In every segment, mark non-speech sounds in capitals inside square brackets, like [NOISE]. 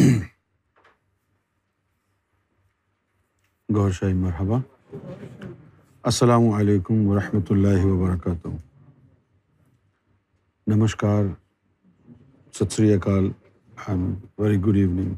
[CLEARS THROAT] گور شاہی مرحبہ السلام علیکم ورحمۃ اللہ وبرکاتہ نمشکار ستری very good evening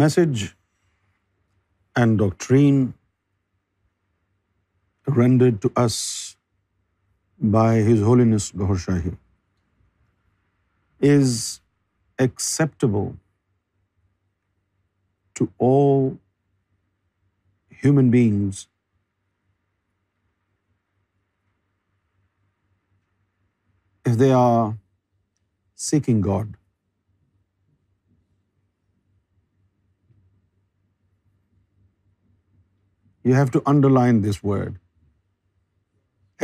Message and doctrine rendered to us by His Holiness Lahore Shahi is acceptable to all human beings if they are seeking God. You have to underline this word.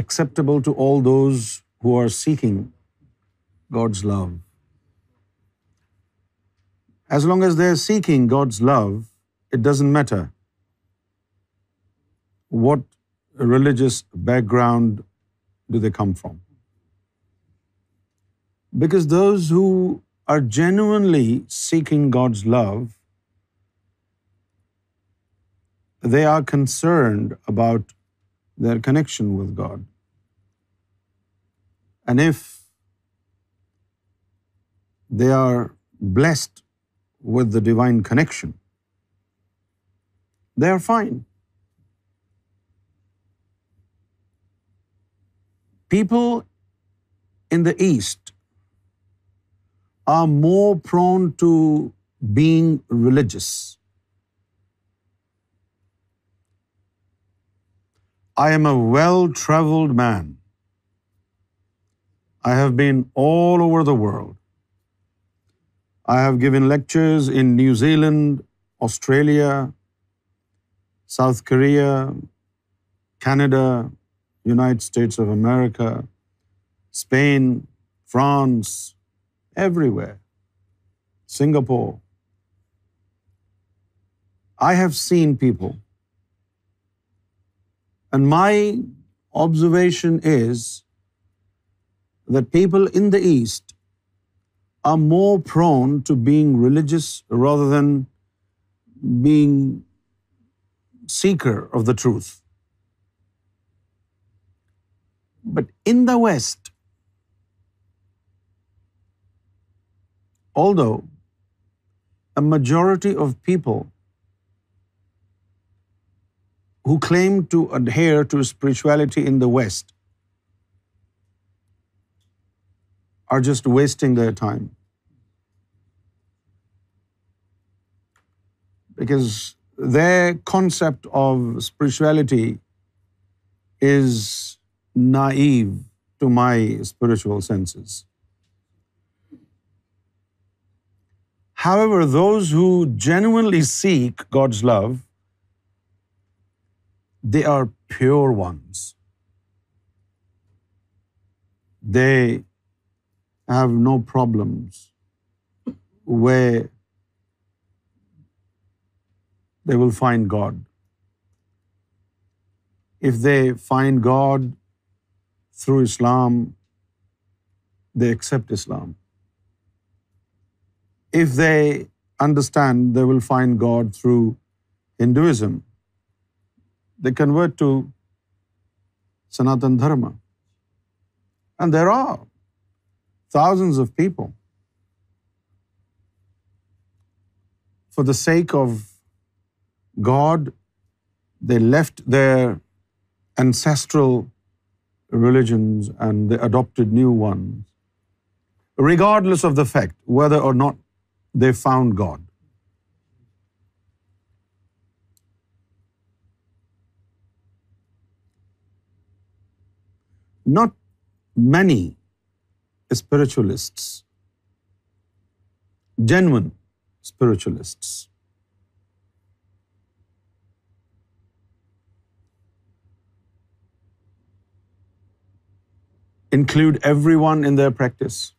Acceptable to all those who are seeking God's love. As long as they're seeking God's love, it doesn't matter what religious background do they come from. Because those who are genuinely seeking God's love they are concerned about their connection with God. And if they are blessed with the divine connection, they are fine. People in the East are more prone to being religious I am a well-traveled man. I have been all over the world. I have given lectures in New Zealand, Australia, South Korea, Canada, United States of America, Spain, France, everywhere, Singapore. I have seen people and my observation is that people in the East are more prone to being religious rather than being seeker of the truth. But in the West, although a majority of people who claim to adhere to spirituality in the West are just wasting their time. Because their concept of spirituality is naive to my spiritual senses. However, those who genuinely seek God's love they are pure ones they have no problems way they will find God if they find God through Islam they accept Islam if they understand they will find God through Hinduism they convert to Sanatana Dharma. And there are thousands of people, for the sake of God, they left their ancestral religions and they adopted new ones, regardless of the fact whether or not they found God. Not many spiritualists, genuine spiritualists, include everyone in their practice.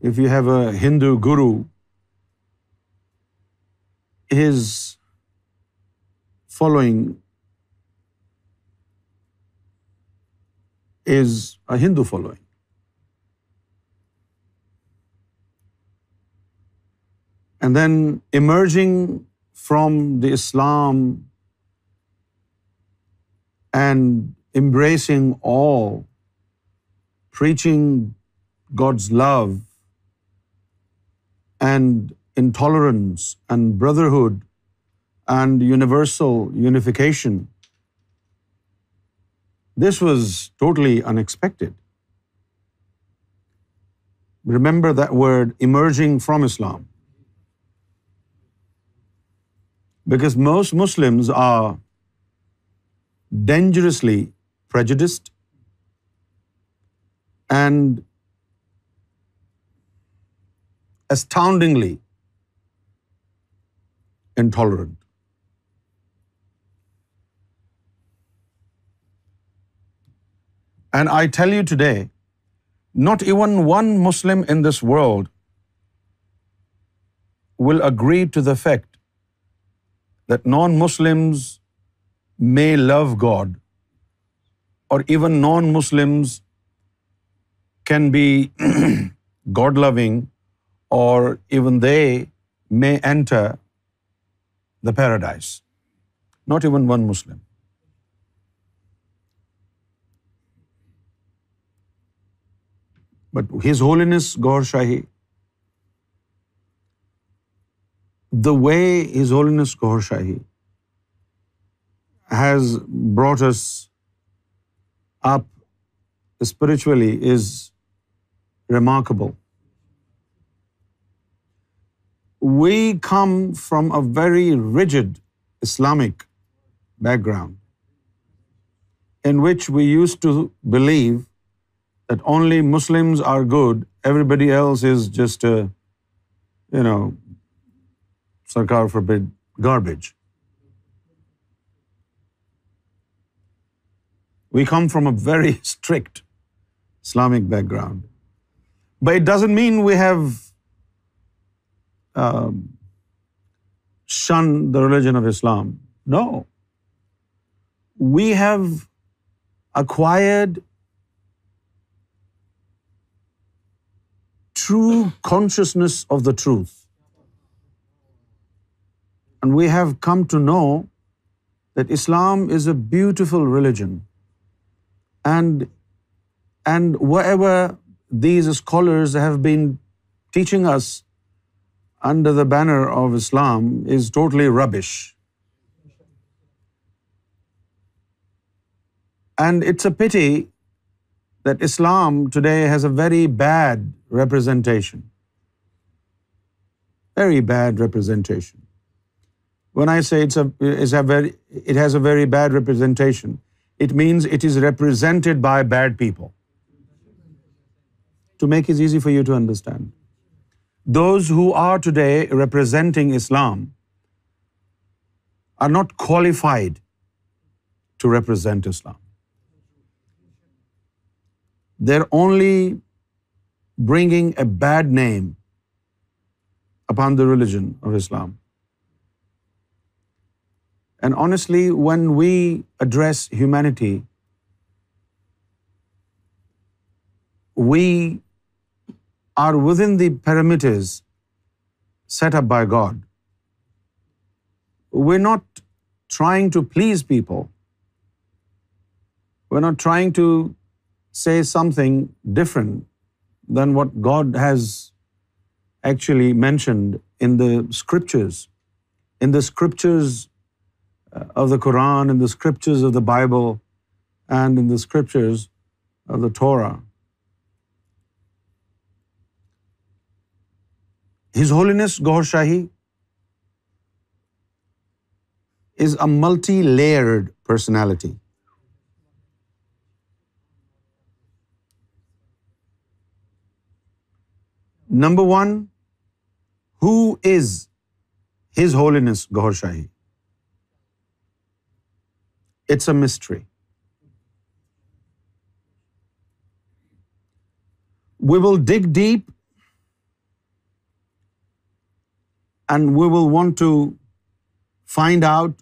If you have a Hindu guru, his following is a Hindu following. And then emerging from the Islam and embracing all, preaching God's love and intolerance and brotherhood and universal unification. This was totally unexpected. Remember that word, emerging from Islam. Because most Muslims are dangerously prejudiced and astoundingly intolerant. And I tell you today, not even one Muslim in this world will agree to the fact that non-Muslims may love God, or even non-Muslims can be [CLEARS THROAT] God-loving, or even they may enter the paradise. Not even one Muslim. But His Holiness Gaur Shahi, the way His Holiness Gaur Shahi has brought us up spiritually is remarkable. We come from a very rigid Islamic background in which we used to believe that only Muslims are good, everybody else is just a, uh, you know, Sarkar forbid, garbage. We come from a very [LAUGHS] strict Islamic background. But it doesn't mean we have um, shunned the religion of Islam. No. We have acquired true consciousness of the truth. And we have come to know that Islam is a beautiful religion. And whatever these scholars have been teaching us under the banner of Islam is totally rubbish. And it's a pity that Islam today has a very bad representation. Very bad representation. When I say it has a very bad representation, it means it is represented by bad people. To make it easy for you to understand, those who are today representing Islam are not qualified to represent Islam. They're only bringing a bad name upon the religion of Islam. And honestly, when we address humanity, we are within the parameters set up by God. We're not trying to please people. We're not trying to say something different than what God has actually mentioned in the scriptures. In the scriptures uh, of the Quran, in the scriptures of the Bible, and in the scriptures of the Torah. His Holiness Gaur Shahi is a multi-layered personality. Number one who is his holiness Gohar Shahi it's a mystery we will dig deep and we will want to find out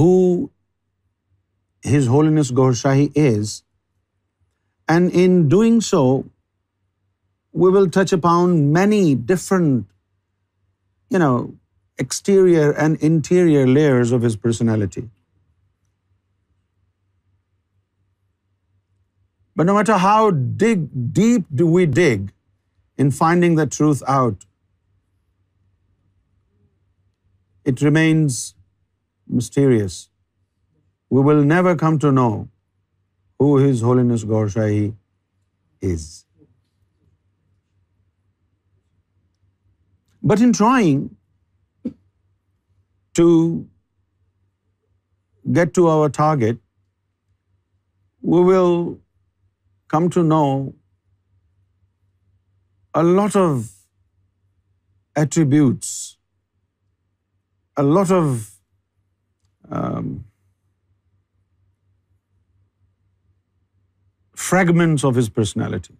who his holiness Gohar Shahi is and in doing so we will touch upon many different, exterior and interior layers of his personality. But no matter how deep do we dig in finding the truth out, it remains mysterious. We will never come to know who His Holiness Gaur Shahi is. But in trying to get to our target, we will come to know a lot of attributes, a lot of um, fragments of his personality.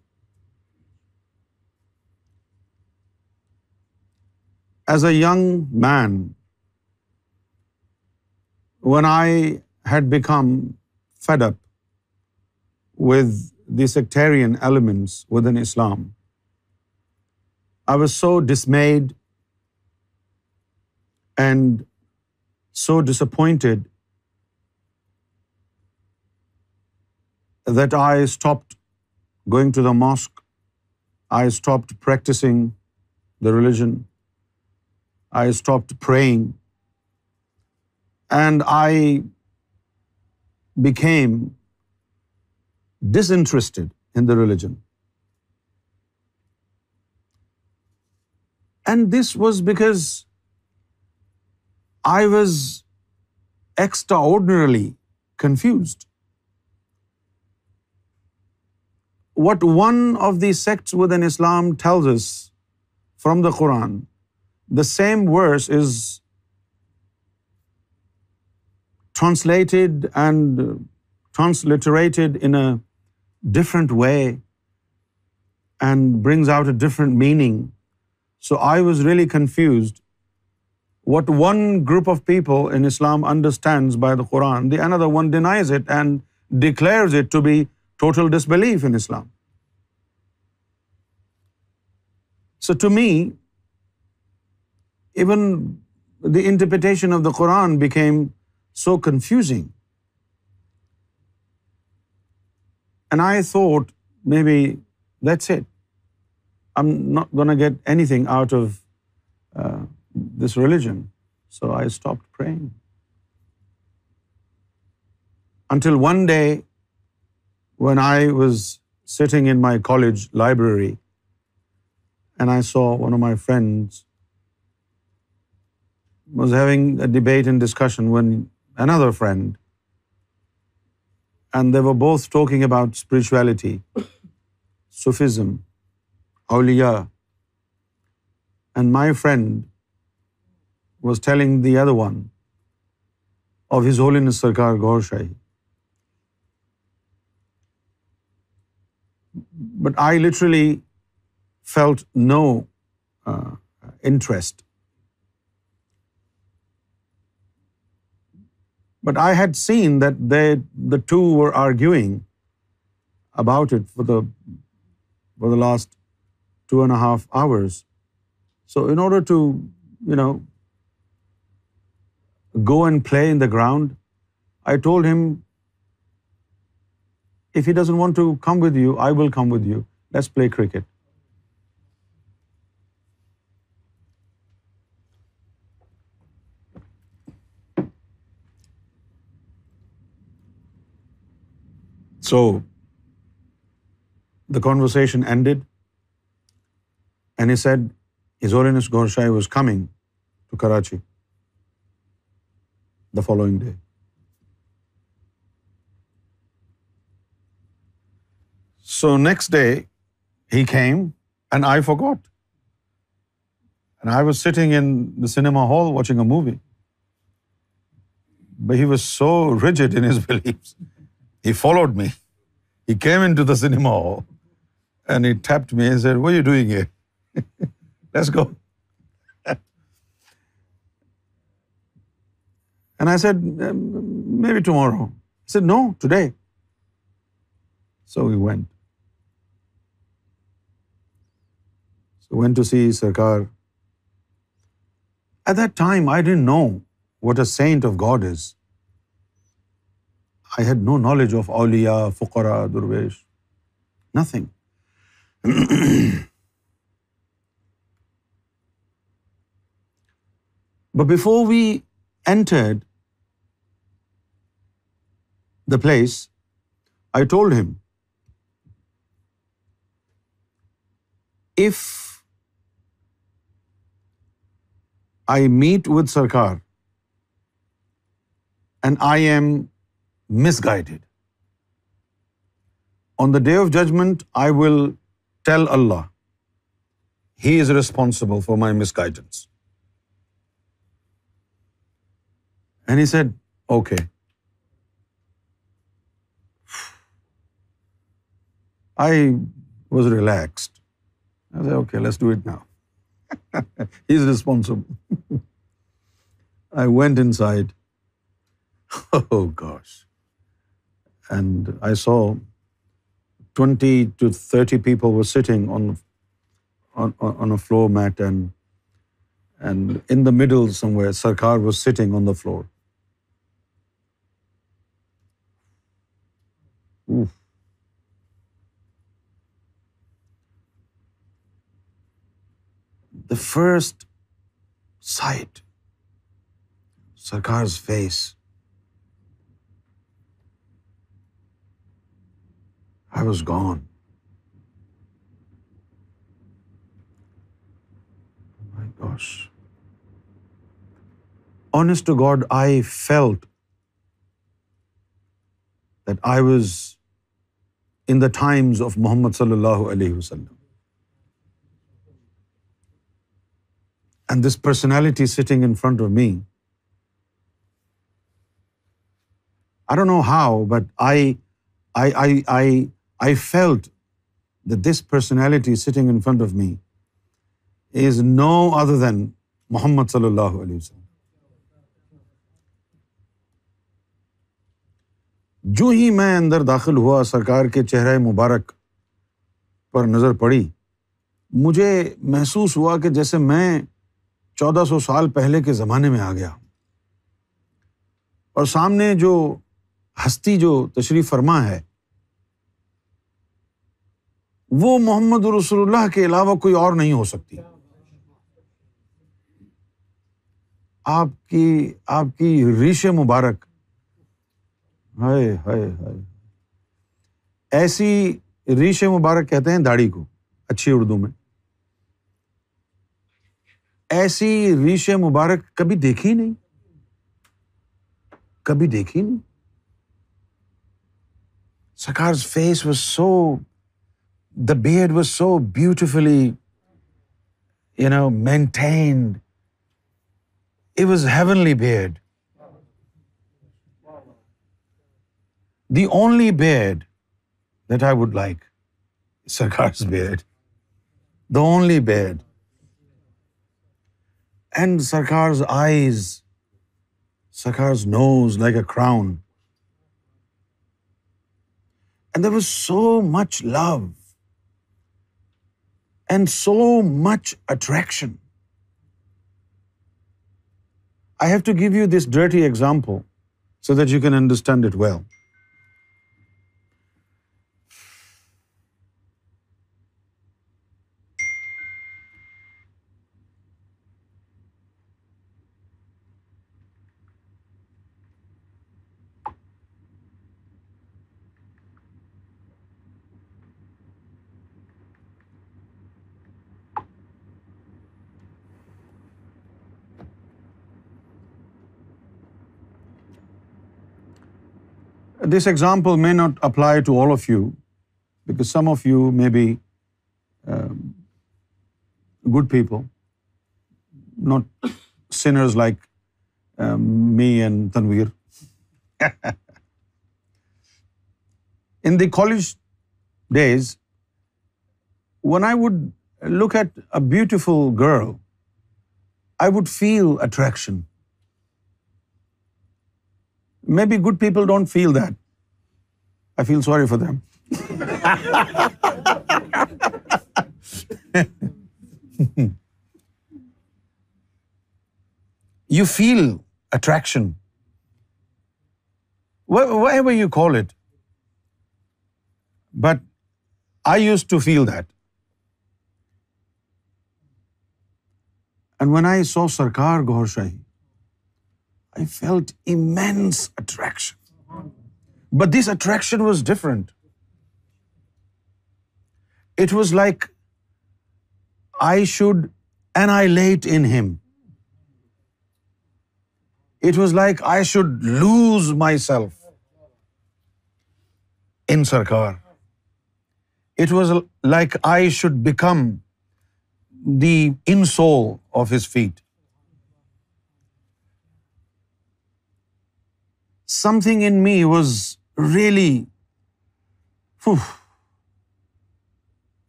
As a young man, when I had become fed up with the sectarian elements within Islam, I was so dismayed and so disappointed that I stopped going to the mosque. I stopped practicing the religion. I stopped praying, and I became disinterested in the religion. And this was because I was extraordinarily confused. What one of these sects within Islam tells us from the Quran the same verse is translated and transliterated in a different way and brings out a different meaning. So I was really confused what one group of people in Islam understands by the Quran, the another one denies it and declares it to be total disbelief in Islam. So to me, even the interpretation of the Quran became so confusing. And I thought, maybe that's it. I'm not going to get anything out of uh, this religion. So I stopped praying. Until one day, when I was sitting in my college library, and I saw one of my friends was having a debate and discussion one an other friend and they were both talking about spirituality Sufism Auliya and my friend was the other one of his holiness Sarkar Gohar Shahi but I literally felt no interest But I had seen that the two were arguing about it for the last 2.5 hours. So in order to, go and play in the ground, I told him, if he doesn't want to come with you, I will come with you. Let's play cricket. So the conversation ended, and he said His Holiness Gorsai was coming to Karachi the following day. So next day he came, and I forgot. And I was sitting in the cinema hall watching a movie. But he was so rigid in his [LAUGHS] beliefs. He followed me. Cinema and me sir you doing may be tomorrow sir no today so we went went to see Sarkar at the time I didn't know what a saint of God is I had no knowledge of اولیا فقرا درویش nothing before we entered the place I told him if I meet with Sarkar and I am misguided. On the day of judgment, I will tell Allah, He is responsible for my misguidance. And he said, okay. [SIGHS] I was relaxed. I said, okay, let's do it now. [LAUGHS] He's responsible. [LAUGHS] I went inside. [LAUGHS] Oh gosh. And I saw 20 to 30 people were sitting on a floor mat, and in the middle somewhere, Sarkar was sitting on the floor. Oof. The first sight, Sarkar's face I was gone honest God I felt that I was in the times of Muhammad صلی اللہ علیہ وسلم and this personality sitting in front of me I do know how but I I I I I felt this personality sitting in front of me is no other than Muhammad صلی اللہ علیہ وسلم جو ہی میں اندر داخل ہوا سرکار کے چہرے مبارک پر نظر پڑی مجھے محسوس ہوا کہ جیسے میں چودہ سو سال پہلے کے زمانے میں آ گیا اور سامنے جو ہستی جو تشریف فرما ہے وہ محمد رسول اللہ کے علاوہ کوئی اور نہیں ہو سکتی آپ کی آپ کی ریش مبارک ہائے ہائے ہائے ایسی ریش مبارک کہتے ہیں داڑھی کو اچھی اردو میں ایسی ریش مبارک کبھی دیکھی نہیں کبھی دیکھی نہیں Sarkar face was so the beard was so beautifully you know maintained it was heavenly beard the only beard that I would like Sarkar beard the only beard and Sarkar eyes Sarkar nose like a crown and was so much love and so much attraction. I have to give you this dirty example so that you can understand it well. This example may not apply to all of you, because some of you may be um, good people, not sinners like um, me and Tanveer. [LAUGHS] In the college days, when I would look at a beautiful girl, I would feel attraction. Maybe good people don't feel that. I feel sorry for them you feel attraction why why you call it but I use to feel that and when I saw Sarkar Gohar Shahi I felt immense attraction But this attraction was different. It was like I should annihilate in him. It was like I should lose myself in Sarkar. It was like I should become the insole of his feet. Something in me was really,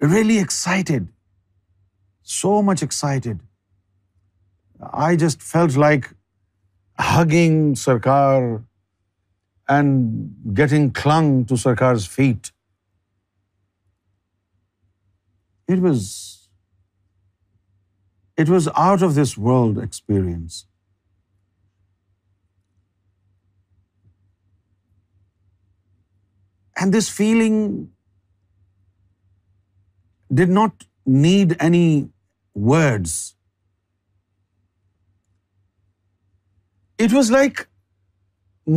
really excited, so much excited. I just felt like hugging Sarkar and getting clung to Sarkar's feet. It was out of this world experience. And this feeling did not need any words. It was like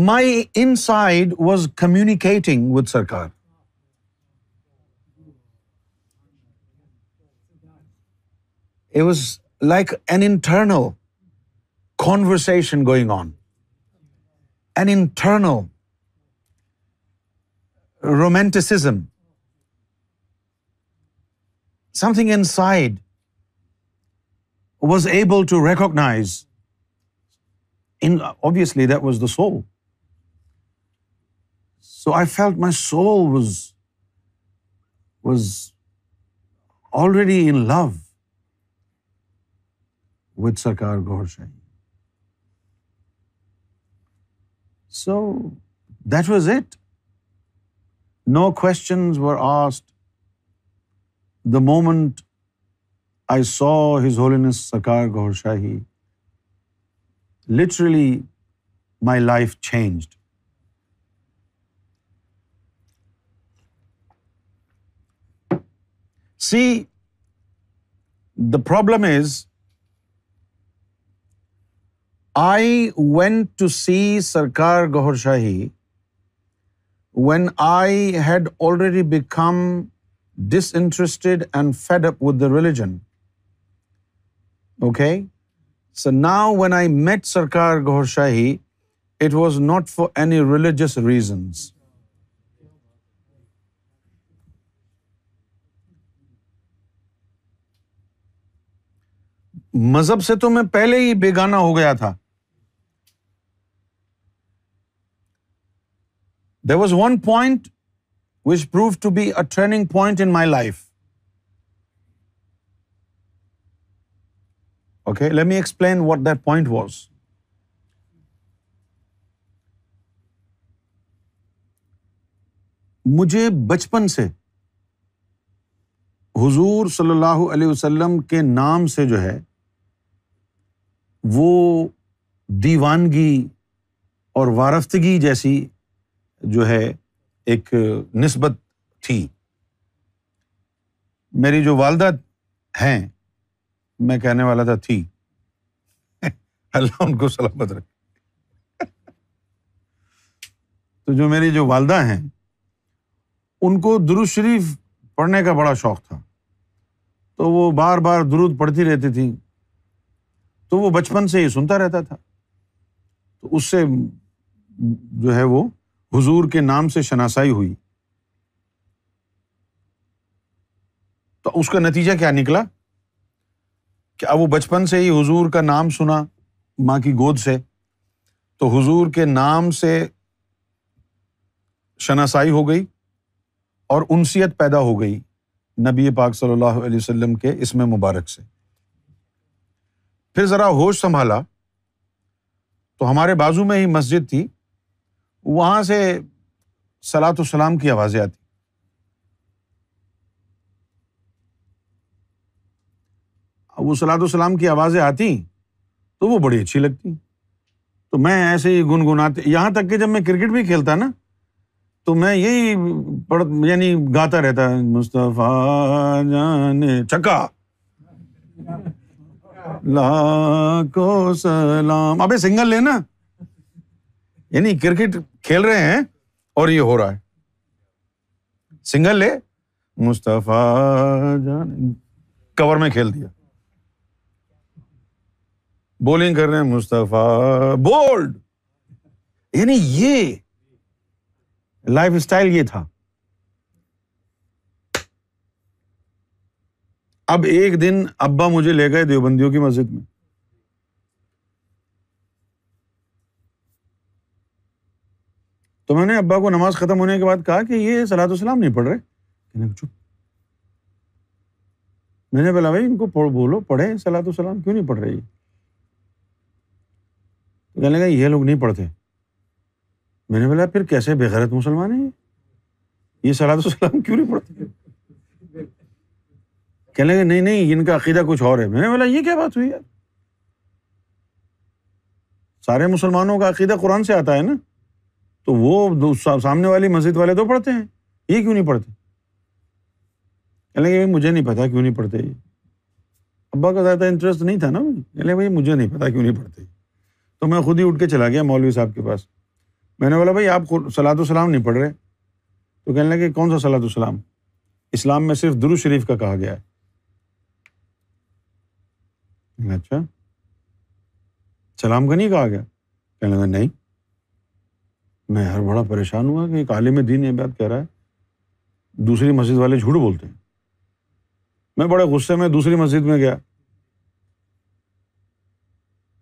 my inside was communicating with Sarkar. It was like an internal conversation going on, an internal romanticism. Something inside was able to recognize, obviously that was the soul. So I felt my soul was already in love with Sarkar Gaur Shahi. So that was it. No questions were asked the moment I saw his holy Sarkar Gohar Shahi literally my life changed see the problem is I went to see Sarkar Gohar Shahi when I had already become disinterested and fed up with the religion okay so now when I met Sarkar Gohar Shahi it was not for any religious reasons مذہب سے تو میں پہلے ہی بیگانہ ہو گیا تھا there was one point which prove to be a turning point in my life okay let me explain what that point was مجھے بچپن سے حضور صلی اللہ علیہ وسلم کے نام سے جو ہے وہ دیوانگی اور وارفتگی جیسی جو ہے ایک نسبت تھی میری جو والدہ ہیں میں کہنے والا تھا تھی اللہ ان کو سلامت رکھے تو جو میری جو والدہ ہیں ان کو درود شریف پڑھنے کا بڑا شوق تھا تو وہ بار بار درود پڑھتی رہتی تھیں تو وہ بچپن سے ہی سنتا رہتا تھا تو اس سے جو ہے وہ حضور کے نام سے شناسائی ہوئی تو اس کا نتیجہ کیا نکلا کہ اب وہ بچپن سے ہی حضور کا نام سنا ماں کی گود سے تو حضور کے نام سے شناسائی ہو گئی اور انسیت پیدا ہو گئی نبی پاک صلی اللہ علیہ وسلم کے اس میں مبارک سے پھر ذرا ہوش سنبھالا تو ہمارے بازو میں ہی مسجد تھی وہاں سے سلاد السلام کی آوازیں آتی وہ سلاد السلام کی آوازیں آتی تو وہ بڑی اچھی لگتی تو میں ایسے ہی گنگناتے یہاں تک کہ جب میں کرکٹ بھی کھیلتا نا تو میں یہی پڑ یعنی گاتا رہتا مصطفیٰ چکا سلام ابے سنگل لینا نا یعنی کرکٹ کھیل رہے ہیں اور یہ ہو رہا ہے سنگل لے مصطفیٰ جان کور میں کھیل دیا بولنگ کر رہے ہیں مصطفیٰ بولڈ یعنی یہ لائف اسٹائل یہ تھا اب ایک دن ابا مجھے لے گئے دیوبندیوں کی مسجد میں تو میں نے ابا کو نماز ختم ہونے کے بعد کہا کہ یہ سلاۃ السلام نہیں پڑھ رہے میں نے بولا بھائی ان کو بولو پڑھے سلاۃ السلام کیوں نہیں پڑھ رہے تو کہنے لگا یہ لوگ نہیں پڑھتے میں نے بولا پھر کیسے بےغیرت مسلمان ہیں یہ سلاۃ السلام کیوں نہیں پڑھتے کہنے لگے نہیں نہیں ان کا عقیدہ کچھ اور ہے میں نے بولا یہ کیا بات ہوئی یار سارے مسلمانوں کا عقیدہ قرآن سے آتا ہے نا تو وہ سامنے والی مسجد والے تو پڑھتے ہیں یہ کیوں نہیں پڑھتے کہ بھائی مجھے نہیں پتا کیوں نہیں پڑھتے یہ ابا کا زیادہ انٹرسٹ نہیں تھا نا کہ بھائی مجھے نہیں پتا کیوں نہیں پڑھتے تو میں خود ہی اٹھ کے چلا گیا مولوی صاحب کے پاس میں نے بولا بھائی آپ سلاد و سلام نہیں پڑھ رہے تو کہنے لگے کون سا سلاد و سلام اسلام میں صرف درو شریف کا کہا گیا ہے اچھا سلام کا نہیں کہا گیا کہنے لگا نہیں میں ہر بڑا پریشان ہوا کہ ایک عالم دین یہ بات کہہ رہا ہے دوسری مسجد والے جھوٹ بولتے ہیں میں بڑے غصے میں دوسری مسجد میں گیا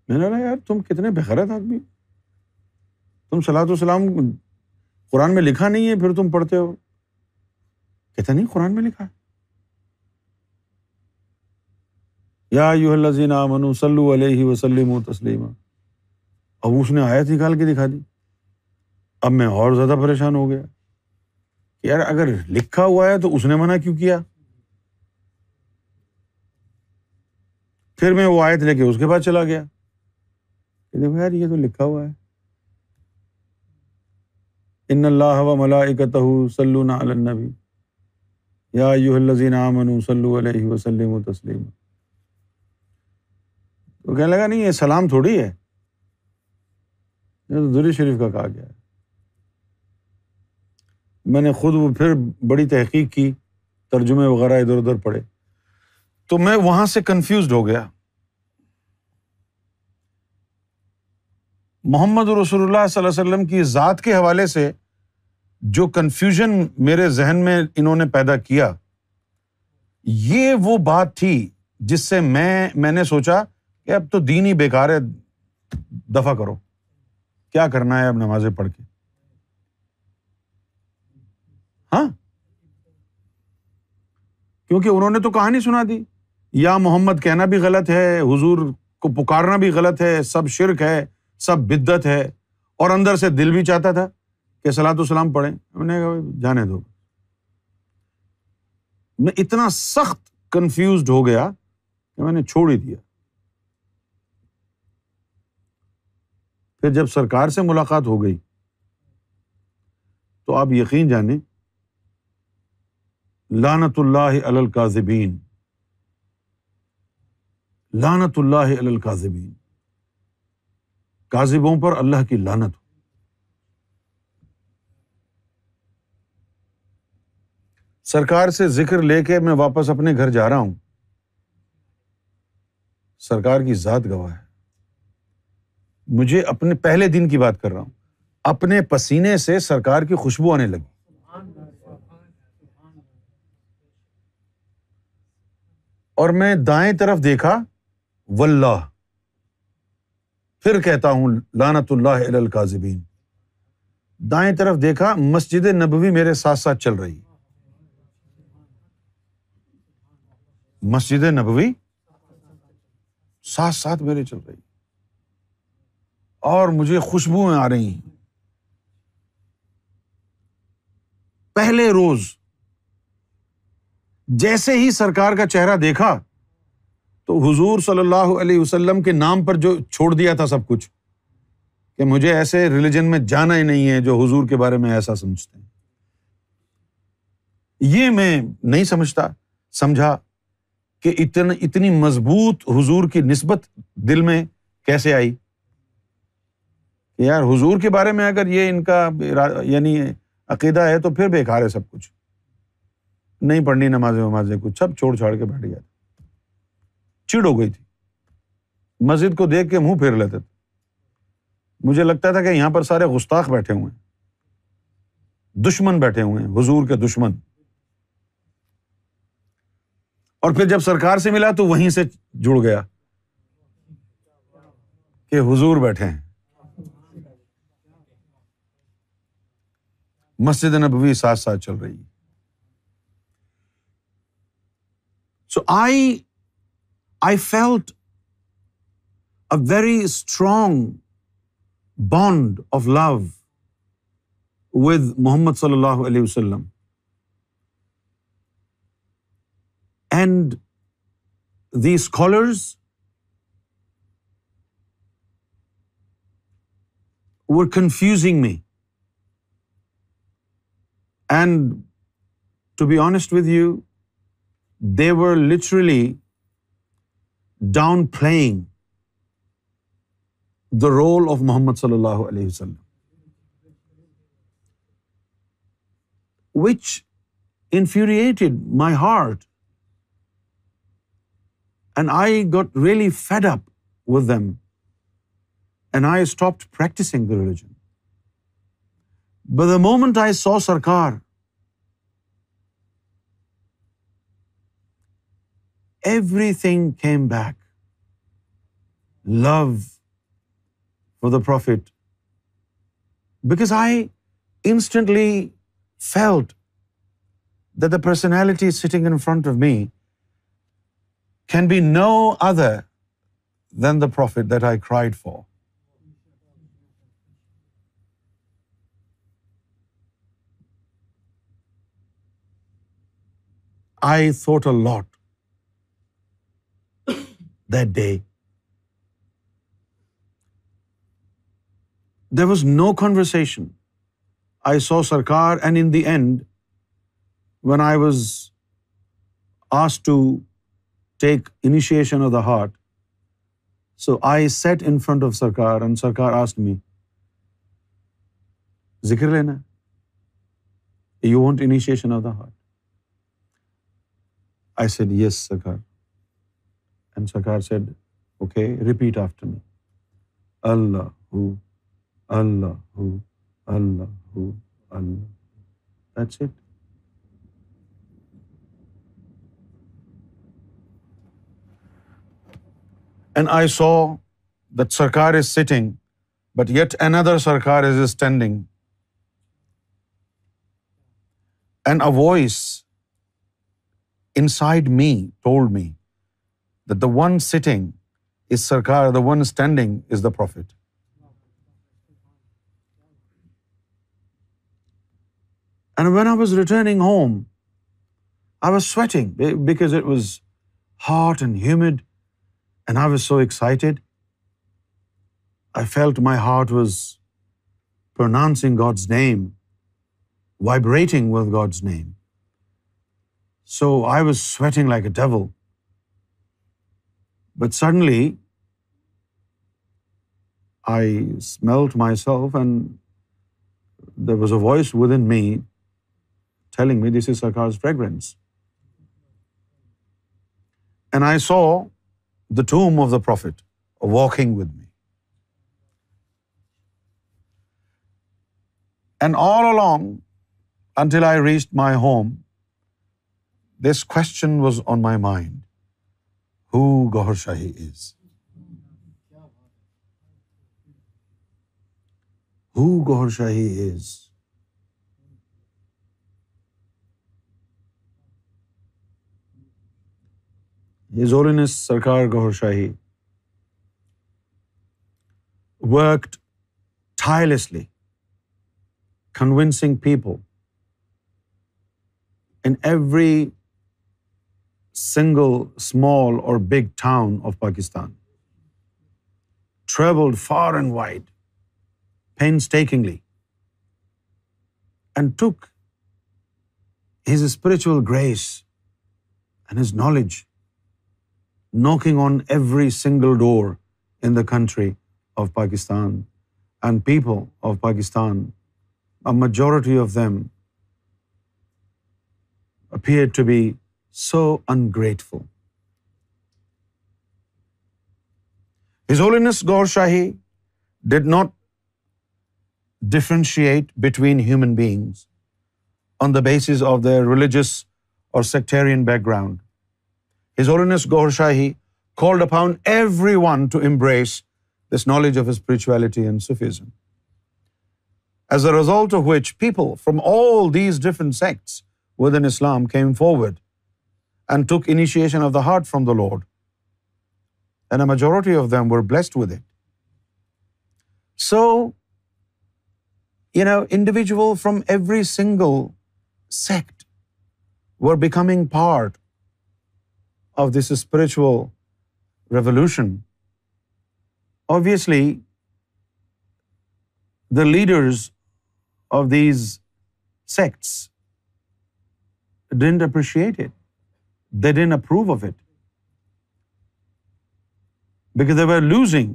میں نے کہا یار تم کتنے بخر تھا آدمی تم صلاح و سلام قرآن میں لکھا نہیں ہے پھر تم پڑھتے ہو کہتے نہیں قرآن میں لکھا یا من و سلی علیہ وسلم و تسلیم اب اس نے آیت نکال کے دکھا دی اب میں اور زیادہ پریشان ہو گیا کہ یار اگر لکھا ہوا ہے تو اس نے منع کیوں کیا پھر میں وہ آیت لے کے اس کے پاس چلا گیا کہ دیکھو یار یہ تو لکھا ہوا ہے ان اللہ و ولا علی النبی یا من علیہ وسلم و تسلیم تو کہنے لگا نہیں یہ سلام تھوڑی ہے یہ تو دوری شریف کا کہا گیا ہے میں نے خود وہ پھر بڑی تحقیق کی ترجمے وغیرہ ادھر ادھر پڑھے تو میں وہاں سے کنفیوزڈ ہو گیا محمد رسول اللہ صلی اللہ علیہ وسلم کی ذات کے حوالے سے جو کنفیوژن میرے ذہن میں انہوں نے پیدا کیا یہ وہ بات تھی جس سے میں میں نے سوچا کہ اب تو دین ہی بیکار ہے دفاع کرو کیا کرنا ہے اب نمازیں پڑھ کے ہاں کیونکہ انہوں نے تو کہانی سنا دی یا محمد کہنا بھی غلط ہے حضور کو پکارنا بھی غلط ہے سب شرک ہے سب بدت ہے اور اندر سے دل بھی چاہتا تھا کہ ہم نے پڑھے جانے دو میں اتنا سخت کنفیوزڈ ہو گیا کہ میں نے چھوڑ ہی دیا پھر جب سرکار سے ملاقات ہو گئی تو آپ یقین جانیں لانت اللہ القاظبین لانت اللہ القاظبین کاذبوں پر اللہ کی لانت ہو سرکار سے ذکر لے کے میں واپس اپنے گھر جا رہا ہوں سرکار کی ذات گواہ ہے مجھے اپنے پہلے دن کی بات کر رہا ہوں اپنے پسینے سے سرکار کی خوشبو آنے لگی اور میں دائیں طرف دیکھا و اللہ پھر کہتا ہوں لانت اللہ القاظبین دائیں طرف دیکھا مسجد نبوی میرے ساتھ ساتھ چل رہی مسجد نبوی ساتھ ساتھ میرے چل رہی اور مجھے خوشبوئیں آ رہی ہیں پہلے روز جیسے ہی سرکار کا چہرہ دیکھا تو حضور صلی اللہ علیہ وسلم کے نام پر جو چھوڑ دیا تھا سب کچھ کہ مجھے ایسے ریلیجن میں جانا ہی نہیں ہے جو حضور کے بارے میں ایسا سمجھتے ہیں یہ میں نہیں سمجھتا سمجھا کہ اتنی مضبوط حضور کی نسبت دل میں کیسے آئی یار حضور کے بارے میں اگر یہ ان کا یعنی عقیدہ ہے تو پھر بیکار ہے سب کچھ نہیں پڑھنی نماز وماز کچھ سب چھوڑ چھاڑ کے بیٹھ گیا تھا چڑ ہو گئی تھی مسجد کو دیکھ کے منہ پھیر لیتے تھے مجھے لگتا تھا کہ یہاں پر سارے گستاخ بیٹھے ہوئے ہیں دشمن بیٹھے ہوئے ہیں حضور کے دشمن اور پھر جب سرکار سے ملا تو وہیں سے جڑ گیا کہ حضور بیٹھے ہیں مسجد نبوی ساتھ ساتھ چل رہی ہے so I I felt a very strong bond of love with Muhammad صلی اللہ علیہ وسلم and the scholars were confusing me and to be honest with you they're literally downplaying the role of Muhammad صلی اللہ علیہ وسلم which infuriated my heart and I got really fed up with them and I stop practicing the religion the moment I saw Sarkar everything came back. Love for the Prophet. Because I instantly felt that the personality sitting in front of me can be no other than the Prophet that I cried for. I thought a lot that day there was no converse I saw Sarkar and in the end when I was ask to take initiation of the heart so I sat in front of Sarkar and Sarkar asked me ذکر لینا you want initiation of the heart I said yes Sarkar and Sarkar said okay repeat after me اللہ ہو ہو ہو اللہ اللہ اللہ and I saw Sarkar is sitting but yet another Sarkar is standing and voice inside me told me that the one sitting is Sarkar, the one standing is the Prophet. And when I was returning home, I was sweating because it was hot and humid and I was so excited. I felt my heart was pronouncing God's name, vibrating with God's name. So I was sweating like a devil. But suddenly, I smelled myself, and there was a voice within me telling me this is Sarkar's fragrance. And I saw the tomb of the Prophet walking with me. And all along, until I reached my home, this question was on my mind. Who Gohar Shahi is who Gauhar Shahi is as Sarkar Gaur Shahi worked tirelessly convincing people in every single small or big town of Pakistan. Traveled far and wide, painstakingly, and took his spiritual grace and his knowledge, knocking on every single door in the country of Pakistan. And people of Pakistan, a majority of them appeared to be so ungrateful. His Holiness Gaur Shahi did not differentiate between human beings on the basis of their religious or sectarian background. His Holiness Gaur Shahi called upon everyone to embrace this knowledge of spirituality and Sufism. As a result of which, people from all these different sects within Islam came forward and took initiation of the heart from the Lord. And a majority of them were blessed with it. So, individuals from every single sect were becoming part of this spiritual revolution. Obviously, the leaders of these sects didn't appreciate it. They then approve of it because they losing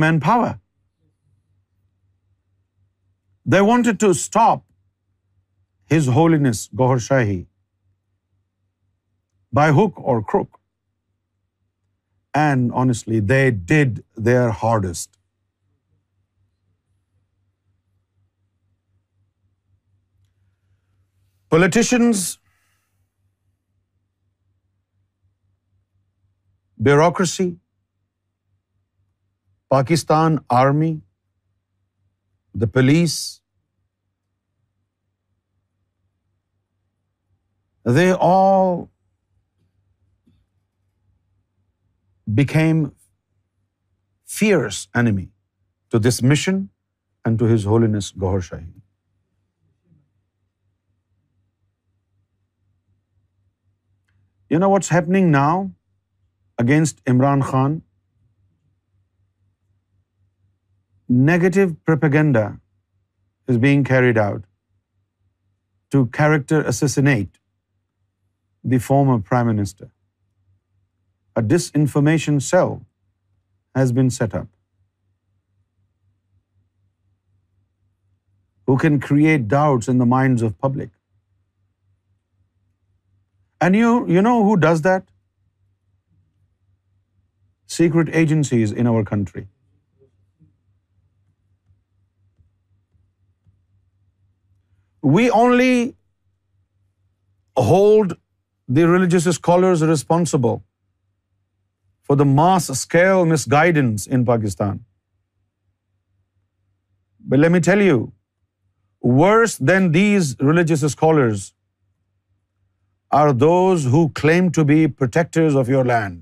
main power they want to stop His Holiness Gohar Gaur Shahi by hook or crook and honestly they did their hardest politicians bureaucracy Pakistan army the police they all became fierce enemy to this mission and to His Holiness Gohar Shahi you know what's happening now against Imran Khan, negative propaganda is being carried out to character assassinate the former Prime Minister. A disinformation cell has been set up who can create doubts in the minds of public. And you know who does that? secret agencies in our country. We only hold the religious scholars responsible for the mass scale misguidance in Pakistan. But let me tell you, worse than these religious scholars are those who claim to be protectors of your land.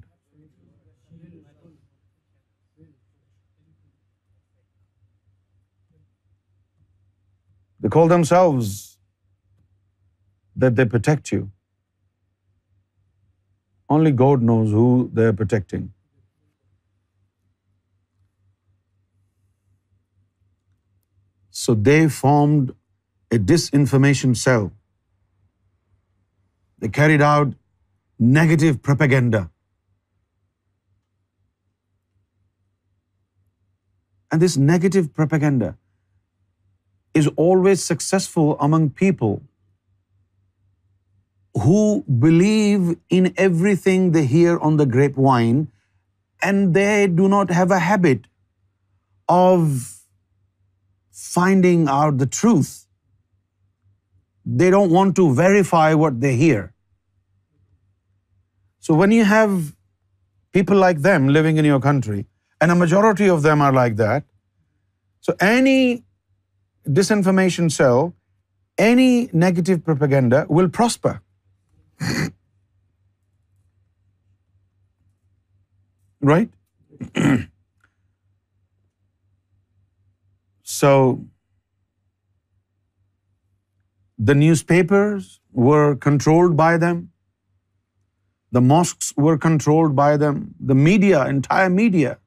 They call themselves that they protect you. Only God knows who they're protecting. So they formed a disinformation cell. They carried out negative propaganda. And this negative propaganda is always successful among people who believe in everything they hear on the grapevine, and they do not have a habit of finding out the truth. They don't want to verify what they hear. So when you have people like them living in your country, and a majority of them are like that, so any disinformation, so any negative propaganda will prosper. [LAUGHS] Right? [CLEARS THROAT] So the newspapers were controlled by them. The mosques were controlled by them. The media, entire media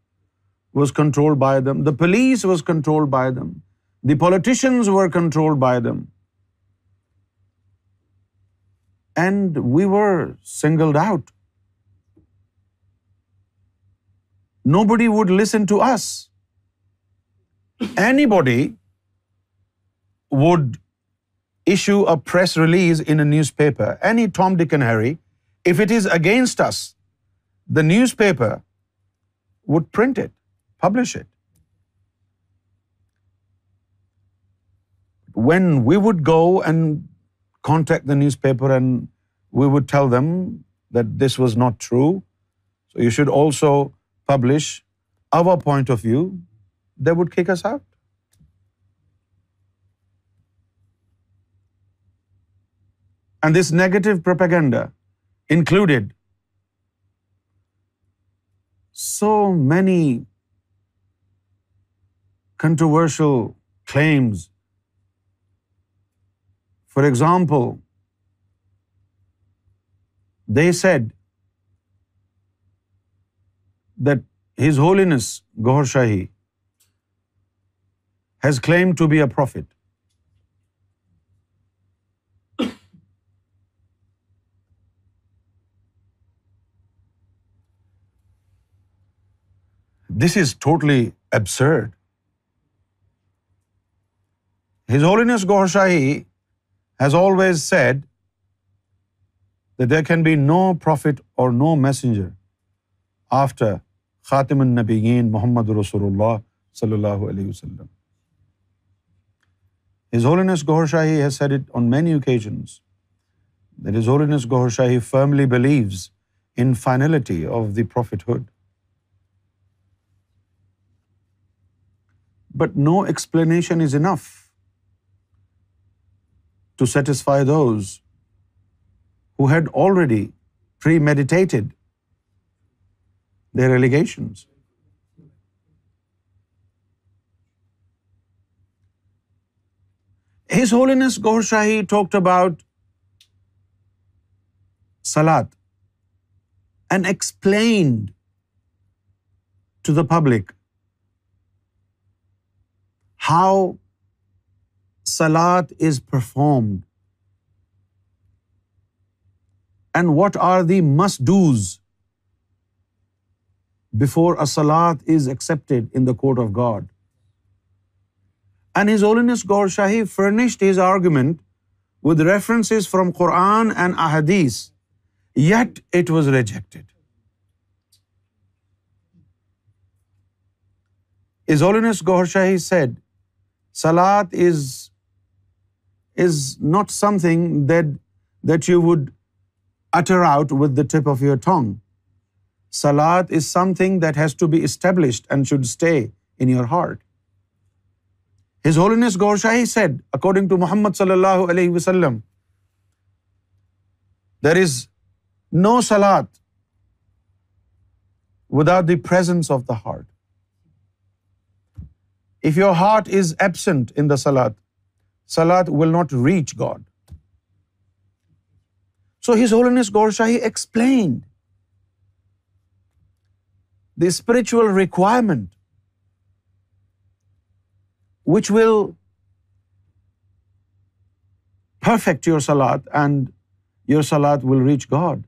was controlled by them. The police was controlled by them. The politicians were controlled by them. And we were singled out. Nobody would listen to us. Anybody would issue a press release in a newspaper, any Tom, Dick and Harry. If it is against us, the newspaper would print it, publish it. when we would go and contact the newspaper and we would tell them that this was not true, so you should also publish our point of view, they would kick us out. And this negative propaganda included so many controversial claims for example they said that His Holiness Gaur Shahi has claim to be a prophet this is totally absurd His Holiness Gaur Shahi has always said there can be no prophet or no messenger after خاتم النبیین محمد رسول اللہ صلی اللہ علیہ وسلم His Holiness Gohar Shahi has said it on many occasions that His Holiness Gohar Shahi firmly believes in finality of the prophethood but no explanation is enough to satisfy those who had already premeditated their allegations. His Holiness Gaur Shahi talked about Salat and explained to the public how salat is performed and what are the must dos before a salat is accepted in the court of God and His Holiness Gaur Shahi furnished his argument with reference from Quran and ahadith yet it was rejected His Holiness Gaur Shahi said salat is is not something that that you would utter out with the tip of your tongue salat is something that has to be established and should stay in your heart his Gaur Shahi said according to Muhammad صلی اللہ علیہ وسلم there is no salat without the presence of the heart if your heart is absent in the salat Salat will not reach God. So His Holiness Gaur Shahi explained the spiritual requirement which will perfect your salat, and your salat will reach God.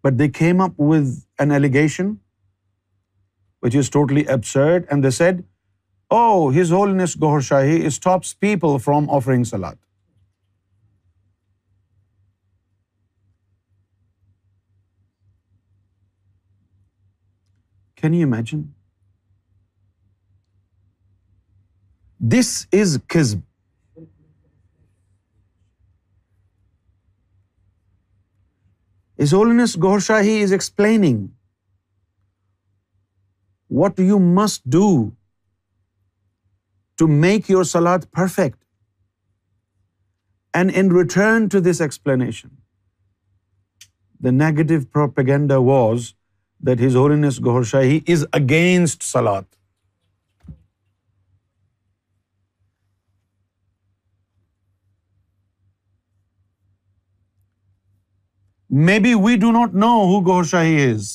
But they came up with an allegation which is totally absurd, and they said oh His whole Shahi stops people from offering salat can you imagine this His Holiness Gaur Shahi is explaining what you must do to make your salat perfect. And in return to this explanation, the negative propaganda was that His Holiness Ghor Shahi is against salat. Maybe we do not know who Ghor Shahi is,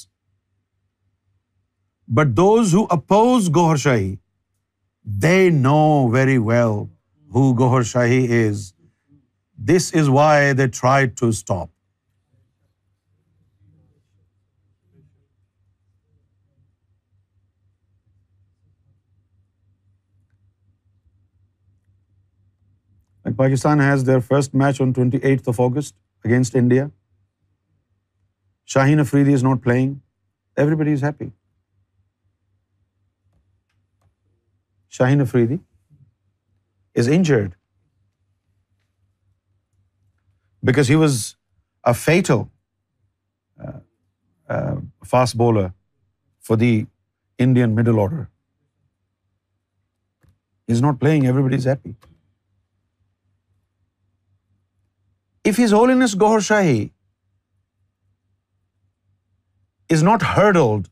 but those who oppose Ghor Shahi they know very well who Gohar Shahi is. This is why they tried to stop. Like Pakistan has their first match on 28th of August against India. Shaheen Afridi is not playing. Everybody is happy. Shaheen Afridi is injured because he was a feto fast bowler for the Indian middle order is not playing everybody is happy if is whole Anas Gohar Shahi is not heard old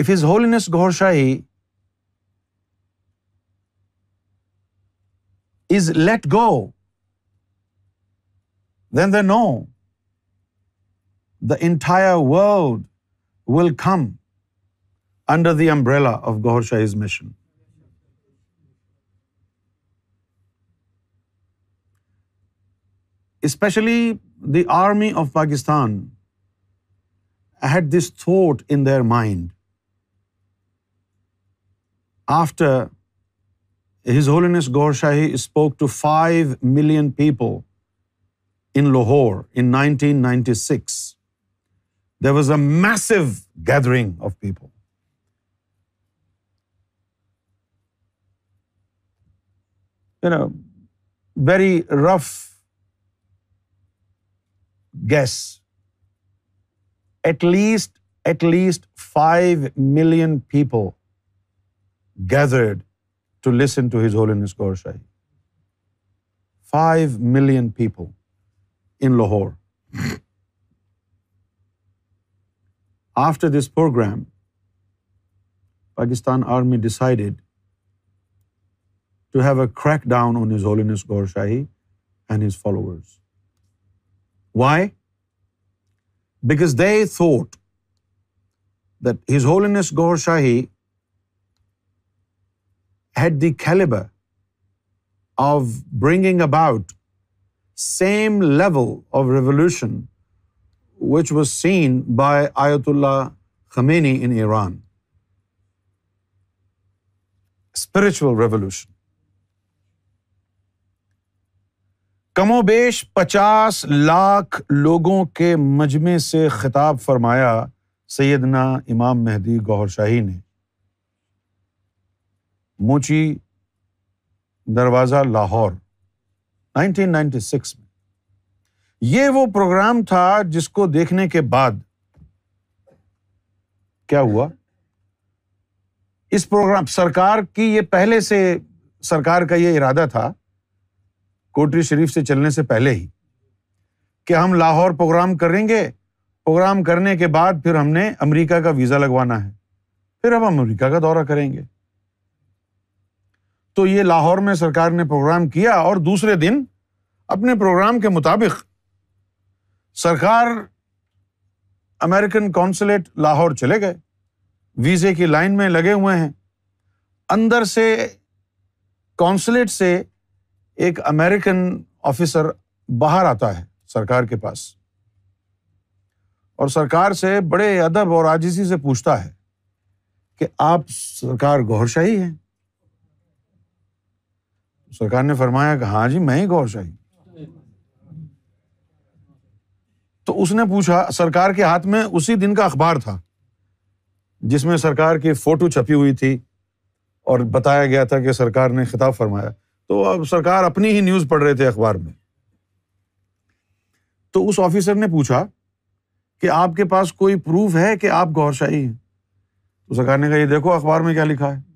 if is Gohar Shahi is let go then the know the entire world will come under the umbrella of Gohar Shahi's mission especially the army of Pakistan had this thought in their mind After His Holiness Gaur Shahi spoke to 5 million people in Lahore in 1996, there was a massive gathering of people. You know, very rough guess. At least 5 million people gathered to listen to His Holiness Gaur Shahi. 5 million people in Lahore. After this program, Pakistan Army decided to have a crackdown on His Holiness Gaur Shahi and his followers. Why? Because they thought that His Holiness Gaur Shahi had the of of bringing about same level revolution which was seen by Ayatollah Khomeini in Iran spiritual revolution کم و بیش پچاس لاکھ لوگوں کے مجمے سے خطاب فرمایا سیدنا امام مہدی گوہر شاہی نے Mochi Darwaza Lahore nineteen ninety six میں یہ وہ پروگرام تھا جس کو دیکھنے کے بعد کیا ہوا اس پروگرام سرکار کی یہ پہلے سے سرکار کا یہ ارادہ تھا کوٹری شریف سے چلنے سے پہلے ہی کہ ہم لاہور پروگرام کریں گے پروگرام کرنے کے بعد پھر ہم نے امریکہ کا ویزا لگوانا ہے پھر ہم امریکہ کا دورہ کریں گے تو یہ لاہور میں سرکار نے پروگرام کیا اور دوسرے دن اپنے پروگرام کے مطابق سرکار امیرکن کونسلیٹ لاہور چلے گئے ویزے کی لائن میں لگے ہوئے ہیں اندر سے کونسلیٹ سے ایک امیرکن آفیسر باہر آتا ہے سرکار کے پاس اور سرکار سے بڑے ادب اور آجزی سے پوچھتا ہے کہ آپ سرکار گور شاہی ہیں سرکار نے فرمایا کہ ہاں جی میں ہی گور شاہی تو اس نے پوچھا سرکار کے ہاتھ میں اسی دن کا اخبار تھا جس میں سرکار کی فوٹو چھپی ہوئی تھی اور بتایا گیا تھا کہ سرکار نے خطاب فرمایا تو اب سرکار اپنی ہی نیوز پڑھ رہے تھے اخبار میں تو اس آفیسر نے پوچھا کہ آپ کے پاس کوئی پروف ہے کہ آپ گور شاہی ہیں تو سرکار نے کہا یہ دیکھو اخبار میں کیا لکھا ہے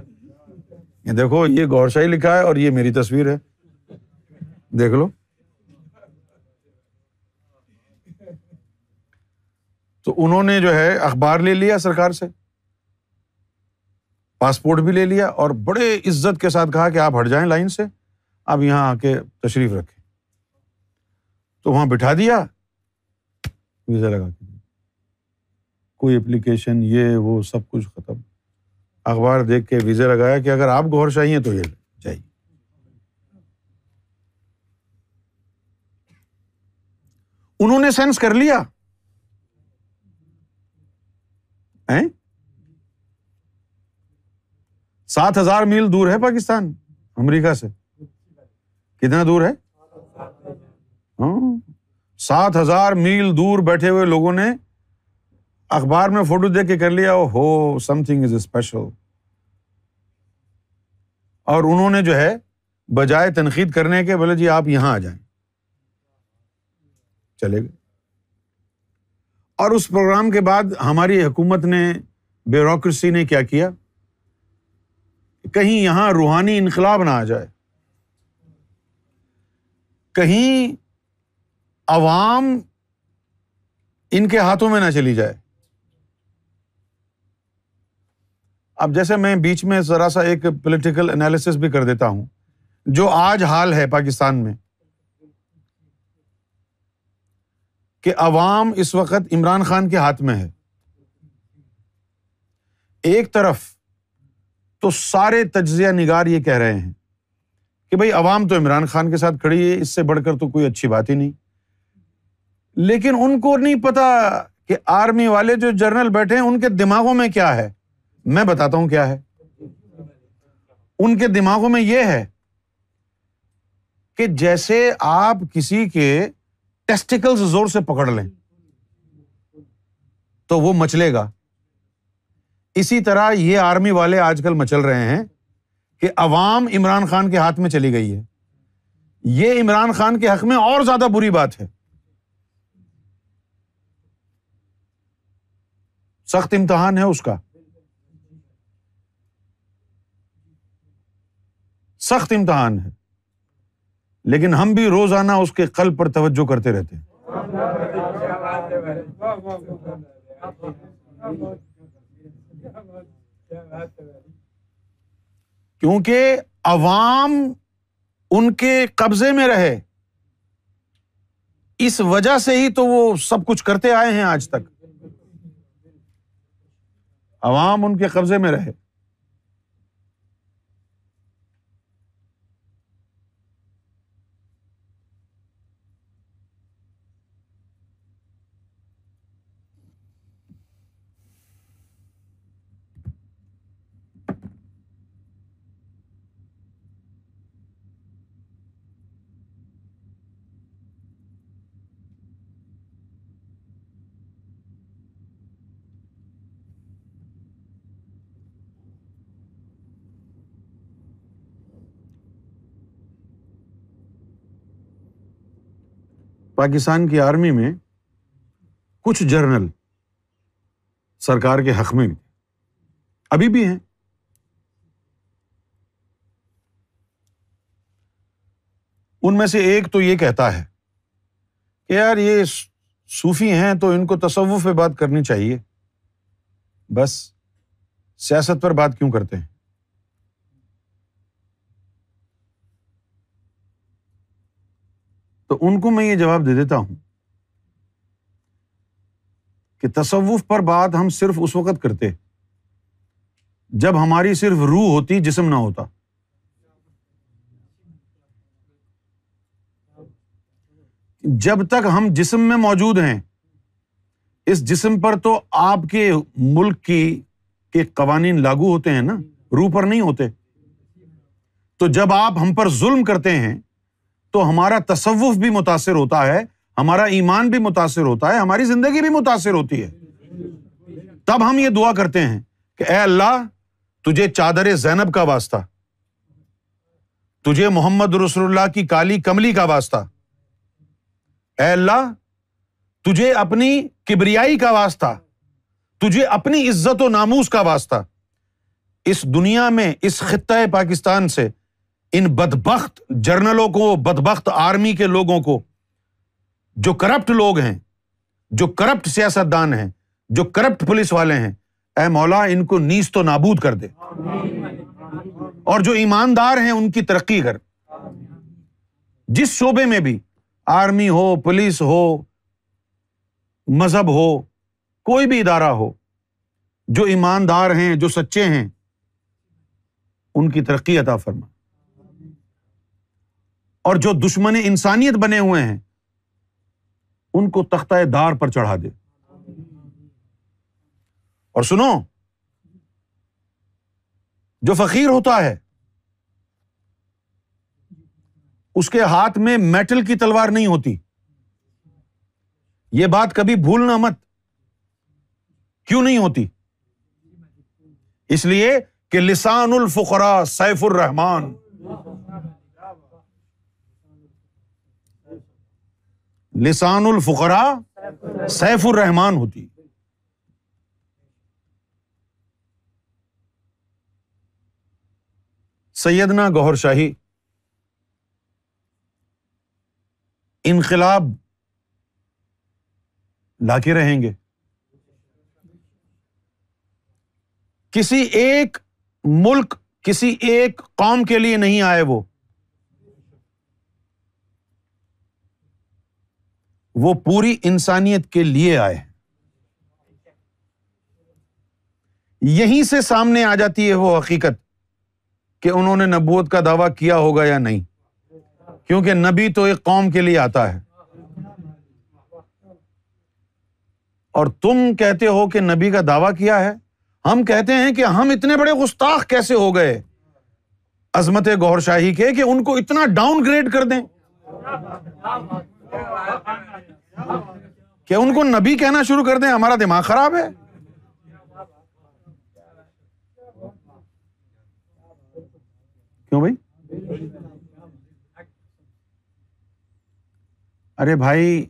[LAUGHS] دیکھو یہ گور شاہی لکھا ہے اور یہ میری تصویر ہے دیکھ لو تو انہوں نے جو ہے اخبار لے لیا سرکار سے پاسپورٹ بھی لے لیا اور بڑے عزت کے ساتھ کہا کہ آپ ہٹ جائیں لائن سے آپ یہاں آ کے تشریف رکھیں تو وہاں بٹھا دیا ویزا لگا کے کوئی اپلیکیشن یہ وہ سب کچھ ختم اخبار دیکھ کے ویزے لگایا کہ اگر آپ گور چاہیے تو یہ چاہیے انہوں نے سینس کر لیا سات ہزار میل دور ہے پاکستان امریکہ سے کتنا دور ہے ہاں، سات ہزار میل دور بیٹھے ہوئے لوگوں نے اخبار میں فوٹو دیکھ کے کر لیا ہو سم تھنگ از اسپیشل اور انہوں نے جو ہے بجائے تنقید کرنے کے بولے جی آپ یہاں آ جائیں چلے گئے اور اس پروگرام کے بعد ہماری حکومت نے بیوروکریسی نے کیا کیا کہیں یہاں روحانی انقلاب نہ آ جائے کہیں عوام ان کے ہاتھوں میں نہ چلی جائے اب جیسے میں بیچ میں ذرا سا ایک پولیٹیکل انالیس بھی کر دیتا ہوں جو آج حال ہے پاکستان میں کہ عوام اس وقت عمران خان کے ہاتھ میں ہے ایک طرف تو سارے تجزیہ نگار یہ کہہ رہے ہیں کہ بھائی عوام تو عمران خان کے ساتھ کھڑی ہے اس سے بڑھ کر تو کوئی اچھی بات ہی نہیں لیکن ان کو نہیں پتا کہ آرمی والے جو جنرل بیٹھے ہیں ان کے دماغوں میں کیا ہے میں بتاتا ہوں کیا ہے ان کے دماغوں میں یہ ہے کہ جیسے آپ کسی کے ٹیسٹیکل زور سے پکڑ لیں تو وہ مچلے گا اسی طرح یہ آرمی والے آج کل مچل رہے ہیں کہ عوام عمران خان کے ہاتھ میں چلی گئی ہے یہ عمران خان کے حق میں اور زیادہ بری بات ہے سخت امتحان ہے اس کا سخت امتحان ہے لیکن ہم بھی روزانہ اس کے قلب پر توجہ کرتے رہتے ہیں کیونکہ عوام ان کے قبضے میں رہے اس وجہ سے ہی تو وہ سب کچھ کرتے آئے ہیں آج تک عوام ان کے قبضے میں رہے پاکستان کی آرمی میں کچھ جرنل سرکار کے حق میں ابھی بھی ہیں ان میں سے ایک تو یہ کہتا ہے کہ یار یہ صوفی ہیں تو ان کو تصوف پہ بات کرنی چاہیے بس سیاست پر بات کیوں کرتے ہیں تو ان کو میں یہ جواب دے دیتا ہوں کہ تصوف پر بات ہم صرف اس وقت کرتے جب ہماری صرف روح ہوتی جسم نہ ہوتا جب تک ہم جسم میں موجود ہیں اس جسم پر تو آپ کے ملک کی کے قوانین لاگو ہوتے ہیں نا روح پر نہیں ہوتے تو جب آپ ہم پر ظلم کرتے ہیں تو ہمارا تصوف بھی متاثر ہوتا ہے ہمارا ایمان بھی متاثر ہوتا ہے ہماری زندگی بھی متاثر ہوتی ہے تب ہم یہ دعا کرتے ہیں کہ اے اللہ تجھے چادر زینب کا واسطہ تجھے محمد رسول اللہ کی کالی کملی کا واسطہ اے اللہ تجھے اپنی کبریائی کا واسطہ تجھے اپنی عزت و ناموس کا واسطہ اس دنیا میں اس خطۂ پاکستان سے ان بدبخت جرنلوں کو بدبخت آرمی کے لوگوں کو جو کرپٹ لوگ ہیں جو کرپٹ سیاست دان ہیں جو کرپٹ پولیس والے ہیں اے مولا ان کو نیز تو نابود کر دے اور جو ایماندار ہیں ان کی ترقی کر جس شعبے میں بھی آرمی ہو پولیس ہو مذہب ہو کوئی بھی ادارہ ہو جو ایماندار ہیں جو سچے ہیں ان کی ترقی عطا فرما اور جو دشمن انسانیت بنے ہوئے ہیں ان کو تختہ دار پر چڑھا دے اور سنو جو فقیر ہوتا ہے اس کے ہاتھ میں میٹل کی تلوار نہیں ہوتی یہ بات کبھی بھولنا مت کیوں نہیں ہوتی اس لیے کہ لسان الفقرا سیف الرحمان لسان الفقرا سیف الرحمان ہوتی سیدنا گہر شاہی انقلاب لا کے رہیں گے کسی ایک ملک کسی ایک قوم کے لیے نہیں آئے وہ وہ پوری انسانیت کے لیے آئے یہیں سے سامنے آ جاتی ہے وہ حقیقت کہ انہوں نے نبوت کا دعویٰ کیا ہوگا یا نہیں کیونکہ نبی تو ایک قوم کے لیے آتا ہے اور تم کہتے ہو کہ نبی کا دعویٰ کیا ہے ہم کہتے ہیں کہ ہم اتنے بڑے گستاخ کیسے ہو گئے عظمت گور شاہی کے کہ ان کو اتنا ڈاؤن گریڈ کر دیں کیا ان کو نبی کہنا شروع کر دیں ہمارا دماغ خراب ہے کیوں بھائی ارے بھائی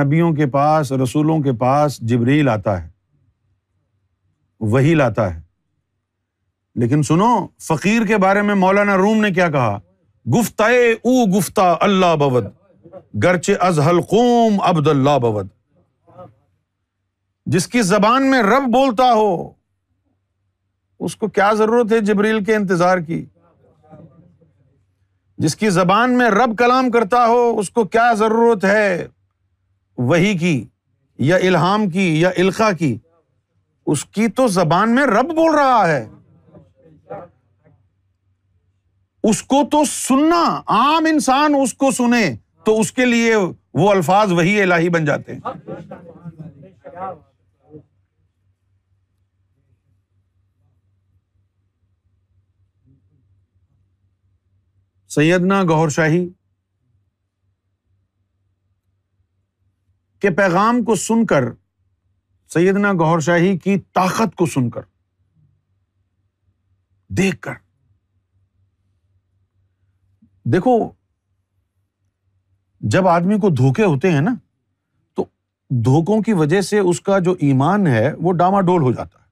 نبیوں کے پاس رسولوں کے پاس جبری لاتا ہے وہی لاتا ہے لیکن سنو فقیر کے بارے میں مولانا روم نے کیا کہا گفتہ او گفتہ اللہ بودھ گرچے از ہلقوم عبد اللہ بود جس کی زبان میں رب بولتا ہو اس کو کیا ضرورت ہے جبریل کے انتظار کی جس کی زبان میں رب کلام کرتا ہو اس کو کیا ضرورت ہے وہی کی یا الحام کی یا الخا کی اس کی تو زبان میں رب بول رہا ہے اس کو تو سننا عام انسان اس کو سنے تو اس کے لیے وہ الفاظ وہی الہی بن جاتے ہیں سیدنا گور شاہی کے پیغام کو سن کر سیدنا گور شاہی کی طاقت کو سن کر دیکھ کر دیکھو جب آدمی کو دھوکے ہوتے ہیں نا تو دھوکوں کی وجہ سے اس کا جو ایمان ہے وہ ڈاما ڈول ہو جاتا ہے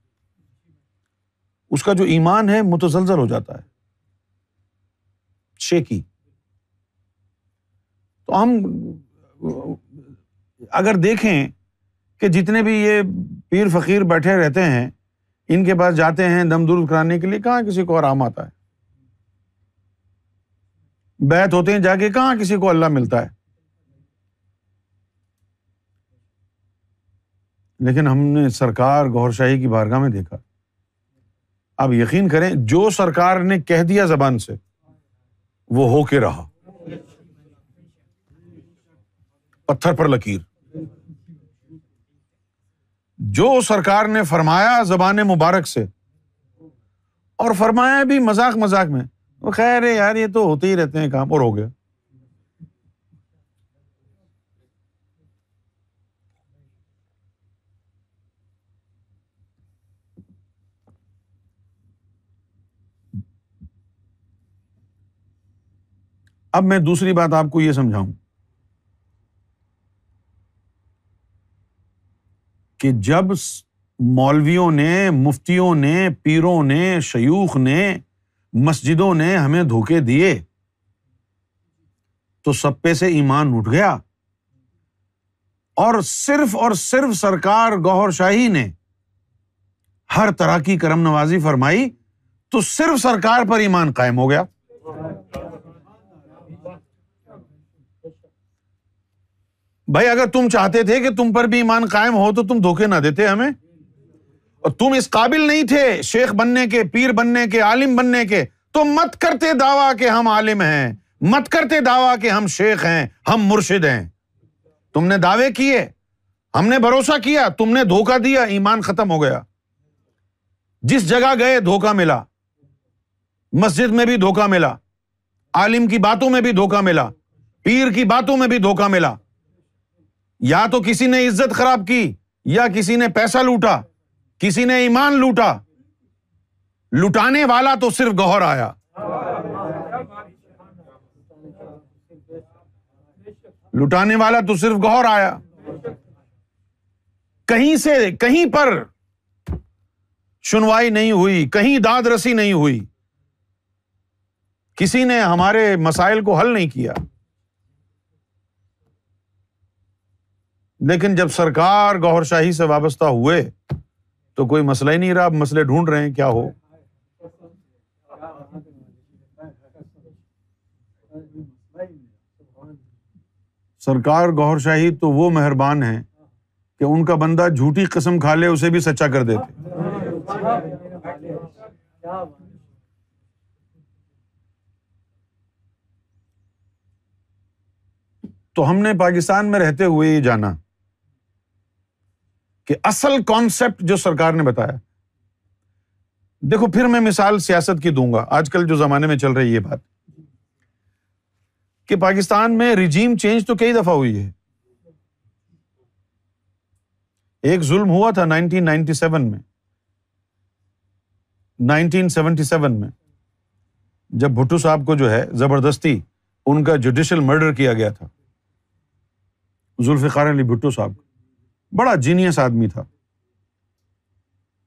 اس کا جو ایمان ہے متزلزل ہو جاتا ہے شیکی تو ہم اگر دیکھیں کہ جتنے بھی یہ پیر فقیر بیٹھے رہتے ہیں ان کے پاس جاتے ہیں دم درست کرانے کے لیے کہاں کسی کو آرام آتا ہے بیت ہوتے ہیں جا کے کہاں کسی کو اللہ ملتا ہے لیکن ہم نے سرکار گور شاہی کی بارگاہ میں دیکھا آپ یقین کریں جو سرکار نے کہہ دیا زبان سے وہ ہو کے رہا پتھر پر لکیر جو سرکار نے فرمایا زبان مبارک سے اور فرمایا بھی مذاق مذاق میں وہ خیر یار یہ تو ہوتے ہی رہتے ہیں کام اور ہو گیا اب میں دوسری بات آپ کو یہ سمجھاؤں کہ جب مولویوں نے مفتیوں نے پیروں نے شیوخ نے مسجدوں نے ہمیں دھوکے دیے تو سب پہ سے ایمان اٹھ گیا اور صرف اور صرف سرکار گوہر شاہی نے ہر طرح کی کرم نوازی فرمائی تو صرف سرکار پر ایمان قائم ہو گیا بھائی اگر تم چاہتے تھے کہ تم پر بھی ایمان قائم ہو تو تم دھوکے نہ دیتے ہمیں اور تم اس قابل نہیں تھے شیخ بننے کے پیر بننے کے عالم بننے کے تو مت کرتے دعویٰ کے ہم عالم ہیں مت کرتے دعویٰ کہ ہم شیخ ہیں ہم مرشد ہیں تم نے دعوے کیے ہم نے بھروسہ کیا تم نے دھوکا دیا ایمان ختم ہو گیا جس جگہ گئے دھوکا ملا مسجد میں بھی دھوکا ملا عالم کی باتوں میں بھی دھوکا ملا پیر کی باتوں میں بھی دھوکا ملا یا تو کسی نے عزت خراب کی یا کسی نے پیسہ لوٹا کسی نے ایمان لوٹا لٹانے والا تو صرف گہور آیا لٹانے والا تو صرف گہور آیا کہیں سے کہیں پر سنوائی نہیں ہوئی کہیں داد رسی نہیں ہوئی کسی نے ہمارے مسائل کو حل نہیں کیا لیکن جب سرکار گور شاہی سے وابستہ ہوئے تو کوئی مسئلہ ہی نہیں رہا مسئلے ڈھونڈ رہے ہیں کیا ہو سرکار گور شاہی تو وہ مہربان ہے کہ ان کا بندہ جھوٹی قسم کھا لے اسے بھی سچا کر دیتے تو ہم نے پاکستان میں رہتے ہوئے یہ جانا کہ اصل کانسیپٹ جو سرکار نے بتایا دیکھو پھر میں مثال سیاست کی دوں گا آج کل جو زمانے میں چل رہی یہ بات کہ پاکستان میں رجیم چینج تو کئی دفعہ ہوئی ہے ایک ظلم ہوا تھا نائنٹین نائنٹی سیون میں نائنٹین سیونٹی سیون میں جب بھٹو صاحب کو جو ہے زبردستی ان کا جوڈیشل مرڈر کیا گیا تھا ذوالفقار علی بھٹو صاحب کو بڑا جینیس آدمی تھا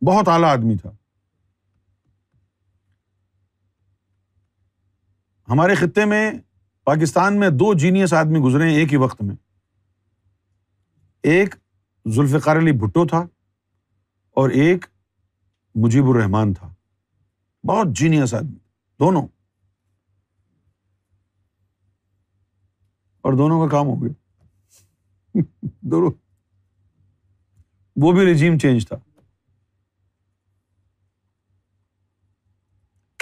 بہت اعلی آدمی تھا ہمارے خطے میں پاکستان میں دو جینیس آدمی گزرے ہیں ایک ہی وقت میں ایک ذوالفقار علی بھٹو تھا اور ایک مجیب الرحمان تھا بہت جینیس آدمی دونوں اور دونوں کا کام ہو گیا [LAUGHS] دونوں وہ بھی رجیم چینج تھا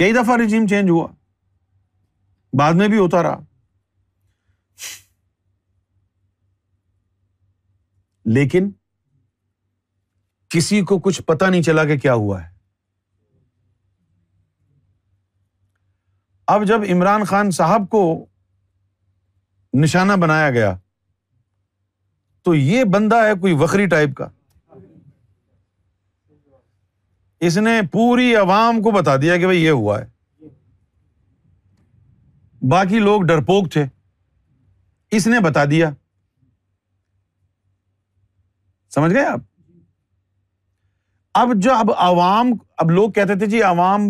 کئی دفعہ رجیم چینج ہوا بعد میں بھی ہوتا رہا لیکن کسی کو کچھ پتا نہیں چلا کہ کیا ہوا ہے اب جب عمران خان صاحب کو نشانہ بنایا گیا تو یہ بندہ ہے کوئی وکری ٹائپ کا اس نے پوری عوام کو بتا دیا کہ بھائی یہ ہوا ہے باقی لوگ ڈرپوک تھے اس نے بتا دیا سمجھ گئے آپ اب جو اب عوام اب لوگ کہتے تھے جی عوام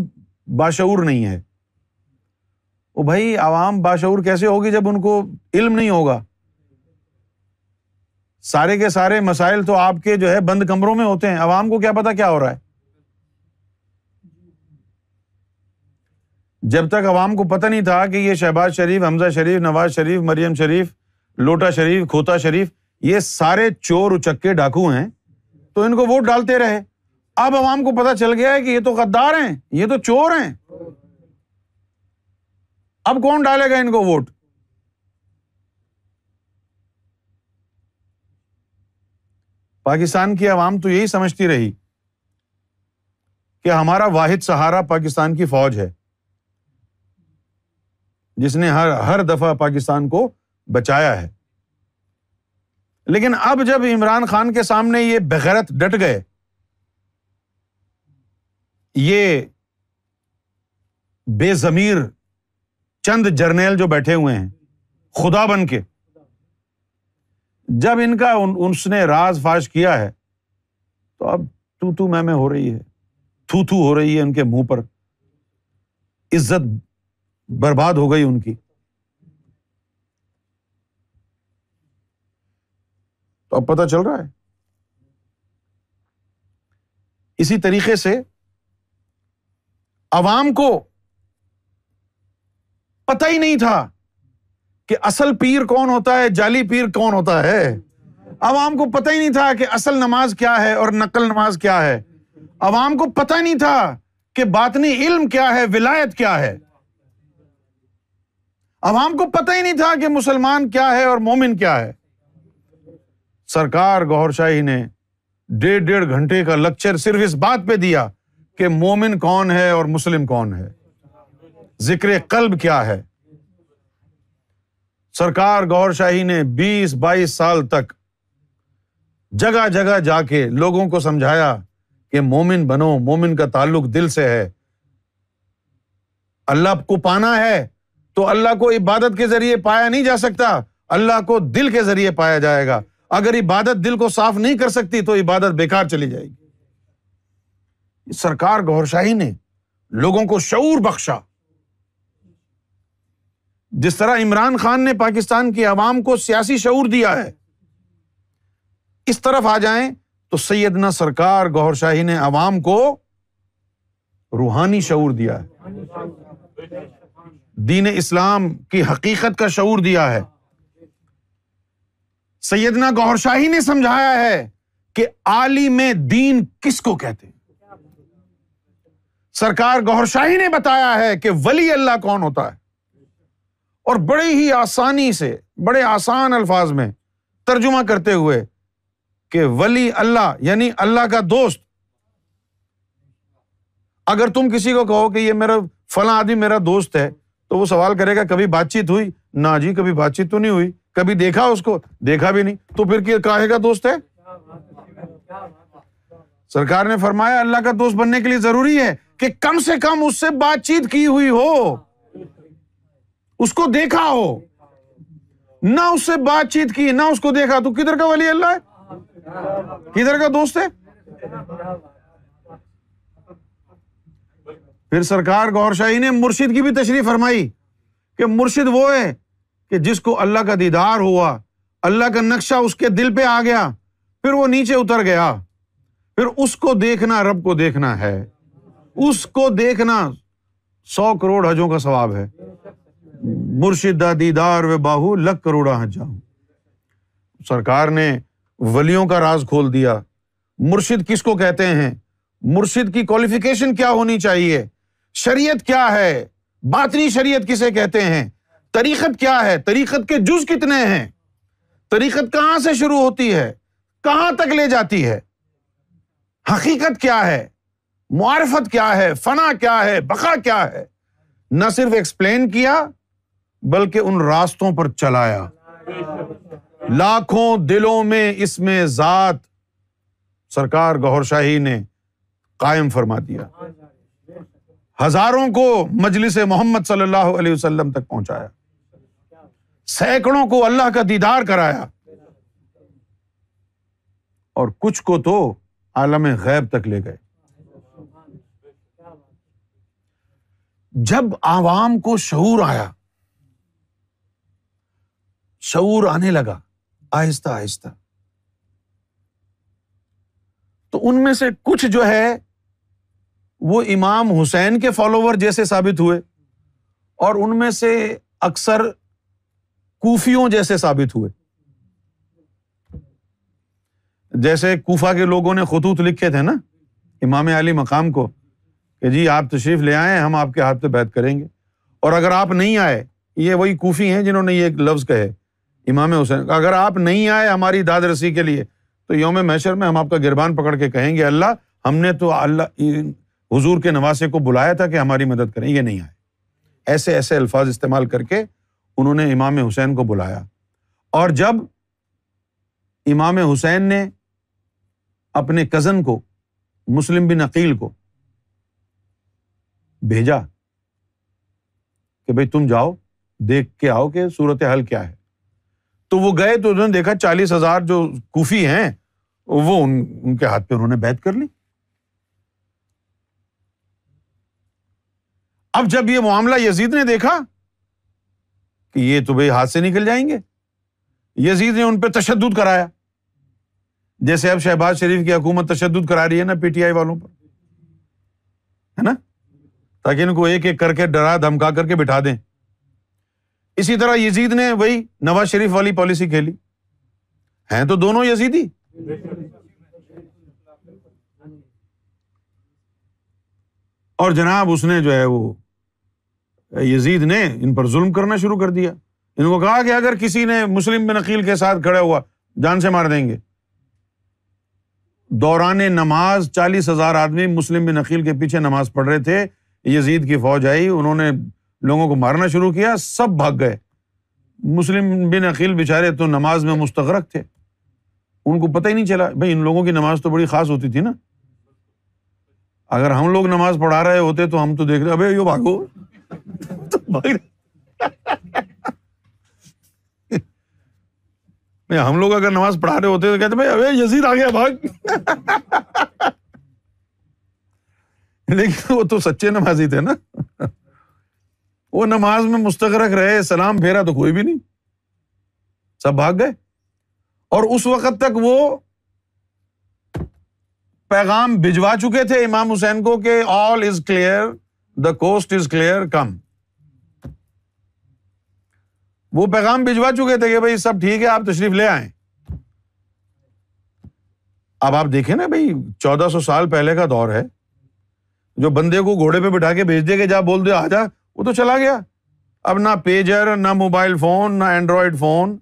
باشعور نہیں ہے وہ بھائی عوام باشعور کیسے ہوگی جب ان کو علم نہیں ہوگا سارے کے سارے مسائل تو آپ کے جو ہے بند کمروں میں ہوتے ہیں عوام کو کیا پتا کیا ہو رہا ہے جب تک عوام کو پتہ نہیں تھا کہ یہ شہباز شریف حمزہ شریف نواز شریف مریم شریف لوٹا شریف کھوتا شریف یہ سارے چور اچکے ڈاکو ہیں تو ان کو ووٹ ڈالتے رہے اب عوام کو پتا چل گیا ہے کہ یہ تو غدار ہیں یہ تو چور ہیں اب کون ڈالے گا ان کو ووٹ پاکستان کی عوام تو یہی سمجھتی رہی کہ ہمارا واحد سہارا پاکستان کی فوج ہے جس نے ہر ہر دفعہ پاکستان کو بچایا ہے لیکن اب جب عمران خان کے سامنے یہ بغیرت ڈٹ گئے یہ بے ضمیر چند جرنیل جو بیٹھے ہوئے ہیں خدا بن کے جب ان کا اس نے راز فاش کیا ہے تو اب تو تو میں میں ہو رہی ہے تھو تھو ہو رہی ہے ان کے منہ پر عزت برباد ہو گئی ان کی تو اب پتا چل رہا ہے اسی طریقے سے عوام کو پتا ہی نہیں تھا کہ اصل پیر کون ہوتا ہے جعلی پیر کون ہوتا ہے عوام کو پتا ہی نہیں تھا کہ اصل نماز کیا ہے اور نقل نماز کیا ہے عوام کو پتا نہیں تھا کہ بات نہیں علم کیا ہے ولایت کیا ہے عوام کو پتا ہی نہیں تھا کہ مسلمان کیا ہے اور مومن کیا ہے سرکار گور شاہی نے ڈیڑھ ڈیڑھ گھنٹے کا لکچر صرف اس بات پہ دیا کہ مومن کون ہے اور مسلم کون ہے ذکر قلب کیا ہے سرکار گور شاہی نے بیس بائیس سال تک جگہ جگہ جا کے لوگوں کو سمجھایا کہ مومن بنو مومن کا تعلق دل سے ہے اللہ کو پانا ہے تو اللہ کو عبادت کے ذریعے پایا نہیں جا سکتا اللہ کو دل کے ذریعے پایا جائے گا اگر عبادت دل کو صاف نہیں کر سکتی تو عبادت بیکار چلی جائے گی سرکار گور شاہی نے لوگوں کو شعور بخشا جس طرح عمران خان نے پاکستان کی عوام کو سیاسی شعور دیا ہے اس طرف آ جائیں تو سیدنا سرکار گور شاہی نے عوام کو روحانی شعور دیا ہے دین اسلام کی حقیقت کا شعور دیا ہے سیدنا گور شاہی نے سمجھایا ہے کہ آلی میں دین کس کو کہتے سرکار گور شاہی نے بتایا ہے کہ ولی اللہ کون ہوتا ہے اور بڑی ہی آسانی سے بڑے آسان الفاظ میں ترجمہ کرتے ہوئے کہ ولی اللہ یعنی اللہ کا دوست اگر تم کسی کو کہو کہ یہ میرا فلاں آدمی میرا دوست ہے تو وہ سوال کرے گا کبھی بات چیت ہوئی نہ جی کبھی بات چیت تو نہیں ہوئی کبھی دیکھا اس کو دیکھا بھی نہیں تو پھر کاہے کا دوست ہے سرکار نے فرمایا اللہ کا دوست بننے کے لیے ضروری ہے کہ کم سے کم اس سے بات چیت کی ہوئی ہو اس کو دیکھا ہو نہ اس سے بات چیت کی نہ اس کو دیکھا تو کدھر کا ولی اللہ ہے کدھر کا دوست ہے پھر سرکار گور شاہی نے مرشد کی بھی تشریف فرمائی کہ مرشد وہ ہے کہ جس کو اللہ کا دیدار ہوا اللہ کا نقشہ اس کے دل پہ آ گیا پھر وہ نیچے اتر گیا پھر اس کو دیکھنا رب کو دیکھنا ہے اس کو دیکھنا سو کروڑ حجوں کا ثواب ہے مرشد باہو لکھ کروڑا حج جاؤں سرکار نے ولیوں کا راز کھول دیا مرشد کس کو کہتے ہیں مرشد کی کوالیفیکیشن کیا ہونی چاہیے شریعت کیا ہے باطنی شریعت کسے کہتے ہیں تریقت کیا ہے تریقت کے جز کتنے ہیں تریقت کہاں سے شروع ہوتی ہے کہاں تک لے جاتی ہے حقیقت کیا ہے معارفت کیا ہے فنا کیا ہے بقا کیا ہے نہ صرف ایکسپلین کیا بلکہ ان راستوں پر چلایا لاکھوں دلوں میں اس میں ذات سرکار گور شاہی نے قائم فرما دیا ہزاروں کو مجلس محمد صلی اللہ علیہ وسلم تک پہنچایا سینکڑوں کو اللہ کا دیدار کرایا اور کچھ کو تو عالم غیب تک لے گئے جب عوام کو شعور آیا شعور آنے لگا آہستہ آہستہ تو ان میں سے کچھ جو ہے وہ امام حسین کے فالوور جیسے ثابت ہوئے اور ان میں سے اکثر کوفیوں جیسے ثابت ہوئے جیسے کوفا کے لوگوں نے خطوط لکھے تھے نا امام علی مقام کو کہ جی آپ تشریف لے آئے ہم آپ کے ہاتھ پہ بیت کریں گے اور اگر آپ نہیں آئے یہ وہی کوفی ہیں جنہوں نے یہ لفظ کہے امام حسین اگر آپ نہیں آئے ہماری داد رسی کے لیے تو یوم میشر میں ہم آپ کا گربان پکڑ کے کہیں گے اللہ ہم نے تو اللہ حضور کے نواسے کو بلایا تھا کہ ہماری مدد کریں یہ نہیں آئے ایسے ایسے الفاظ استعمال کر کے انہوں نے امام حسین کو بلایا اور جب امام حسین نے اپنے کزن کو مسلم بن عقیل کو بھیجا کہ بھائی تم جاؤ دیکھ کے آؤ کہ صورت حال کیا ہے تو وہ گئے تو انہوں نے دیکھا چالیس ہزار جو کوفی ہیں وہ ان کے ہاتھ پہ انہوں نے بیت کر لی اب جب یہ معاملہ یزید نے دیکھا کہ یہ تو بھائی ہاتھ سے نکل جائیں گے یزید نے ان پہ تشدد کرایا جیسے اب شہباز شریف کی حکومت تشدد کرا رہی ہے نا پی ٹی آئی والوں پر ہے نا تاکہ ان کو ایک ایک کر کے ڈرا دھمکا کر کے بٹھا دیں اسی طرح یزید نے وہی نواز شریف والی پالیسی کھیلی ہیں تو دونوں یزیدی اور جناب اس نے جو ہے وہ یزید نے ان پر ظلم کرنا شروع کر دیا ان کو کہا کہ اگر کسی نے مسلم بن عقیل کے ساتھ کھڑا ہوا جان سے مار دیں گے دوران نماز چالیس ہزار آدمی مسلم بن عقیل کے پیچھے نماز پڑھ رہے تھے یزید کی فوج آئی انہوں نے لوگوں کو مارنا شروع کیا سب بھاگ گئے مسلم بن عقیل بےچارے تو نماز میں مستغرق تھے ان کو پتہ ہی نہیں چلا بھائی ان لوگوں کی نماز تو بڑی خاص ہوتی تھی نا اگر ہم لوگ نماز پڑھا رہے ہوتے تو ہم تو دیکھ رہے ابھی بھاگو ہم لوگ اگر نماز پڑھا رہے ہوتے تو کہتے بھائی ابھی یزید آ گیا بھاگ لیکن وہ تو سچے نمازی تھے نا وہ نماز میں مستغرق رہے سلام پھیرا تو کوئی بھی نہیں سب بھاگ گئے اور اس وقت تک وہ پیغام بھجوا چکے تھے امام حسین کو کہ all is clear the coast is clear کم وہ پیغام بھجوا چکے تھے کہ بھائی سب ٹھیک ہے آپ تشریف لے آئے اب آپ دیکھیں نا بھائی چودہ سو سال پہلے کا دور ہے جو بندے کو گھوڑے پہ بٹھا کے بھیج دے گا جا بول دے آ جا وہ تو چلا گیا اب نہ پیجر نہ موبائل فون نہ اینڈرائڈ فون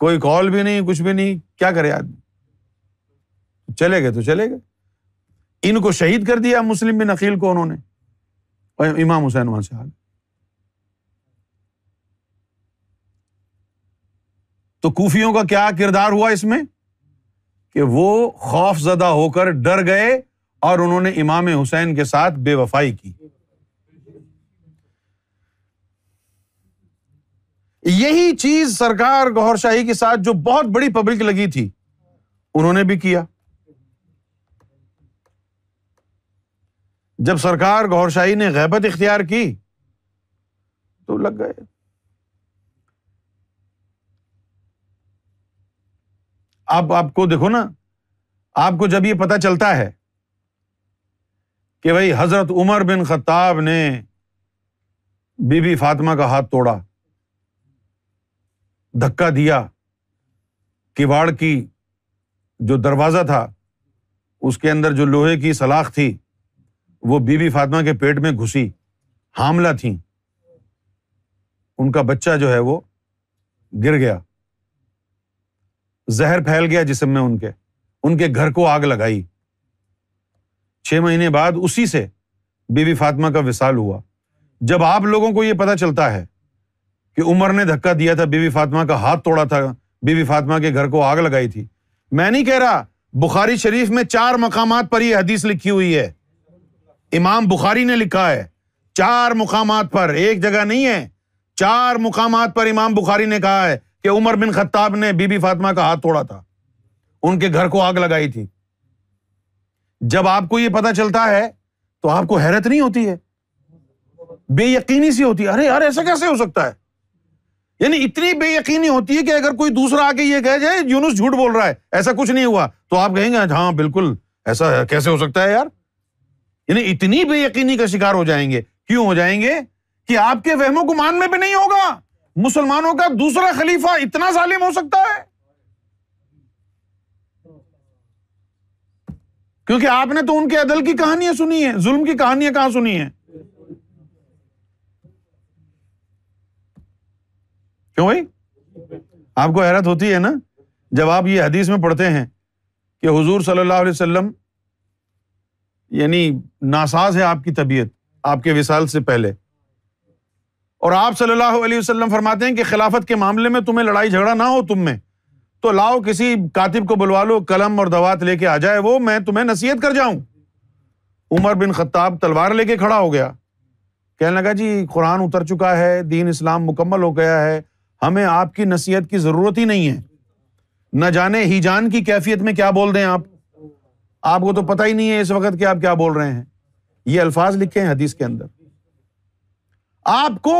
کوئی کال بھی نہیں کچھ بھی نہیں کیا کرے آدمی چلے گئے تو چلے گئے ان کو شہید کر دیا مسلم بن عقیل کو انہوں نے امام حسین وہاں سے تو کوفیوں کا کیا کردار ہوا اس میں کہ وہ خوف زدہ ہو کر ڈر گئے اور انہوں نے امام حسین کے ساتھ بے وفائی کی یہی چیز سرکار گور شاہی کے ساتھ جو بہت بڑی پبلک لگی تھی انہوں نے بھی کیا جب سرکار گور شاہی نے غیبت اختیار کی تو لگ گئے اب آپ کو دیکھو نا آپ کو جب یہ پتا چلتا ہے کہ بھائی حضرت عمر بن خطاب نے بی بی فاطمہ کا ہاتھ توڑا دھکا دیا کواڑ کی جو دروازہ تھا اس کے اندر جو لوہے کی سلاخ تھی وہ بی بی فاطمہ کے پیٹ میں گھسی حاملہ تھیں ان کا بچہ جو ہے وہ گر گیا زہر پھیل گیا جسم میں ان کے ان کے گھر کو آگ لگائی چھ مہینے بعد اسی سے بی بی فاطمہ کا وصال ہوا جب آپ لوگوں کو یہ پتا چلتا ہے کہ عمر نے دھکا دیا تھا بیوی فاطمہ کا ہاتھ توڑا تھا بی بی فاطمہ کے گھر کو آگ لگائی تھی میں نہیں کہہ رہا بخاری شریف میں چار مقامات پر یہ حدیث لکھی ہوئی ہے امام بخاری نے لکھا ہے چار مقامات پر ایک جگہ نہیں ہے چار مقامات پر امام بخاری نے کہا ہے کہ عمر بن خطاب نے بی بی فاطمہ کا ہاتھ توڑا تھا ان کے گھر کو آگ لگائی تھی جب آپ کو یہ پتا چلتا ہے تو آپ کو حیرت نہیں ہوتی ہے بے یقینی سی ہوتی ہے ارے یار ایسا کیسے ہو سکتا ہے یعنی اتنی بے یقینی ہوتی ہے کہ اگر کوئی دوسرا آ کے یہ کہہ جائے یونس جھوٹ بول رہا ہے ایسا کچھ نہیں ہوا تو آپ کہیں گے ہاں بالکل ایسا کیسے ہو سکتا ہے یار یعنی اتنی بے یقینی کا شکار ہو جائیں گے کیوں ہو جائیں گے کہ آپ کے وہم و گمان میں بھی نہیں ہوگا مسلمانوں کا دوسرا خلیفہ اتنا ظالم ہو سکتا ہے کیونکہ آپ نے تو ان کے عدل کی کہانیاں سنی ہیں ظلم کی کہانیاں کہاں سنی ہیں کیوں بھائی آپ کو حیرت ہوتی ہے نا جب آپ یہ حدیث میں پڑھتے ہیں کہ حضور صلی اللہ علیہ وسلم یعنی ناساز ہے آپ آپ آپ کی طبیعت کے کے سے پہلے اور صلی اللہ علیہ وسلم فرماتے ہیں کہ خلافت معاملے میں تمہیں لڑائی جھگڑا نہ ہو تم میں تو لاؤ کسی کاتب کو بلوا لو قلم اور دوات لے کے آ جائے وہ میں تمہیں نصیحت کر جاؤں عمر بن خطاب تلوار لے کے کھڑا ہو گیا کہنے لگا جی قرآن اتر چکا ہے دین اسلام مکمل ہو گیا ہے ہمیں آپ کی نصیحت کی ضرورت ہی نہیں ہے نہ جانے ہی جان کی کیفیت میں کیا بول رہے ہیں آپ آپ کو تو پتا ہی نہیں ہے اس وقت کہ آپ کیا بول رہے ہیں یہ الفاظ لکھے ہیں حدیث کے اندر آپ کو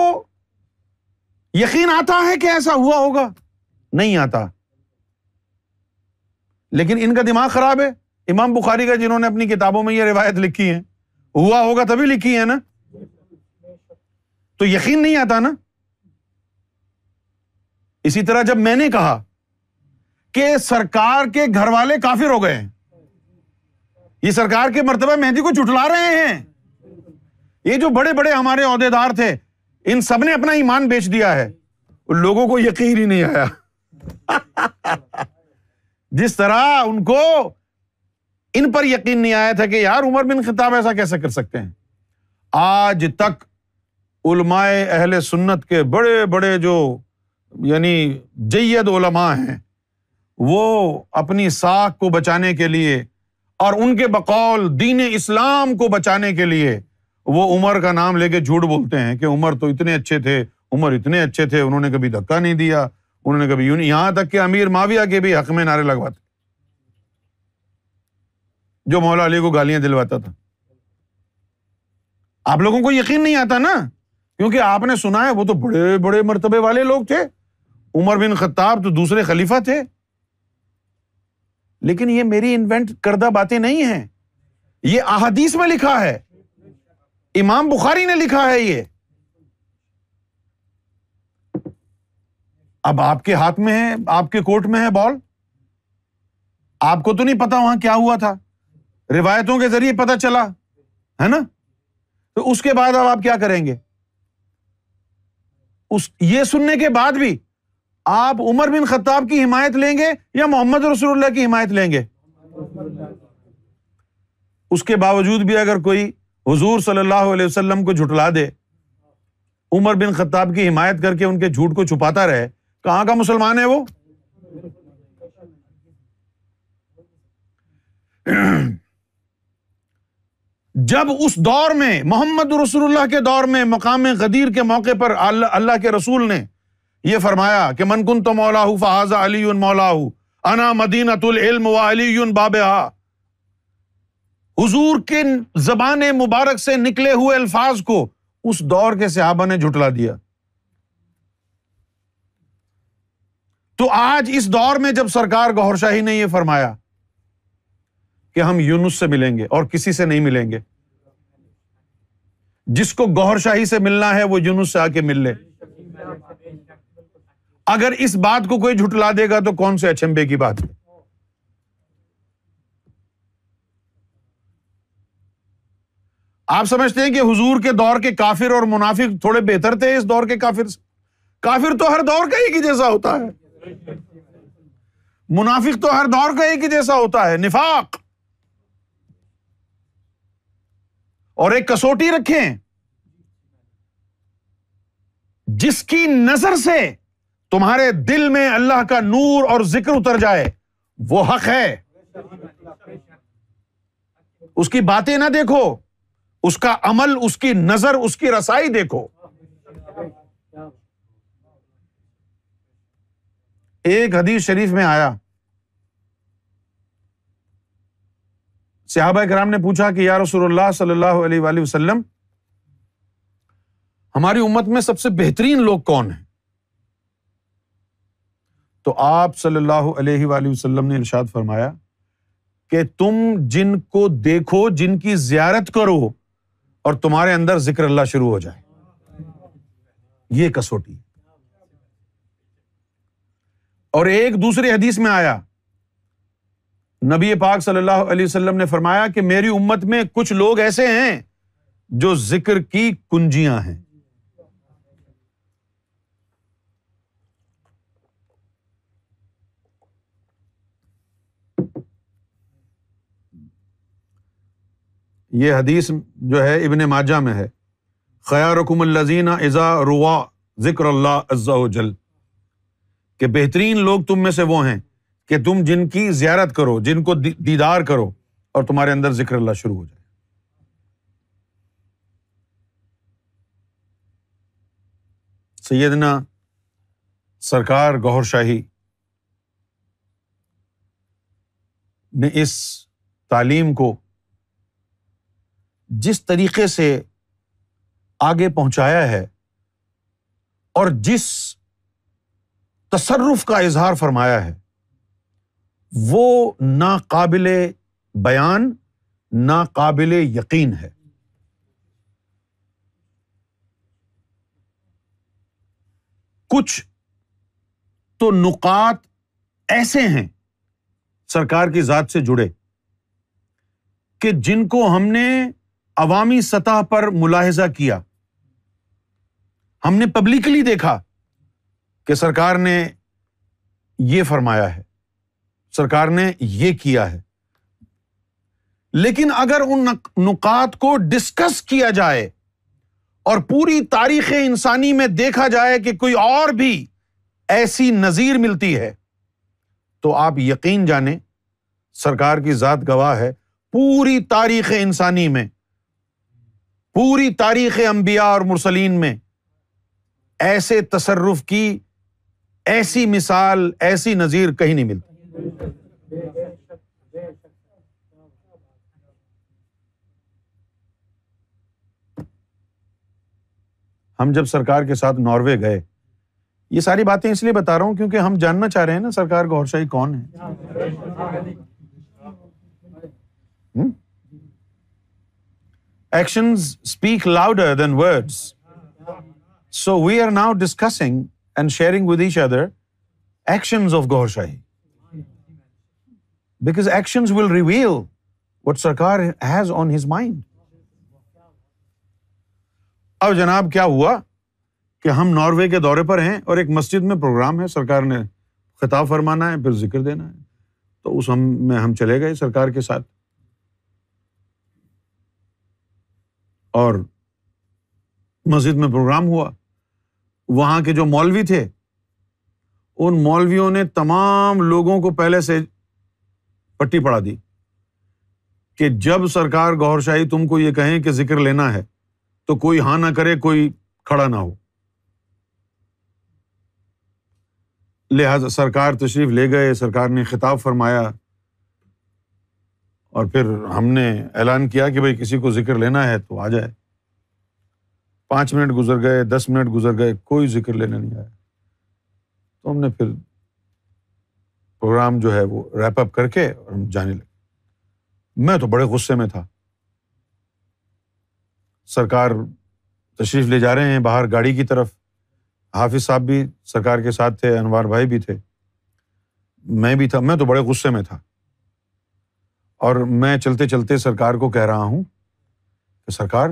یقین آتا ہے کہ ایسا ہوا ہوگا نہیں آتا لیکن ان کا دماغ خراب ہے امام بخاری کا جنہوں نے اپنی کتابوں میں یہ روایت لکھی ہے ہوا ہوگا تبھی لکھی ہے نا تو یقین نہیں آتا نا اسی طرح جب میں نے کہا کہ سرکار کے گھر والے کافر ہو گئے ہیں یہ سرکار کے مرتبہ مہندی کو چٹلا رہے ہیں یہ جو بڑے بڑے ہمارے عہدے دار تھے ان سب نے اپنا ایمان بیچ دیا ہے لوگوں کو یقین ہی نہیں آیا [LAUGHS] جس طرح ان کو ان پر یقین نہیں آیا تھا کہ یار عمر بن خطاب ایسا کیسے کر سکتے ہیں آج تک علمائے اہل سنت کے بڑے بڑے جو یعنی جید علما ہیں وہ اپنی ساکھ کو بچانے کے لیے اور ان کے بقول دین اسلام کو بچانے کے لیے وہ عمر کا نام لے کے جھوٹ بولتے ہیں کہ عمر تو اتنے اچھے تھے عمر اتنے اچھے تھے انہوں نے کبھی دھکا نہیں دیا انہوں نے کبھی یہاں تک کہ امیر معاویہ کے بھی حق میں نعرے لگواتے جو مولا علی کو گالیاں دلواتا تھا آپ لوگوں کو یقین نہیں آتا نا کیونکہ آپ نے سنا ہے وہ تو بڑے بڑے مرتبے والے لوگ تھے عمر بن خطاب تو دوسرے خلیفہ تھے لیکن یہ میری انوینٹ کردہ باتیں نہیں ہیں یہ احادیث میں لکھا ہے امام بخاری نے لکھا ہے یہ اب آپ کے ہاتھ میں ہے آپ کے کوٹ میں ہے بال آپ کو تو نہیں پتا وہاں کیا ہوا تھا روایتوں کے ذریعے پتا چلا ہے نا تو اس کے بعد اب آپ کیا کریں گے یہ سننے کے بعد بھی آپ عمر بن خطاب کی حمایت لیں گے یا محمد رسول اللہ کی حمایت لیں گے اس کے باوجود بھی اگر کوئی حضور صلی اللہ علیہ وسلم کو جھٹلا دے عمر بن خطاب کی حمایت کر کے ان کے جھوٹ کو چھپاتا رہے کہاں کا مسلمان ہے وہ جب اس دور میں محمد رسول اللہ کے دور میں مقام غدیر کے موقع پر اللہ کے رسول نے یہ فرمایا کہ من کن تو مولاح فہذا علی مولا انا علم و علی باب حضور کے زبان مبارک سے نکلے ہوئے الفاظ کو اس دور کے صحابہ نے جھٹلا دیا تو آج اس دور میں جب سرکار گور شاہی نے یہ فرمایا کہ ہم یونس سے ملیں گے اور کسی سے نہیں ملیں گے جس کو گور شاہی سے ملنا ہے وہ یونس سے آ کے مل لے اگر اس بات کو کوئی جھٹلا دے گا تو کون سے اچمبے کی بات ہے آپ سمجھتے ہیں کہ حضور کے دور کے کافر اور منافق تھوڑے بہتر تھے اس دور کے کافر سے کافر تو ہر دور کا ایک ہی جیسا ہوتا ہے منافق تو ہر دور کا ایک ہی جیسا ہوتا ہے نفاق اور ایک کسوٹی رکھیں جس کی نظر سے تمہارے دل میں اللہ کا نور اور ذکر اتر جائے وہ حق ہے اس کی باتیں نہ دیکھو اس کا عمل اس کی نظر اس کی رسائی دیکھو ایک حدیث شریف میں آیا صحابہ کرام نے پوچھا کہ یار رسول اللہ صلی اللہ علیہ وسلم ہماری امت میں سب سے بہترین لوگ کون ہیں تو آپ صلی اللہ علیہ وسلم نے ارشاد فرمایا کہ تم جن کو دیکھو جن کی زیارت کرو اور تمہارے اندر ذکر اللہ شروع ہو جائے یہ کسوٹی اور ایک دوسری حدیث میں آیا نبی پاک صلی اللہ علیہ وسلم نے فرمایا کہ میری امت میں کچھ لوگ ایسے ہیں جو ذکر کی کنجیاں ہیں یہ حدیث جو ہے ابن ماجہ میں ہے خیا الزین ازا روا ذکر اللہ ازا جل کہ بہترین لوگ تم میں سے وہ ہیں کہ تم جن کی زیارت کرو جن کو دیدار کرو اور تمہارے اندر ذکر اللہ شروع ہو جائے سیدنا سرکار گور شاہی نے اس تعلیم کو جس طریقے سے آگے پہنچایا ہے اور جس تصرف کا اظہار فرمایا ہے وہ ناقابل بیان ناقابل یقین ہے کچھ تو نکات ایسے ہیں سرکار کی ذات سے جڑے کہ جن کو ہم نے عوامی سطح پر ملاحظہ کیا ہم نے پبلکلی دیکھا کہ سرکار نے یہ فرمایا ہے سرکار نے یہ کیا ہے لیکن اگر ان نکات کو ڈسکس کیا جائے اور پوری تاریخ انسانی میں دیکھا جائے کہ کوئی اور بھی ایسی نظیر ملتی ہے تو آپ یقین جانیں سرکار کی ذات گواہ ہے پوری تاریخ انسانی میں پوری تاریخ انبیاء اور مرسلین میں ایسے تصرف کی ایسی مثال ایسی نظیر کہیں نہیں ملتی ہم جب سرکار کے ساتھ ناروے گئے یہ ساری باتیں اس لیے بتا رہا ہوں کیونکہ ہم جاننا چاہ رہے ہیں نا سرکار گور شاہی کون ہے actions speak louder than words so we are now discussing and sharing with each other actions of Gaur Shahi because actions will reveal what Sarkar has on his mind اب جناب کیا ہوا کہ ہم ناروے کے دورے پر ہیں اور ایک مسجد میں پروگرام ہے سرکار نے خطاب فرمانا ہے پھر ذکر دینا ہے تو اس ہم میں ہم چلے گئے سرکار کے ساتھ اور مسجد میں پروگرام ہوا وہاں کے جو مولوی تھے ان مولویوں نے تمام لوگوں کو پہلے سے پٹی پڑا دی کہ جب سرکار گور شاہی تم کو یہ کہیں کہ ذکر لینا ہے تو کوئی ہاں نہ کرے کوئی کھڑا نہ ہو لہٰذا سرکار تشریف لے گئے سرکار نے خطاب فرمایا اور پھر ہم نے اعلان کیا کہ بھائی کسی کو ذکر لینا ہے تو آ جائے پانچ منٹ گزر گئے دس منٹ گزر گئے کوئی ذکر لینے نہیں آیا تو ہم نے پھر پروگرام جو ہے وہ ریپ اپ کر کے اور ہم جانے لگے میں تو بڑے غصے میں تھا سرکار تشریف لے جا رہے ہیں باہر گاڑی کی طرف حافظ صاحب بھی سرکار کے ساتھ تھے انوار بھائی بھی تھے میں بھی تھا میں تو بڑے غصے میں تھا اور میں چلتے چلتے سرکار کو کہہ رہا ہوں کہ سرکار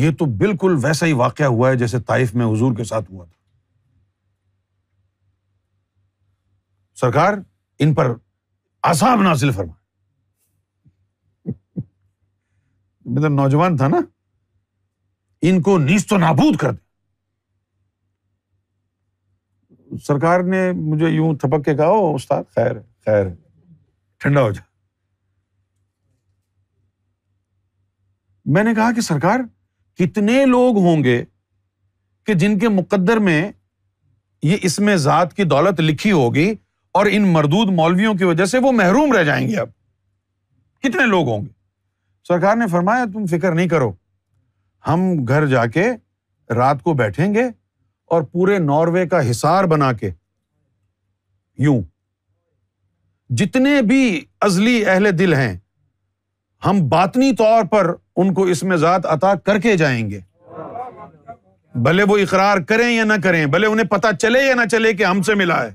یہ تو بالکل ویسا ہی واقعہ ہوا ہے جیسے طائف میں حضور کے ساتھ ہوا تھا سرکار ان پر آسام نازل فرمائے تو مطلب نوجوان تھا نا ان کو نیز تو نابود کر دے سرکار نے مجھے یوں تھپک کے کہا استاد خیر خیر ہے ٹھنڈا ہو جا میں نے کہا کہ سرکار کتنے لوگ ہوں گے کہ جن کے مقدر میں یہ اس میں ذات کی دولت لکھی ہوگی اور ان مردود مولویوں کی وجہ سے وہ محروم رہ جائیں گے اب کتنے لوگ ہوں گے سرکار نے فرمایا تم فکر نہیں کرو ہم گھر جا کے رات کو بیٹھیں گے اور پورے ناروے کا حصار بنا کے یوں جتنے بھی ازلی اہل دل ہیں ہم باطنی طور پر ان کو اس میں ذات عطا کر کے جائیں گے بھلے وہ اقرار کریں یا نہ کریں بھلے انہیں پتا چلے یا نہ چلے کہ ہم سے ملا ہے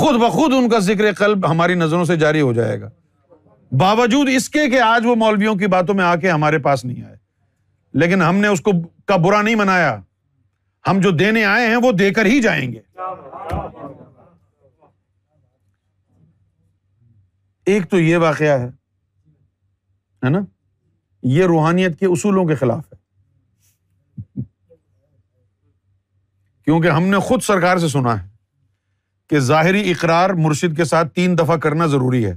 خود بخود ان کا ذکر قلب ہماری نظروں سے جاری ہو جائے گا باوجود اس کے کہ آج وہ مولویوں کی باتوں میں آ کے ہمارے پاس نہیں آئے لیکن ہم نے اس کو کا برا نہیں منایا ہم جو دینے آئے ہیں وہ دے کر ہی جائیں گے ایک تو یہ واقعہ ہے نا یہ روحانیت کے اصولوں کے خلاف ہے کیونکہ ہم نے خود سرکار سے سنا ہے کہ ظاہری اقرار مرشد کے ساتھ تین دفعہ کرنا ضروری ہے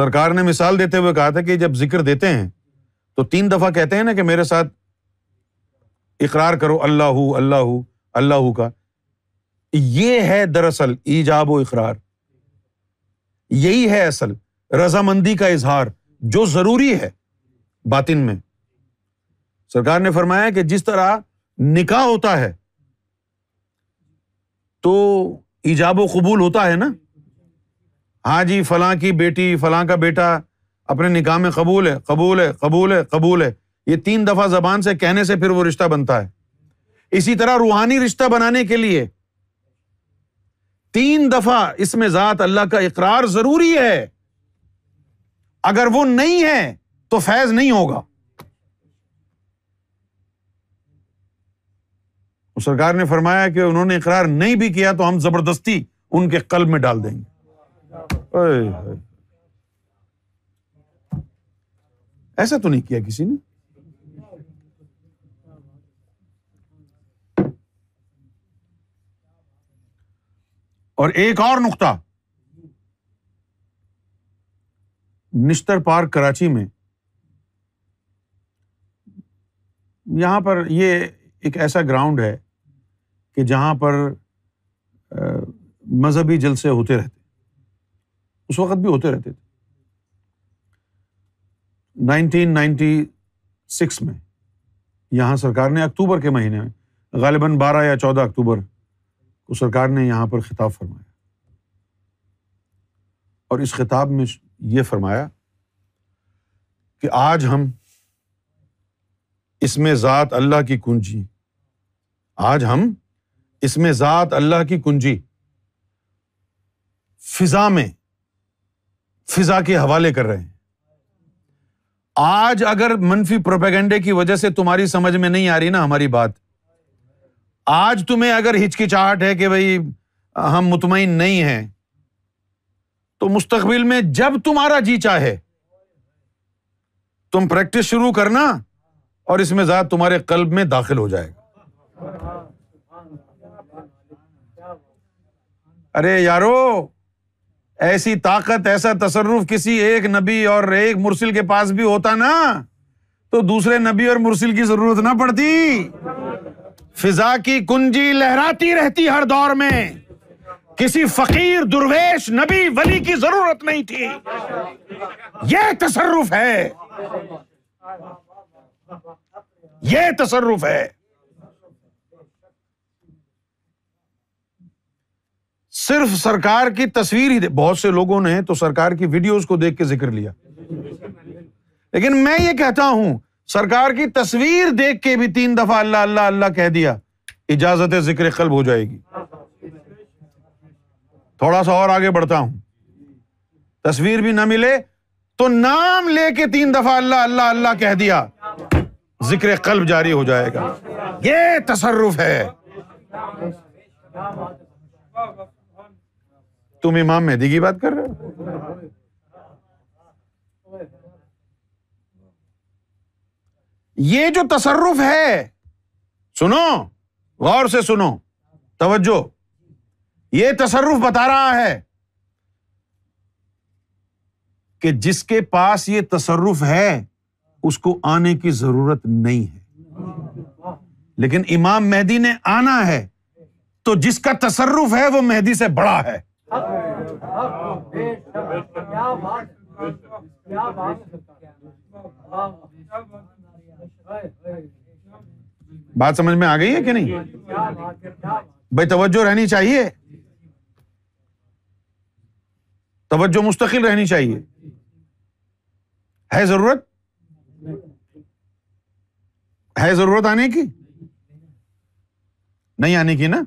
سرکار نے مثال دیتے ہوئے کہا تھا کہ جب ذکر دیتے ہیں تو تین دفعہ کہتے ہیں نا کہ میرے ساتھ اقرار کرو اللہ اللہ ہو اللہ کا یہ ہے دراصل ایجاب و اقرار یہی ہے اصل رضامندی کا اظہار جو ضروری ہے باطن میں سرکار نے فرمایا کہ جس طرح نکاح ہوتا ہے تو ایجاب و قبول ہوتا ہے نا ہاں جی فلاں کی بیٹی فلاں کا بیٹا اپنے نکاح میں قبول ہے قبول ہے قبول ہے قبول ہے یہ تین دفعہ زبان سے کہنے سے پھر وہ رشتہ بنتا ہے اسی طرح روحانی رشتہ بنانے کے لیے تین دفعہ اس میں ذات اللہ کا اقرار ضروری ہے اگر وہ نہیں ہے تو فیض نہیں ہوگا سرکار نے فرمایا کہ انہوں نے اقرار نہیں بھی کیا تو ہم زبردستی ان کے قلب میں ڈال دیں گے ایسا تو نہیں کیا کسی نے اور ایک اور نقطہ نشتر پارک کراچی میں یہاں پر یہ ایک ایسا گراؤنڈ ہے کہ جہاں پر مذہبی جلسے ہوتے رہتے اس وقت بھی ہوتے رہتے تھے نائنٹین نائنٹی سکس میں یہاں سرکار نے اکتوبر کے مہینے میں غالباً بارہ یا چودہ اکتوبر سرکار نے یہاں پر خطاب فرمایا اور اس خطاب میں یہ فرمایا کہ آج ہم اس میں ذات اللہ کی کنجی آج ہم اس میں ذات اللہ کی کنجی فضا میں فضا کے حوالے کر رہے ہیں آج اگر منفی پروپیگنڈے کی وجہ سے تمہاری سمجھ میں نہیں آ رہی نا ہماری بات آج تمہیں اگر ہچکچاہٹ ہے کہ بھائی ہم مطمئن نہیں ہیں تو مستقبل میں جب تمہارا جی چاہے تم پریکٹس شروع کرنا اور اس میں ذات تمہارے قلب میں داخل ہو جائے گا ارے یارو ایسی طاقت ایسا تصرف کسی ایک نبی اور ایک مرسل کے پاس بھی ہوتا نا تو دوسرے نبی اور مرسل کی ضرورت نہ پڑتی فضا کی کنجی لہراتی رہتی ہر دور میں کسی فقیر درویش نبی ولی کی ضرورت نہیں تھی یہ تصرف ہے یہ تصرف ہے صرف سرکار کی تصویر ہی بہت سے لوگوں نے تو سرکار کی ویڈیوز کو دیکھ کے ذکر لیا لیکن میں یہ کہتا ہوں سرکار کی تصویر دیکھ کے بھی تین دفعہ اللہ اللہ اللہ کہہ دیا اجازت ذکر قلب ہو جائے گی تھوڑا سا اور آگے بڑھتا ہوں تصویر بھی نہ ملے تو نام لے کے تین دفعہ اللہ اللہ اللہ کہہ دیا ذکر قلب جاری ہو جائے گا یہ تصرف ہے تم امام مہدی کی بات کر رہے ہو یہ جو تصرف ہے سنو غور سے سنو توجہ یہ تصرف بتا رہا ہے کہ جس کے پاس یہ تصرف ہے اس کو آنے کی ضرورت نہیں ہے لیکن امام مہدی نے آنا ہے تو جس کا تصرف ہے وہ مہدی سے بڑا ہے بات سمجھ میں آ گئی ہے کہ نہیں بھائی توجہ رہنی چاہیے توجہ مستقل رہنی چاہیے ہے ضرورت ہے ضرورت آنے کی نہیں آنے کی نا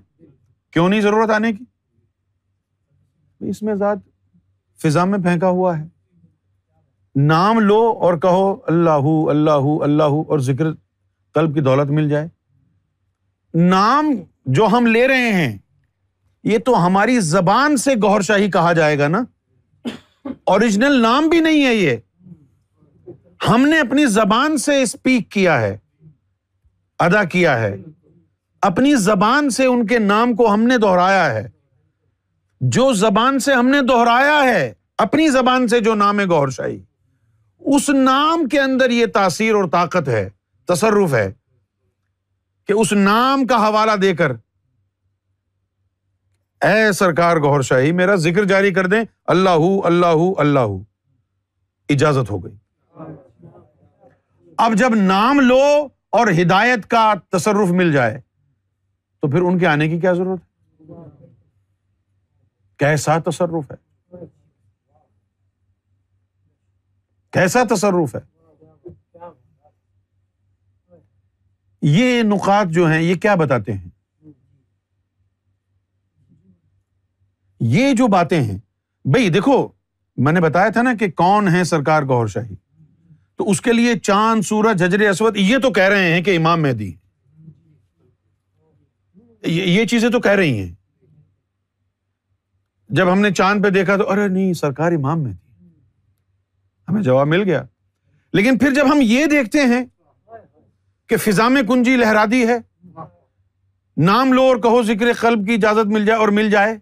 کیوں نہیں ضرورت آنے کی اس میں ذات فضا میں پھینکا ہوا ہے نام لو اور کہو اللہ اللہ اللہ اور ذکر قلب کی دولت مل جائے نام جو ہم لے رہے ہیں یہ تو ہماری زبان سے گور شاہی کہا جائے گا نا اوریجنل نام بھی نہیں ہے یہ ہم نے اپنی زبان سے اسپیک کیا ہے ادا کیا ہے اپنی زبان سے ان کے نام کو ہم نے دوہرایا ہے جو زبان سے ہم نے دوہرایا ہے اپنی زبان سے جو نام ہے گور شاہی اس نام کے اندر یہ تاثیر اور طاقت ہے تصرف ہے کہ اس نام کا حوالہ دے کر اے سرکار گور شاہی میرا ذکر جاری کر دیں اللہ اللہ ہُو اللہ اجازت ہو گئی اب جب نام لو اور ہدایت کا تصرف مل جائے تو پھر ان کے آنے کی کیا ضرورت ہے کیسا تصرف ہے کیسا تصرف ہے یہ نقات جو ہیں یہ کیا بتاتے ہیں یہ جو باتیں ہیں بھائی دیکھو میں نے بتایا تھا نا کہ کون ہے سرکار گور شاہی تو اس کے لیے چاند سورج ججر اسود یہ تو کہہ رہے ہیں کہ امام مہدی یہ چیزیں تو کہہ رہی ہیں جب ہم نے چاند پہ دیکھا تو ارے نہیں سرکار امام میں ہمیں جواب مل گیا لیکن پھر جب ہم یہ دیکھتے ہیں کہ فضا میں کنجی لہرا دی ہے نام لو اور کہو ذکر قلب کی اجازت مل جائے اور مل جائے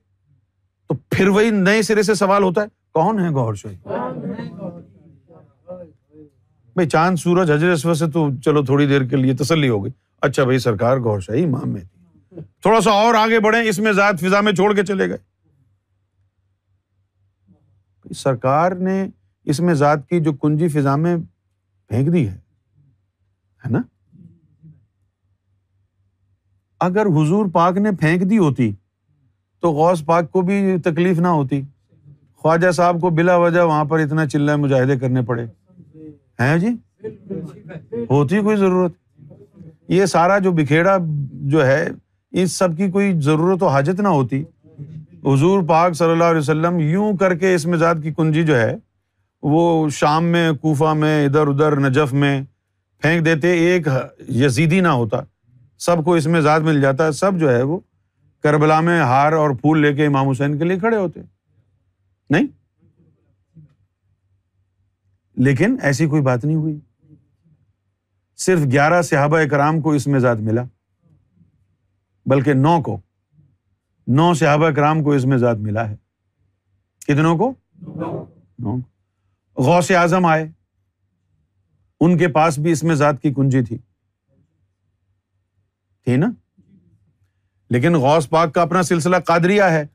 تو پھر وہی نئے سرے سے سوال ہوتا ہے کون ہے گور شوہی بھائی چاند سورج حجر اس سے تو چلو تھوڑی دیر کے لیے تسلی ہو گئی اچھا بھائی سرکار گور شاہی امام میں تھوڑا سا اور آگے بڑھے اس میں زائد فضا میں چھوڑ کے چلے گئے سرکار نے اس میں ذات کی جو کنجی فضا میں پھینک دی ہے نا اگر حضور پاک نے پھینک دی ہوتی تو غوث پاک کو بھی تکلیف نہ ہوتی خواجہ صاحب کو بلا وجہ وہاں پر اتنا چلائے مجاہدے کرنے پڑے ہیں جی ہوتی کوئی ضرورت یہ سارا جو بکھیڑا جو ہے اس سب کی کوئی ضرورت و حاجت نہ ہوتی حضور پاک صلی اللہ علیہ وسلم یوں کر کے اس مزاج کی کنجی جو ہے وہ شام میں کوفہ میں ادھر ادھر نجف میں پھینک دیتے ایک یزیدی نہ ہوتا سب کو اس میں ذات مل جاتا سب جو ہے وہ کربلا میں ہار اور پھول لے کے امام حسین کے لیے کھڑے ہوتے نہیں لیکن ایسی کوئی بات نہیں ہوئی صرف گیارہ صحابہ اکرام کو اس میں ذات ملا بلکہ نو کو نو صحابہ اکرام کو اس میں ذات ملا ہے کتنوں کو غوث سے اعظم آئے ان کے پاس بھی اس میں ذات کی کنجی تھی تھی نا لیکن غوث پاک کا اپنا سلسلہ قادریہ ہے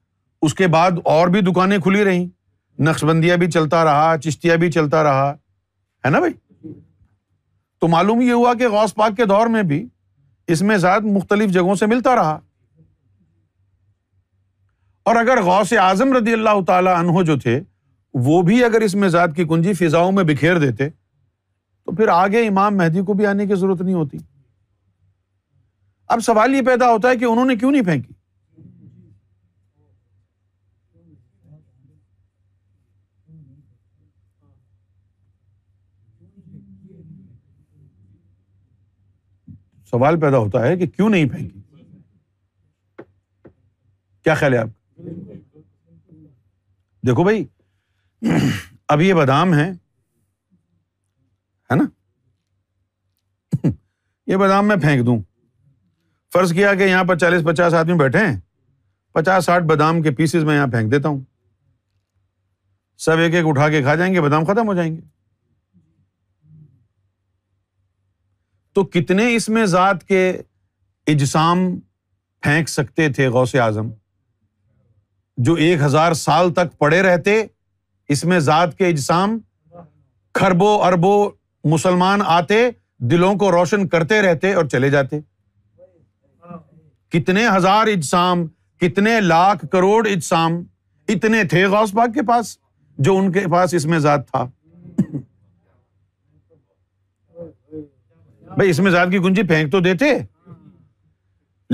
اس کے بعد اور بھی دکانیں کھلی رہیں نقش بندیاں بھی چلتا رہا چشتیاں بھی چلتا رہا ہے نا بھائی تو معلوم یہ ہوا کہ غوث پاک کے دور میں بھی اس میں ذات مختلف جگہوں سے ملتا رہا اور اگر غوث اعظم رضی اللہ تعالی عنہ جو تھے وہ بھی اگر اس ذات کی کنجی فضاؤں میں بکھیر دیتے تو پھر آگے امام مہدی کو بھی آنے کی ضرورت نہیں ہوتی اب سوال یہ پیدا ہوتا ہے کہ انہوں نے کیوں نہیں پھینکی سوال پیدا ہوتا ہے کہ کیوں نہیں پھینکی کیا خیال ہے آپ دیکھو بھائی [CLEARS THROAT] اب یہ بادام ہے نا یہ بادام میں پھینک دوں فرض کیا کہ یہاں پر چالیس پچاس آدمی بیٹھے ہیں پچاس ساٹھ بادام کے پیسز میں یہاں پھینک دیتا ہوں سب ایک ایک اٹھا کے کھا جائیں گے بادام ختم ہو جائیں گے تو کتنے اس میں ذات کے اجسام پھینک سکتے تھے غوث اعظم جو ایک ہزار سال تک پڑے رہتے اس میں ذات کے اجسام کھربوں اربوں مسلمان آتے دلوں کو روشن کرتے رہتے اور چلے جاتے کتنے ہزار اجسام کتنے لاکھ کروڑ اجسام اتنے تھے غوث پاک کے پاس جو ان کے پاس اس میں ذات تھا بھائی اس میں ذات کی گنجی پھینک تو دیتے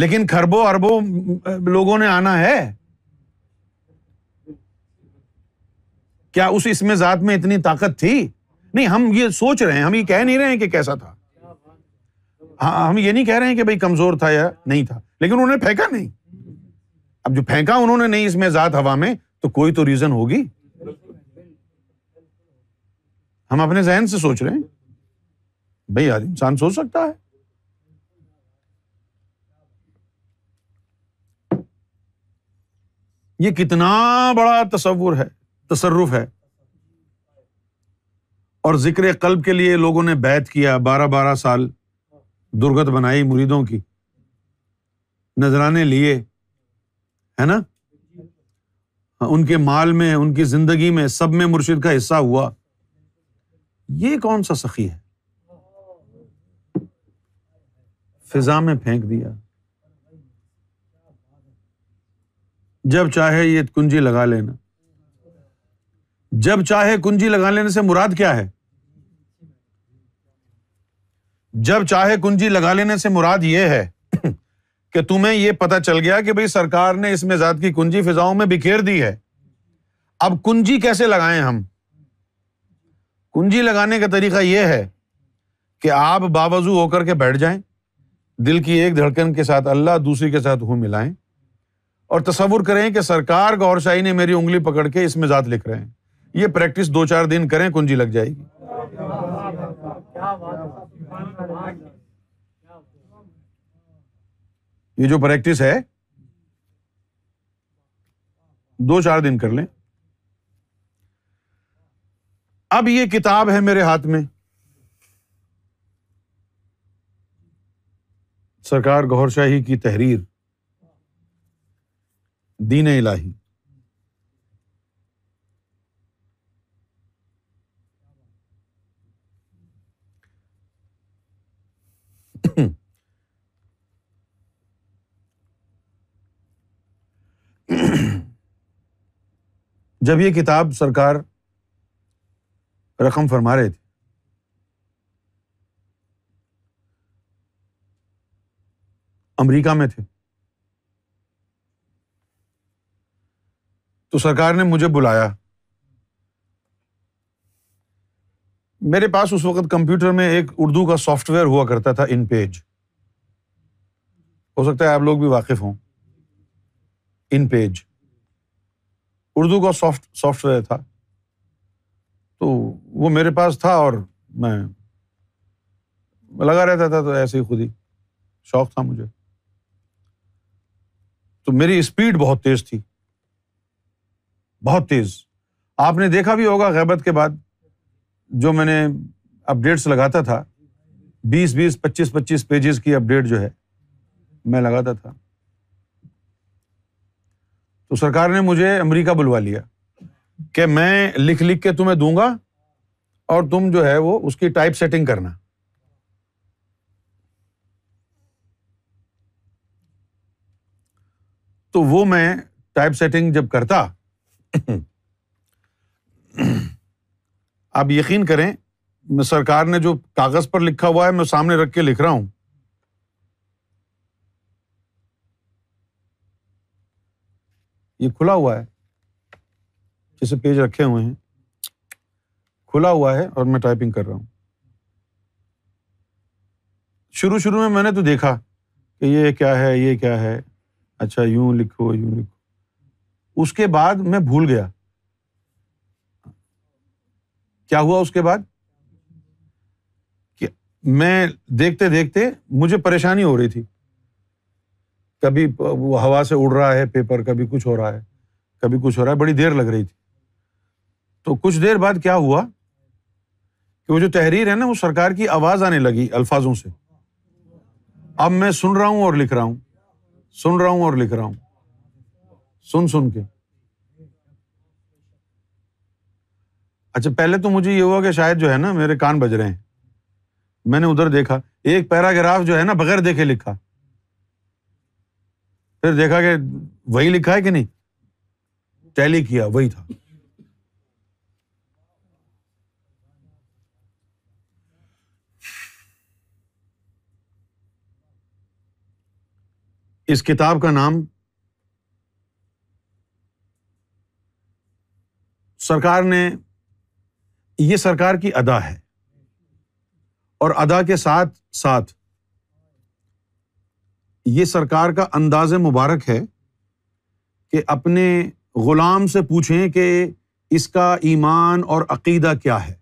لیکن کھربوں اربوں لوگوں نے آنا ہے کیا اس میں ذات میں اتنی طاقت تھی نہیں ہم یہ سوچ رہے ہیں ہم یہ کہہ نہیں رہے کہ کیسا تھا ہاں ہم یہ نہیں کہہ رہے ہیں کہ بھائی کمزور تھا یا نہیں تھا لیکن انہوں نے پھینکا نہیں اب جو پھینکا انہوں نے نہیں اس میں ذات ہوا میں تو کوئی تو ریزن ہوگی ہم اپنے ذہن سے سوچ رہے ہیں بھائی یار انسان سوچ سکتا ہے یہ کتنا بڑا تصور ہے تصرف ہے اور ذکر قلب کے لیے لوگوں نے بیت کیا بارہ بارہ سال درگت بنائی مریدوں کی نذرانے لیے ہے نا ان کے مال میں ان کی زندگی میں سب میں مرشد کا حصہ ہوا یہ کون سا سخی ہے فضا میں پھینک دیا جب چاہے یہ کنجی لگا لینا جب چاہے کنجی لگا لینے سے مراد کیا ہے جب چاہے کنجی لگا لینے سے مراد یہ ہے کہ تمہیں یہ پتا چل گیا کہ بھائی سرکار نے اس میں ذات کی کنجی فضاؤں میں بکھیر دی ہے اب کنجی کیسے لگائیں ہم کنجی لگانے کا طریقہ یہ ہے کہ آپ باوضو ہو کر کے بیٹھ جائیں دل کی ایک دھڑکن کے ساتھ اللہ دوسری کے ساتھ ہوں ملائیں اور تصور کریں کہ سرکار گور شاہی نے میری انگلی پکڑ کے اس میں ذات لکھ رہے ہیں یہ پریکٹس دو چار دن کریں کنجی لگ جائے گی یہ جو پریکٹس ہے دو چار دن کر لیں اب یہ کتاب ہے میرے ہاتھ میں سرکار گور شاہی کی تحریر دین الہی [COUGHS] جب یہ کتاب سرکار رقم فرما رہے تھے امریکہ میں تھے تو سرکار نے مجھے بلایا میرے پاس اس وقت کمپیوٹر میں ایک اردو کا سافٹ ویئر ہوا کرتا تھا ان پیج ہو سکتا ہے آپ لوگ بھی واقف ہوں ان پیج اردو کا سافٹ سافٹ ویئر تھا تو وہ میرے پاس تھا اور میں لگا رہتا تھا تو ایسے ہی خود ہی شوق تھا مجھے تو میری اسپیڈ بہت تیز تھی بہت تیز آپ نے دیکھا بھی ہوگا غیبت کے بعد جو میں نے اپڈیٹس لگاتا تھا بیس بیس پچیس پچیس پیجز کی اپڈیٹ جو ہے میں لگاتا تھا تو سرکار نے مجھے امریکہ بلوا لیا کہ میں لکھ لکھ کے تمہیں دوں گا اور تم جو ہے وہ اس کی ٹائپ سیٹنگ کرنا تو وہ میں ٹائپ سیٹنگ جب کرتا آپ یقین کریں میں سرکار نے جو کاغذ پر لکھا ہوا ہے میں سامنے رکھ کے لکھ رہا ہوں یہ کھلا ہوا ہے جیسے پیج رکھے ہوئے ہیں کھلا ہوا ہے اور میں ٹائپنگ کر رہا ہوں شروع شروع میں میں نے تو دیکھا کہ یہ کیا ہے یہ کیا ہے اچھا یوں لکھو یوں لکھو اس کے بعد میں بھول گیا کیا ہوا اس کے بعد میں دیکھتے دیکھتے مجھے پریشانی ہو رہی تھی کبھی وہ ہوا سے اڑ رہا ہے پیپر کبھی کچھ ہو رہا ہے کبھی کچھ ہو رہا ہے بڑی دیر لگ رہی تھی تو کچھ دیر بعد کیا ہوا کہ وہ جو تحریر ہے نا وہ سرکار کی آواز آنے لگی الفاظوں سے اب میں سن رہا ہوں اور لکھ رہا ہوں سن رہا ہوں اور لکھ رہا ہوں سن سن کے اچھا پہلے تو مجھے یہ ہوا کہ شاید جو ہے نا میرے کان بج رہے ہیں میں نے ادھر دیکھا ایک پیراگراف جو ہے نا بغیر دیکھے لکھا پھر دیکھا کہ وہی لکھا ہے کہ نہیں ٹیلی کیا وہی تھا اس کتاب کا نام سرکار نے یہ سرکار کی ادا ہے اور ادا کے ساتھ ساتھ یہ سرکار کا انداز مبارک ہے کہ اپنے غلام سے پوچھیں کہ اس کا ایمان اور عقیدہ کیا ہے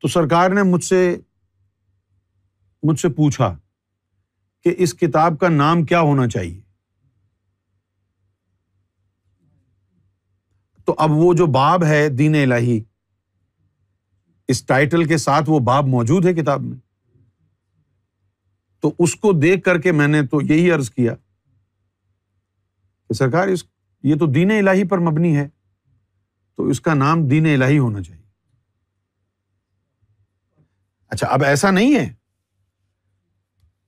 تو سرکار نے مجھ سے مجھ سے پوچھا کہ اس کتاب کا نام کیا ہونا چاہیے تو اب وہ جو باب ہے دین الہی اس ٹائٹل کے ساتھ وہ باب موجود ہے کتاب میں تو اس کو دیکھ کر کے میں نے تو یہی عرض کیا کہ سرکار اس یہ تو دین الہی پر مبنی ہے تو اس کا نام دین الہی ہونا چاہیے اچھا اب ایسا نہیں ہے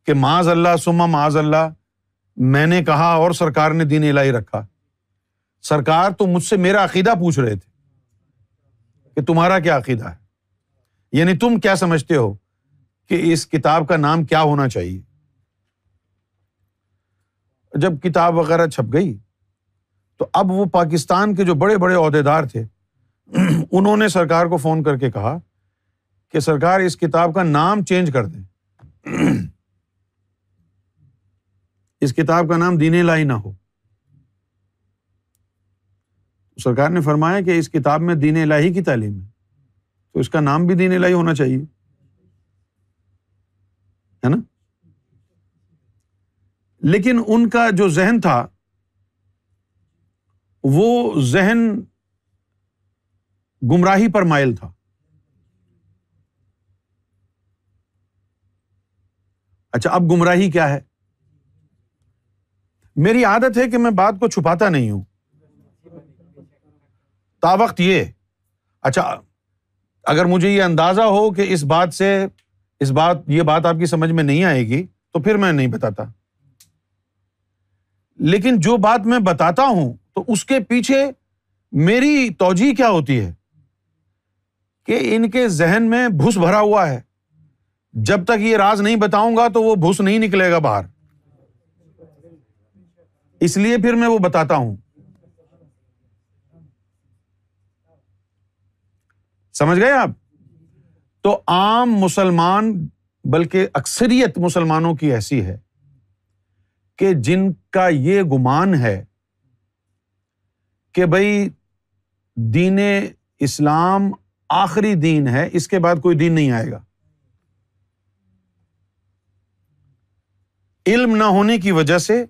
کہ معذ اللہ سما معذ اللہ میں نے کہا اور سرکار نے دین الہی رکھا سرکار تو مجھ سے میرا عقیدہ پوچھ رہے تھے کہ تمہارا کیا عقیدہ ہے یعنی تم کیا سمجھتے ہو کہ اس کتاب کا نام کیا ہونا چاہیے جب کتاب وغیرہ چھپ گئی تو اب وہ پاکستان کے جو بڑے بڑے عہدے دار تھے انہوں نے سرکار کو فون کر کے کہا کہ سرکار اس کتاب کا نام چینج کر دیں اس کتاب کا نام دینے لائی نہ ہو سرکار نے فرمایا کہ اس کتاب میں دین الہی کی تعلیم ہے تو اس کا نام بھی دین الہی ہونا چاہیے ہے نا لیکن ان کا جو ذہن تھا وہ ذہن گمراہی پر مائل تھا اچھا اب گمراہی کیا ہے میری عادت ہے کہ میں بات کو چھپاتا نہیں ہوں تا وقت یہ اچھا اگر مجھے یہ اندازہ ہو کہ اس بات سے اس بات یہ بات آپ کی سمجھ میں نہیں آئے گی تو پھر میں نہیں بتاتا لیکن جو بات میں بتاتا ہوں تو اس کے پیچھے میری توجہ کیا ہوتی ہے کہ ان کے ذہن میں بھوس بھرا ہوا ہے جب تک یہ راز نہیں بتاؤں گا تو وہ بھوس نہیں نکلے گا باہر اس لیے پھر میں وہ بتاتا ہوں سمجھ گئے آپ تو عام مسلمان بلکہ اکثریت مسلمانوں کی ایسی ہے کہ جن کا یہ گمان ہے کہ بھائی دین اسلام آخری دین ہے اس کے بعد کوئی دین نہیں آئے گا علم نہ ہونے کی وجہ سے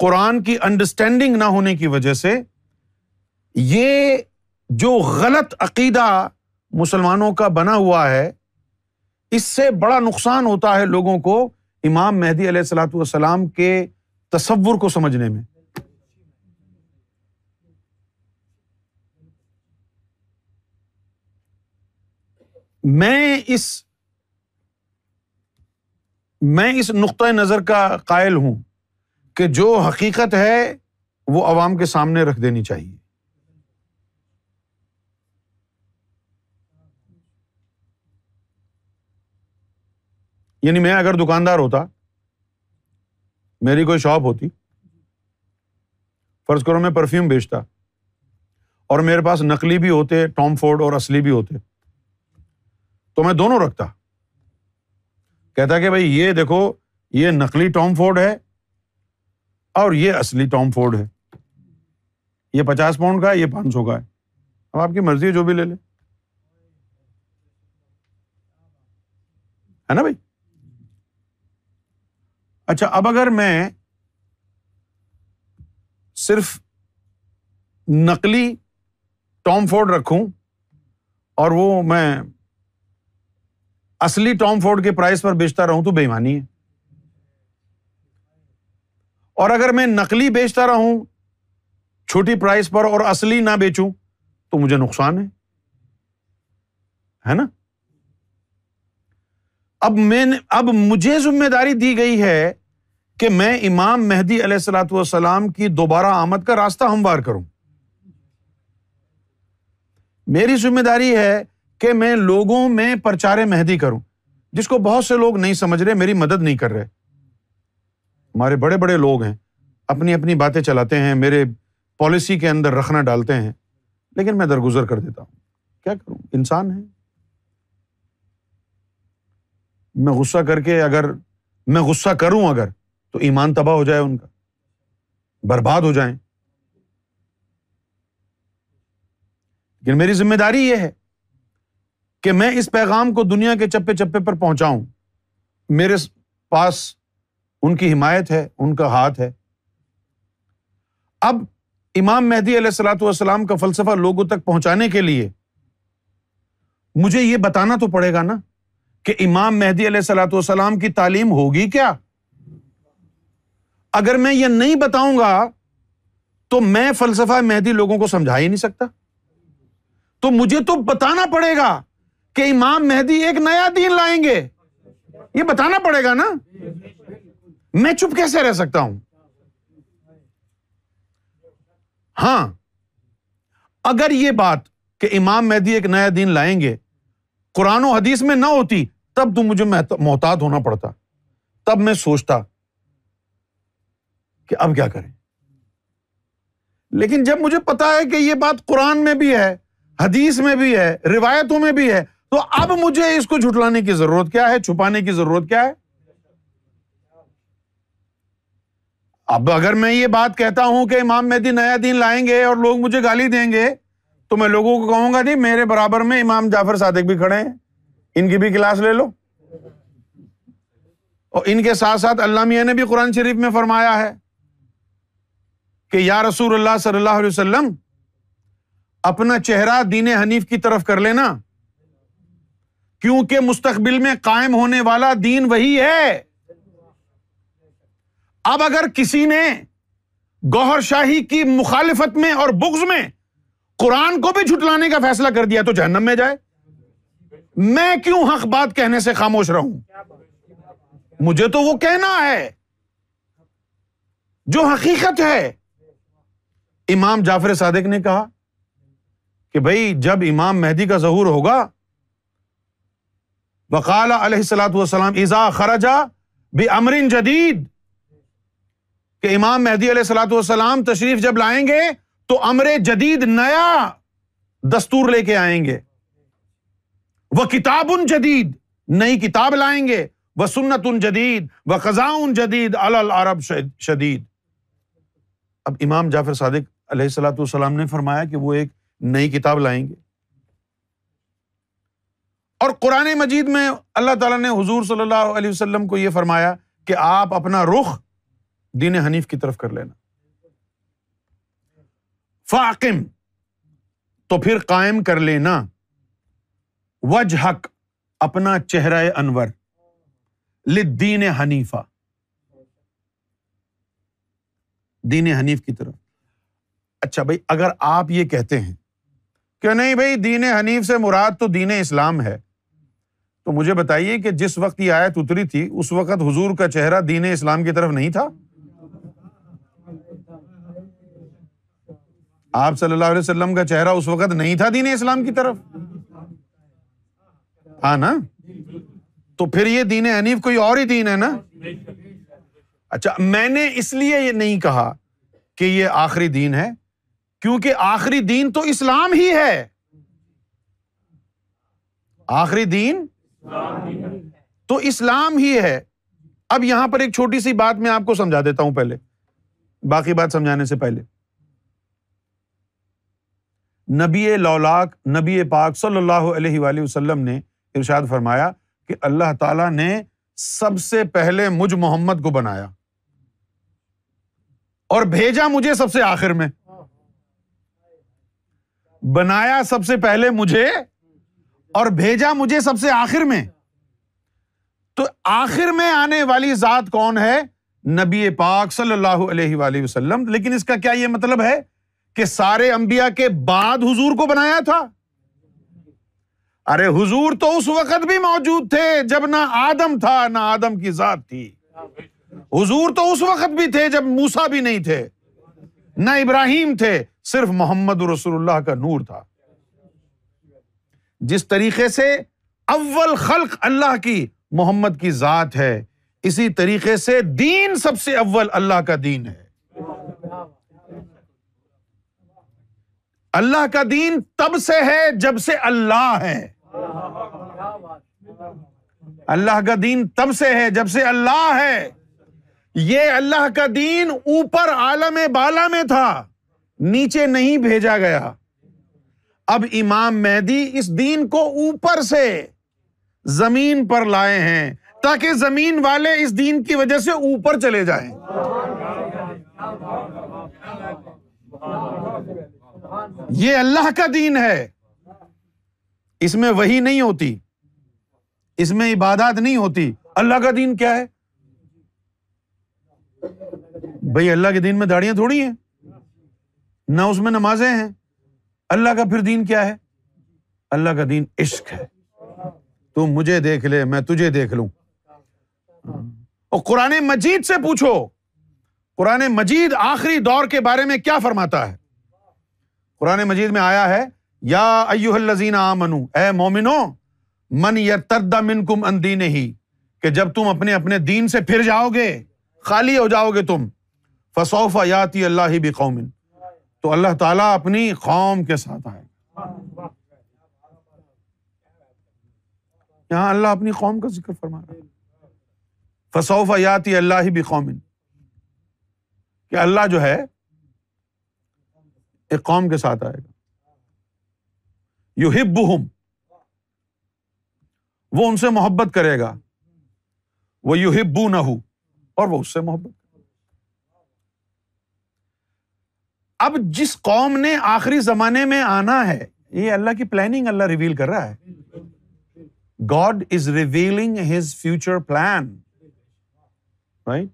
قرآن کی انڈرسٹینڈنگ نہ ہونے کی وجہ سے یہ جو غلط عقیدہ مسلمانوں کا بنا ہوا ہے اس سے بڑا نقصان ہوتا ہے لوگوں کو امام مہدی علیہ السلاۃ والسلام کے تصور کو سمجھنے میں میں اس میں اس نقطۂ نظر کا قائل ہوں کہ جو حقیقت ہے وہ عوام کے سامنے رکھ دینی چاہیے یعنی میں اگر دکاندار ہوتا میری کوئی شاپ ہوتی فرض کرو میں پرفیوم بیچتا اور میرے پاس نقلی بھی ہوتے ٹام فورڈ اور اصلی بھی ہوتے تو میں دونوں رکھتا کہتا کہ بھائی یہ دیکھو یہ نقلی ٹام فورڈ ہے اور یہ اصلی ٹام فورڈ ہے یہ پچاس پاؤنڈ کا ہے یہ پانچ سو کا ہے اب آپ کی مرضی ہے جو بھی لے لے ہے نا بھائی اچھا اب اگر میں صرف نقلی ٹام فورڈ رکھوں اور وہ میں اصلی ٹام فورڈ کے پرائز پر بیچتا رہوں تو بےمانی ہے اور اگر میں نقلی بیچتا رہوں چھوٹی پرائز پر اور اصلی نہ بیچوں تو مجھے نقصان ہے ہے نا اب میں اب مجھے ذمہ داری دی گئی ہے کہ میں امام مہدی علیہ السلاۃ والسلام کی دوبارہ آمد کا راستہ ہموار کروں میری ذمہ داری ہے کہ میں لوگوں میں پرچار مہندی کروں جس کو بہت سے لوگ نہیں سمجھ رہے میری مدد نہیں کر رہے ہمارے بڑے بڑے لوگ ہیں اپنی اپنی باتیں چلاتے ہیں میرے پالیسی کے اندر رکھنا ڈالتے ہیں لیکن میں درگزر کر دیتا ہوں کیا کروں انسان ہے میں غصہ کر کے اگر میں غصہ کروں اگر تو ایمان تباہ ہو جائے ان کا برباد ہو جائیں لیکن میری ذمہ داری یہ ہے کہ میں اس پیغام کو دنیا کے چپے چپے پر پہنچاؤں میرے پاس ان کی حمایت ہے ان کا ہاتھ ہے اب امام مہدی علیہ السلاۃ والسلام کا فلسفہ لوگوں تک پہنچانے کے لیے مجھے یہ بتانا تو پڑے گا نا کہ امام مہدی علیہ السلاۃ والسلام کی تعلیم ہوگی کیا اگر میں یہ نہیں بتاؤں گا تو میں فلسفہ مہدی لوگوں کو سمجھا ہی نہیں سکتا تو مجھے تو بتانا پڑے گا کہ امام مہدی ایک نیا دین لائیں گے یہ بتانا پڑے گا نا میں چپ کیسے رہ سکتا ہوں ہاں اگر یہ بات کہ امام مہدی ایک نیا دین لائیں گے قرآن و حدیث میں نہ ہوتی تب تو مجھے محتاط ہونا پڑتا تب میں سوچتا کہ اب کیا کریں لیکن جب مجھے پتا ہے کہ یہ بات قرآن میں بھی ہے حدیث میں بھی ہے روایتوں میں بھی ہے تو اب مجھے اس کو جھٹلانے کی ضرورت کیا ہے چھپانے کی ضرورت کیا ہے اب اگر میں یہ بات کہتا ہوں کہ امام مہدی نیا دین لائیں گے اور لوگ مجھے گالی دیں گے تو میں لوگوں کو کہوں گا جی میرے برابر میں امام جعفر صادق بھی کھڑے ہیں ان کی بھی کلاس لے لو اور ان کے ساتھ ساتھ اللہ میاں نے بھی قرآن شریف میں فرمایا ہے کہ یا رسول اللہ صلی اللہ علیہ وسلم اپنا چہرہ دین حنیف کی طرف کر لینا کیونکہ مستقبل میں قائم ہونے والا دین وہی ہے اب اگر کسی نے گوہر شاہی کی مخالفت میں اور بغض میں قرآن کو بھی جھٹلانے کا فیصلہ کر دیا تو جہنم میں جائے میں کیوں حق بات کہنے سے خاموش رہوں مجھے تو وہ کہنا ہے جو حقیقت ہے امام جعفر صادق نے کہا کہ بھائی جب امام مہدی کا ظہور ہوگا وقال علیہ سلاۃ والسلام ایزا خرجا بھی امرن جدید کہ امام مہدی علیہ سلاۃ والسلام تشریف جب لائیں گے تو امر جدید نیا دستور لے کے آئیں گے وہ کتاب ان جدید نئی کتاب لائیں گے وہ سنت ان جدید وہ قزا ان جدید العرب شدید اب امام جعفر صادق علیہ السلاۃ والسلام نے فرمایا کہ وہ ایک نئی کتاب لائیں گے اور قرآن مجید میں اللہ تعالیٰ نے حضور صلی اللہ علیہ وسلم کو یہ فرمایا کہ آپ اپنا رخ دین حنیف کی طرف کر لینا فاقم تو پھر قائم کر لینا وج حق اپنا چہرہ انور حنیفا حنیف کی طرف اچھا بھائی اگر آپ یہ کہتے ہیں کہ نہیں بھائی دین حنیف سے مراد تو دین اسلام ہے تو مجھے بتائیے کہ جس وقت یہ آیت اتری تھی اس وقت حضور کا چہرہ دین اسلام کی طرف نہیں تھا آپ صلی اللہ علیہ وسلم کا چہرہ اس وقت نہیں تھا دین اسلام کی طرف ہاں نا تو پھر یہ دین حنیف کوئی اور ہی دین ہے نا اچھا میں نے اس لیے یہ نہیں کہا کہ یہ آخری دین ہے کیونکہ آخری دین تو اسلام ہی ہے آخری دین تو اسلام ہی ہے اب یہاں پر ایک چھوٹی سی بات میں آپ کو سمجھا دیتا ہوں پہلے باقی بات سمجھانے سے پہلے نبی لولاک نبی پاک صلی اللہ علیہ وسلم نے ارشاد فرمایا کہ اللہ تعالیٰ نے سب سے پہلے مجھ محمد کو بنایا اور بھیجا مجھے سب سے آخر میں بنایا سب سے پہلے مجھے اور بھیجا مجھے سب سے آخر میں تو آخر میں آنے والی ذات کون ہے نبی پاک صلی اللہ علیہ وآلہ وسلم لیکن اس کا کیا یہ مطلب ہے کہ سارے انبیاء کے بعد حضور کو بنایا تھا ارے حضور تو اس وقت بھی موجود تھے جب نہ آدم تھا نہ آدم کی ذات تھی حضور تو اس وقت بھی تھے جب موسا بھی نہیں تھے نہ ابراہیم تھے صرف محمد رسول اللہ کا نور تھا جس طریقے سے اول خلق اللہ کی محمد کی ذات ہے اسی طریقے سے دین سب سے اول اللہ کا دین ہے اللہ کا دین تب سے ہے جب سے اللہ ہے اللہ کا دین تب سے ہے جب سے اللہ ہے یہ اللہ کا دین اوپر عالم بالا میں تھا نیچے نہیں بھیجا گیا اب امام مہدی اس دین کو اوپر سے زمین پر لائے ہیں تاکہ زمین والے اس دین کی وجہ سے اوپر چلے جائیں یہ اللہ کا دین ہے اس میں وہی نہیں ہوتی اس میں عبادات نہیں ہوتی اللہ کا دین کیا ہے بھائی اللہ کے دین میں داڑیاں تھوڑی ہیں نہ اس میں نمازیں ہیں اللہ کا پھر دین کیا ہے اللہ کا دین عشق ہے تم مجھے دیکھ لے میں تجھے دیکھ لوں اور قرآن مجید سے پوچھو قرآن مجید آخری دور کے بارے میں کیا فرماتا ہے قرآن مجید میں آیا ہے یا ایو الزین آ منو اے مومنو من یتردا من کم اندین ہی کہ جب تم اپنے اپنے دین سے پھر جاؤ گے خالی ہو جاؤ گے تم فسوف یاتی اللہ بھی قومن تو اللہ تعالیٰ اپنی قوم کے ساتھ آئے گا یہاں اللہ اپنی قوم کا ذکر فرما ہے فسوف یاتی اللہ بھی قومن کہ اللہ جو ہے ایک قوم کے ساتھ آئے گا یو ہم وہ ان سے محبت کرے گا وہ یو ہبو نہ اور وہ اس سے محبت اب جس قوم نے آخری زمانے میں آنا ہے یہ اللہ کی پلاننگ اللہ ریویل کر رہا ہے God is revealing his future plan right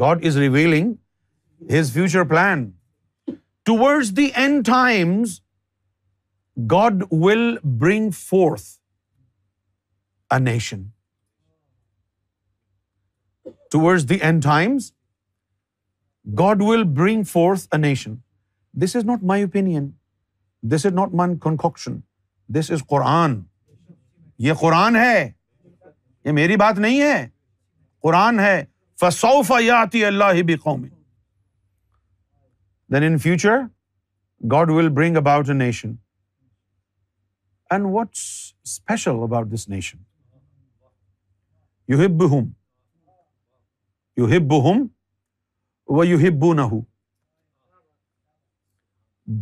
God is revealing his future plan towards the end times God will bring forth a nation towards the end times God will bring forth a nation this is not my opinion this is not my connection this is Quran یہ قرآن ہے یہ میری بات نہیں ہے قرآن ہے فسو یاتی اللہ بھی قومی then in future God will bring about a nation and what's special about this nation you ہیب ہوم یو ہیب ہوم و یو ہیب نہ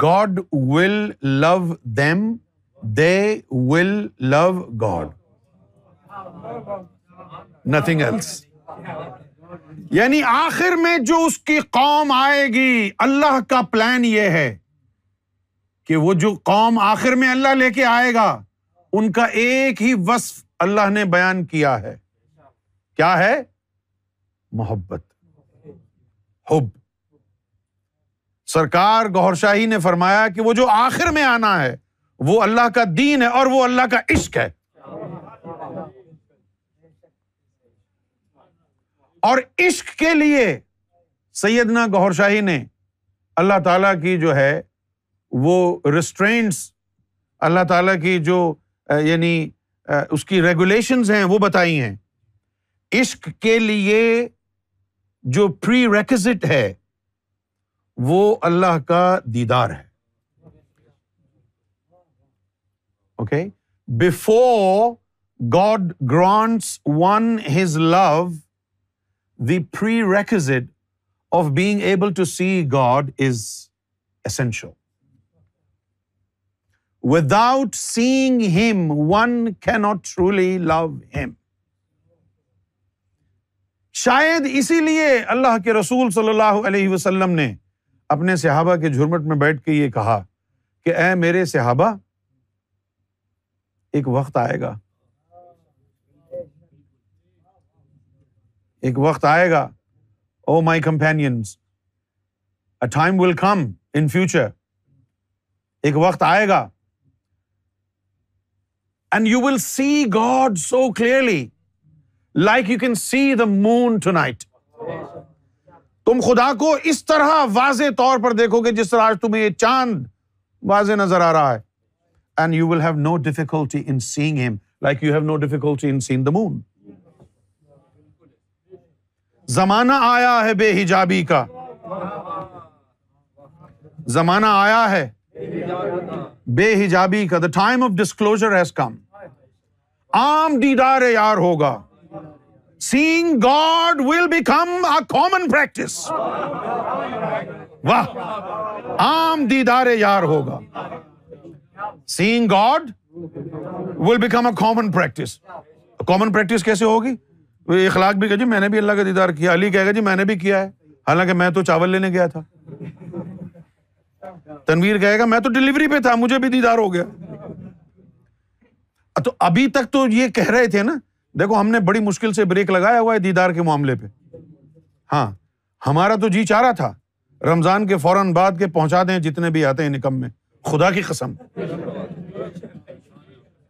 God will love them they will love God nothing else یعنی آخر میں جو اس کی قوم آئے گی اللہ کا پلان یہ ہے کہ وہ جو قوم آخر میں اللہ لے کے آئے گا ان کا ایک ہی وصف اللہ نے بیان کیا ہے کیا ہے محبت ہب سرکار گور شاہی نے فرمایا کہ وہ جو آخر میں آنا ہے وہ اللہ کا دین ہے اور وہ اللہ کا عشق ہے اور عشق کے لیے سیدنا گور شاہی نے اللہ تعالی کی جو ہے وہ ریسٹرینٹس اللہ تعالیٰ کی جو یعنی اس کی ریگولیشنز ہیں وہ بتائی ہیں عشق کے لیے جو پری ریکزٹ ہے وہ اللہ کا دیدار ہے okay before God grants one his love the prerequisite of being able to see God is essential without seeing him one can not truly love him شاید اسی لیے اللہ کے رسول صلی اللہ علیہ وسلم نے اپنے صحابہ کے جھرمٹ میں بیٹھ کے یہ کہا کہ اے میرے صحابہ ایک وقت آئے گا ایک وقت آئے گا oh my a time will come in future ایک وقت آئے گا and you will see God so clearly like you can see the moon tonight تم خدا کو اس طرح واضح طور پر دیکھو گے جس طرح آج تمہیں یہ چاند واضح نظر آ رہا ہے and you will have no difficulty in seeing him like you have no difficulty in seeing the moon زمانہ آیا ہے بے حجابی کا زمانہ آیا ہے بے حجابی کا the time of disclosure has come عام دیدار یار ہوگا seeing God will become common practice واہ عام دیدار یار ہوگا seeing God will become common practice common practice کیسے ہوگی اخلاق بھی کہ جی میں نے بھی اللہ کا دیدار کیا علی کہے گا جی میں نے بھی کیا ہے حالانکہ میں تو چاول لینے گیا تھا تنویر کہے گا میں تو ڈلیوری پہ تھا مجھے بھی دیدار ہو گیا تو ابھی تک تو یہ کہہ رہے تھے نا دیکھو ہم نے بڑی مشکل سے بریک لگایا ہوا ہے دیدار کے معاملے پہ ہاں ہمارا تو جی چاہ رہا تھا رمضان کے فوراً بعد کے پہنچا دیں جتنے بھی آتے ہیں نکم میں خدا کی قسم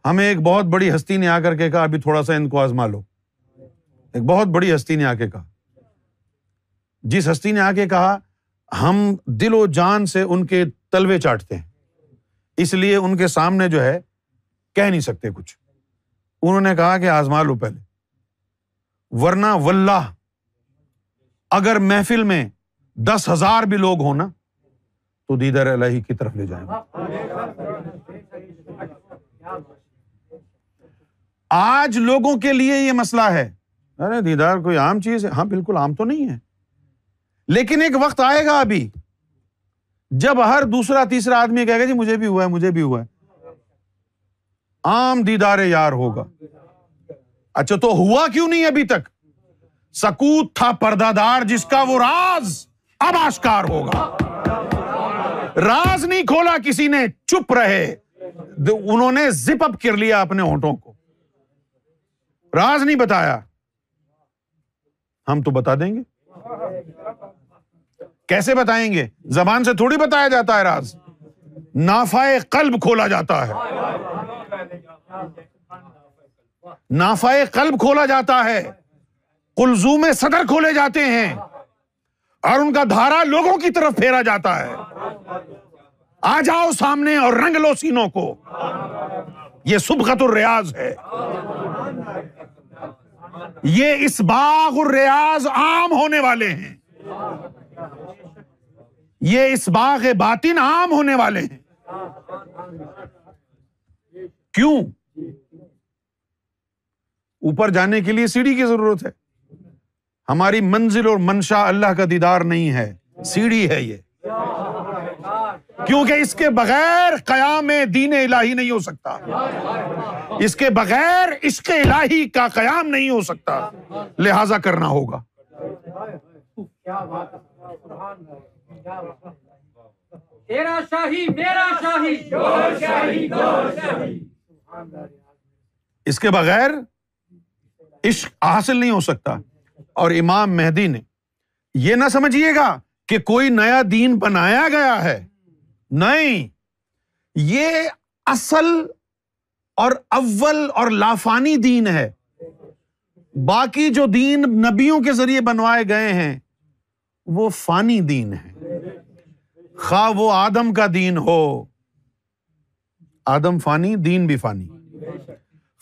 ہمیں ایک بہت بڑی ہستی نے آ کر کے کہا ابھی تھوڑا سا ان کو آزما لو ایک بہت بڑی ہستی نے آ کے کہا جس ہستی نے آ کے کہا ہم دل و جان سے ان کے تلوے چاٹتے ہیں اس لیے ان کے سامنے جو ہے کہہ نہیں سکتے کچھ انہوں نے کہا کہ آزما لو پہلے ورنہ ولہ اگر محفل میں دس ہزار بھی لوگ ہوں نا تو دیدر اللہ کی طرف لے جائیں گے آج لوگوں کے لیے یہ مسئلہ ہے ارے دیدار کوئی عام چیز ہے ہاں بالکل عام تو نہیں ہے لیکن ایک وقت آئے گا ابھی جب ہر دوسرا تیسرا آدمی کہے گا جی مجھے بھی ہوا ہے مجھے بھی ہوا ہے عام دیدار یار ہوگا اچھا تو ہوا کیوں نہیں ابھی تک سکوت تھا پردہ دار جس کا وہ راز اب آشکار ہوگا راز نہیں کھولا کسی نے چپ رہے انہوں نے زپ اپ کر لیا اپنے ہونٹوں کو راز نہیں بتایا ہم تو بتا دیں گے کیسے بتائیں گے زبان سے تھوڑی بتایا جاتا ہے راز نافع قلب کھولا جاتا ہے نافع قلب کھولا جاتا ہے کلزوم صدر کھولے جاتے ہیں اور ان کا دھارا لوگوں کی طرف پھیرا جاتا ہے آ جاؤ سامنے اور رنگ لو سینوں کو یہ سبقت الریاض ہے یہ اس باغ الریاض عام ہونے والے ہیں یہ اس باغ باطن عام ہونے والے ہیں کیوں اوپر جانے کے لیے سیڑھی کی ضرورت ہے ہماری منزل اور منشا اللہ کا دیدار نہیں ہے سیڑھی ہے یہ کیونکہ اس کے بغیر قیام دین الہی نہیں ہو سکتا اس کے بغیر اس کے کا قیام نہیں ہو سکتا لہذا کرنا ہوگا تیرا شاہی شاہی شاہی شاہی میرا دور دور اس کے بغیر عشق حاصل نہیں ہو سکتا اور امام مہدی نے یہ نہ سمجھیے گا کہ کوئی نیا دین بنایا گیا ہے نہیں یہ اصل اور اول اور لافانی دین ہے باقی جو دین نبیوں کے ذریعے بنوائے گئے ہیں وہ فانی دین ہے خواہ وہ آدم کا دین ہو آدم فانی دین بھی فانی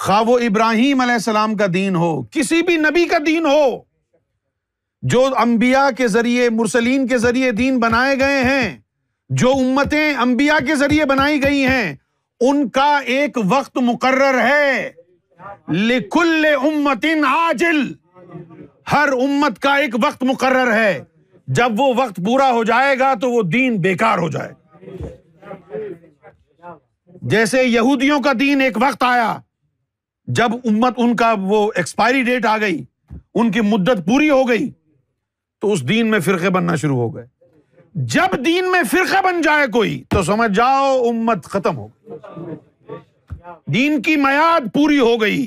خواہ ابراہیم علیہ السلام کا دین ہو کسی بھی نبی کا دین ہو جو امبیا کے ذریعے مرسلین کے ذریعے دین بنائے گئے ہیں جو امتیں امبیا کے ذریعے بنائی گئی ہیں ان کا ایک وقت مقرر ہے لکل امت عاجل ہر امت کا ایک وقت مقرر ہے جب وہ وقت پورا ہو جائے گا تو وہ دین بیکار ہو جائے گا جیسے یہودیوں کا دین ایک وقت آیا جب امت ان کا وہ ایکسپائری ڈیٹ آ گئی ان کی مدت پوری ہو گئی تو اس دین میں فرقے بننا شروع ہو گئے جب دین میں فرقے بن جائے کوئی تو سمجھ جاؤ امت ختم ہو گئی دین کی میاد پوری ہو گئی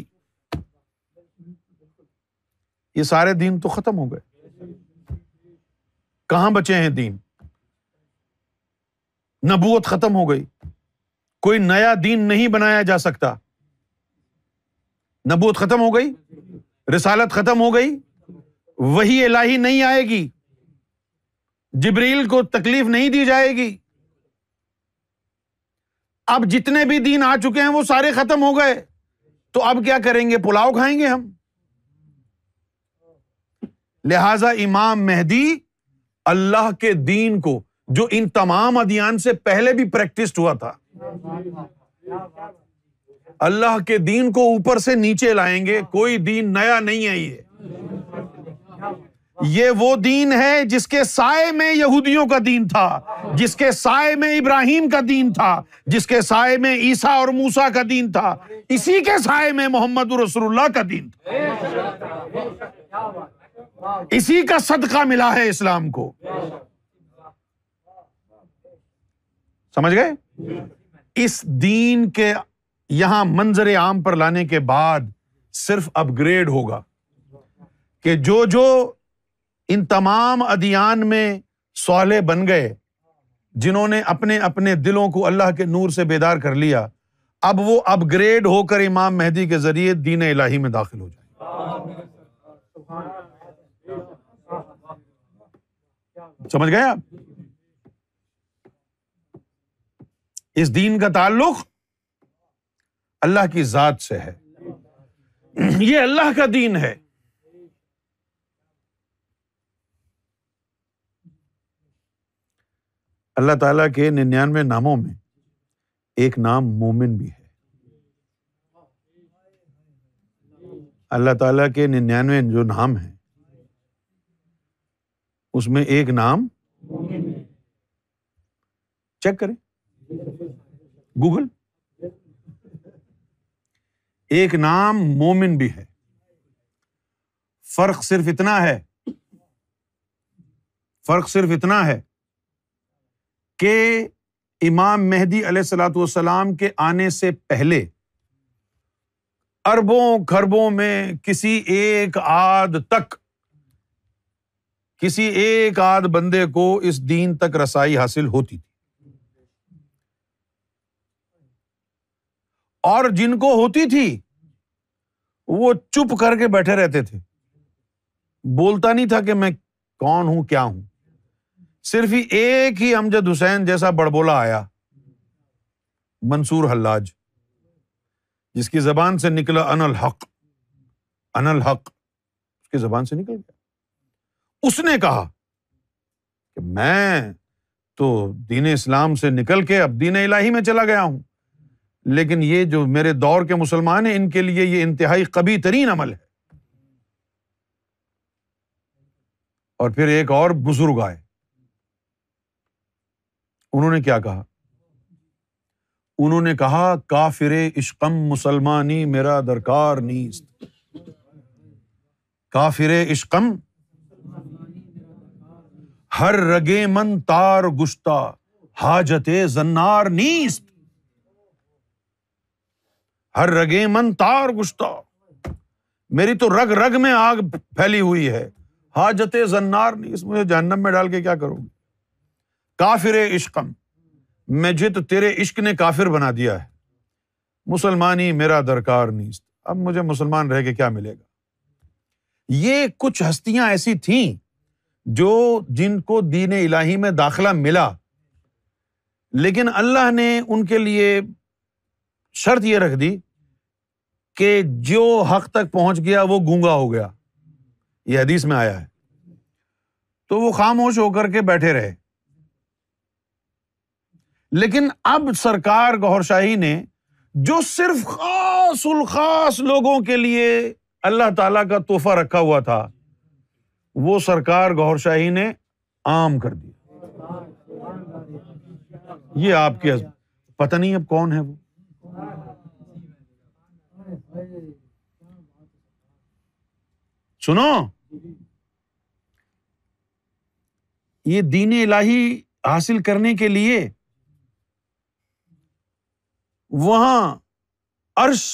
یہ سارے دین تو ختم ہو گئے کہاں بچے ہیں دین نبوت ختم ہو گئی کوئی نیا دین نہیں بنایا جا سکتا نبوت ختم ہو گئی رسالت ختم ہو گئی وہی الہی نہیں آئے گی جبریل کو تکلیف نہیں دی جائے گی اب جتنے بھی دین آ چکے ہیں وہ سارے ختم ہو گئے تو اب کیا کریں گے پلاؤ کھائیں گے ہم لہذا امام مہدی اللہ کے دین کو جو ان تمام ادیان سے پہلے بھی پریکٹسڈ ہوا تھا اللہ کے دین کو اوپر سے نیچے لائیں گے کوئی دین نیا نہیں ہے یہ یہ وہ دین ہے جس کے سائے میں یہودیوں کا دین تھا جس کے سائے میں ابراہیم کا دین تھا جس کے سائے میں عیسا اور موسا کا دین تھا اسی کے سائے میں محمد رسول اللہ کا دین تھا اسی کا صدقہ ملا ہے اسلام کو سمجھ گئے اس دین کے یہاں منظر عام پر لانے کے بعد صرف اپ گریڈ ہوگا کہ جو جو ان تمام ادیان میں سوالے بن گئے جنہوں نے اپنے اپنے دلوں کو اللہ کے نور سے بیدار کر لیا اب وہ اپ گریڈ ہو کر امام مہدی کے ذریعے دین الہی میں داخل ہو جائے سمجھ گئے آپ اس دین کا تعلق اللہ کی ذات سے ہے یہ اللہ کا دین ہے اللہ تعالی کے ننانوے ناموں میں ایک نام مومن بھی ہے اللہ تعالی کے ننانوے جو نام ہے اس میں ایک نام چیک کریں گوگل ایک نام مومن بھی ہے فرق صرف اتنا ہے فرق صرف اتنا ہے کہ امام مہدی علیہ سلاۃ والسلام کے آنے سے پہلے اربوں کھربوں میں کسی ایک آد تک کسی ایک آدھ بندے کو اس دین تک رسائی حاصل ہوتی تھی اور جن کو ہوتی تھی وہ چپ کر کے بیٹھے رہتے تھے بولتا نہیں تھا کہ میں کون ہوں کیا ہوں صرف ہی ایک ہی امجد حسین جیسا بڑبولا آیا منصور حلاج جس کی زبان سے نکلا ان الحق ان الحق اس کی زبان سے نکل گیا اس نے کہا کہ میں تو دین اسلام سے نکل کے اب دین ال میں چلا گیا ہوں لیکن یہ جو میرے دور کے مسلمان ہیں ان کے لیے یہ انتہائی کبھی ترین عمل ہے اور پھر ایک اور بزرگ آئے انہوں نے کیا کہا انہوں نے کہا کافر عشقم مسلمانی میرا درکار کافر عشقم ہر رگے من تار گشتہ حاجت زنار نیست ہر رگے من تار گشتہ میری تو رگ رگ میں آگ پھیلی ہوئی ہے حاجت زنار نیست مجھے جہنم میں ڈال کے کیا کروں گی کافر عشقم میں جت تیرے عشق نے کافر بنا دیا ہے مسلمانی میرا درکار نیست اب مجھے مسلمان رہ کے کیا ملے گا یہ کچھ ہستیاں ایسی تھیں جو جن کو دین الہی میں داخلہ ملا لیکن اللہ نے ان کے لیے شرط یہ رکھ دی کہ جو حق تک پہنچ گیا وہ گونگا ہو گیا یہ حدیث میں آیا ہے تو وہ خاموش ہو کر کے بیٹھے رہے لیکن اب سرکار گور شاہی نے جو صرف خاص الخاص لوگوں کے لیے اللہ تعالی کا تحفہ رکھا ہوا تھا وہ سرکار گور شاہی نے عام کر دیا یہ آپ کے پتا نہیں اب کون ہے وہ سنو یہ دین ال حاصل کرنے کے لیے وہاں عرش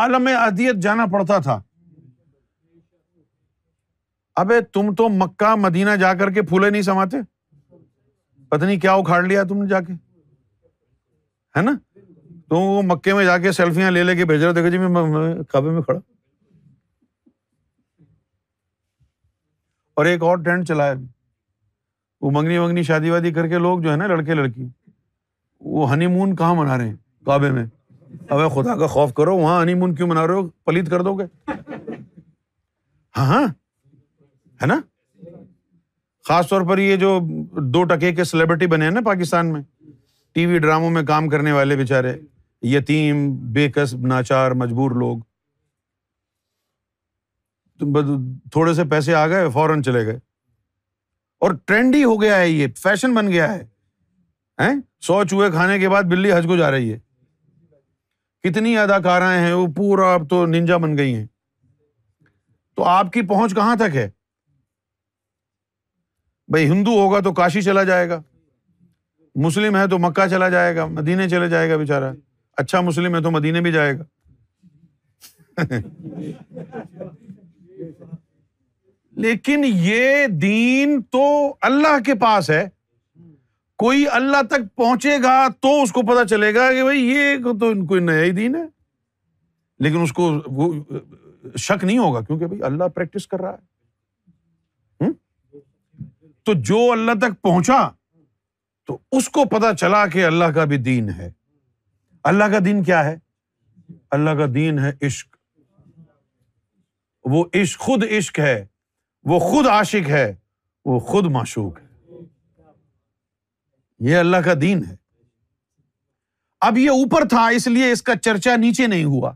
عالم ادیت جانا پڑتا تھا ابے تم تو مکہ مدینہ جا کر کے پھولے نہیں پتہ پتنی کیا اکھاڑ لیا تم نے جا کے ہے نا تو وہ مکے میں جا کے سیلفیاں لے لے کے بھیج رہے دیکھو جی میں میں کعبے کھڑا اور ایک اور ٹینٹ چلایا وہ منگنی ونگنی شادی وادی کر کے لوگ جو ہے نا لڑکے لڑکی وہ ہنی مون کہاں منا رہے ہیں کعبے میں ابے خدا کا خوف کرو وہاں ہنی مون کیوں منا رہے ہو پلیت کر دو گے ہاں ہاں ہے نا خاص طور پر یہ جو دو ٹکے کے سیلیبریٹی بنے ہیں نا پاکستان میں ٹی وی ڈراموں میں کام کرنے والے بےچارے یتیم بے کس ناچار مجبور لوگ تھوڑے سے پیسے آ گئے فوراً چلے گئے اور ٹرینڈ ہی ہو گیا ہے یہ فیشن بن گیا ہے سو چوہے کھانے کے بعد بلی حج کو جا رہی ہے کتنی اداکار ہیں وہ پورا اب تو ننجا بن گئی ہیں تو آپ کی پہنچ کہاں تک ہے بھائی ہندو ہوگا تو کاشی چلا جائے گا مسلم ہے تو مکہ چلا جائے گا مدینے چلے جائے گا بےچارا اچھا مسلم ہے تو مدینے بھی جائے گا [LAUGHS] لیکن یہ دین تو اللہ کے پاس ہے کوئی اللہ تک پہنچے گا تو اس کو پتا چلے گا کہ بھائی یہ تو کوئی نیا ہی دین ہے لیکن اس کو وہ شک نہیں ہوگا کیونکہ بھائی اللہ پریکٹس کر رہا ہے تو جو اللہ تک پہنچا تو اس کو پتا چلا کہ اللہ کا بھی دین ہے اللہ کا دین کیا ہے اللہ کا دین ہے عشق وہ عشق خود عشق ہے وہ خود عاشق ہے وہ خود معشوق ہے یہ اللہ کا دین ہے اب یہ اوپر تھا اس لیے اس کا چرچا نیچے نہیں ہوا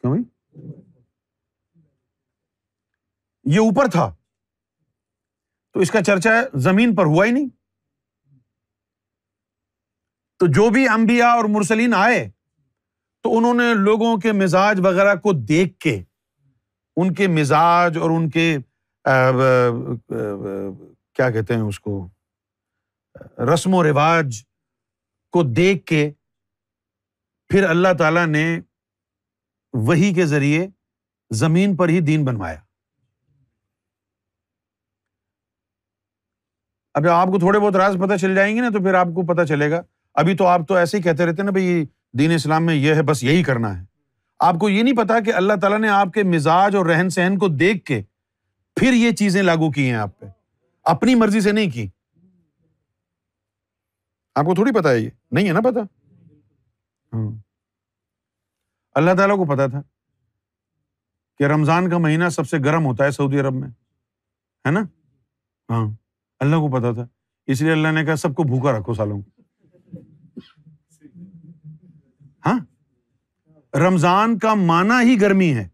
کیوں یہ اوپر تھا تو اس کا چرچا زمین پر ہوا ہی نہیں تو جو بھی امبیا اور مرسلین آئے تو انہوں نے لوگوں کے مزاج وغیرہ کو دیکھ کے ان کے مزاج اور ان کے کیا کہتے ہیں اس کو رسم و رواج کو دیکھ کے پھر اللہ تعالی نے وہی کے ذریعے زمین پر ہی دین بنوایا اب آپ کو تھوڑے بہت راز پتہ چل جائیں گے نا تو پھر آپ کو پتہ چلے گا ابھی تو آپ تو ایسے ہی کہتے رہتے نا بھائی دین اسلام میں یہ ہے بس یہی کرنا ہے آپ کو یہ نہیں پتا کہ اللہ تعالیٰ نے آپ کے مزاج اور رہن سہن کو دیکھ کے پھر یہ چیزیں لاگو کی ہیں آپ پہ اپنی مرضی سے نہیں کی آپ کو تھوڑی پتا ہے یہ نہیں ہے نا پتا ہاں اللہ تعالیٰ کو پتا تھا کہ رمضان کا مہینہ سب سے گرم ہوتا ہے سعودی عرب میں ہے نا ہاں اللہ کو پتا تھا اس لیے اللہ نے کہا سب کو بھوکا رکھو سالوں ہاں رمضان کا مانا ہی گرمی ہے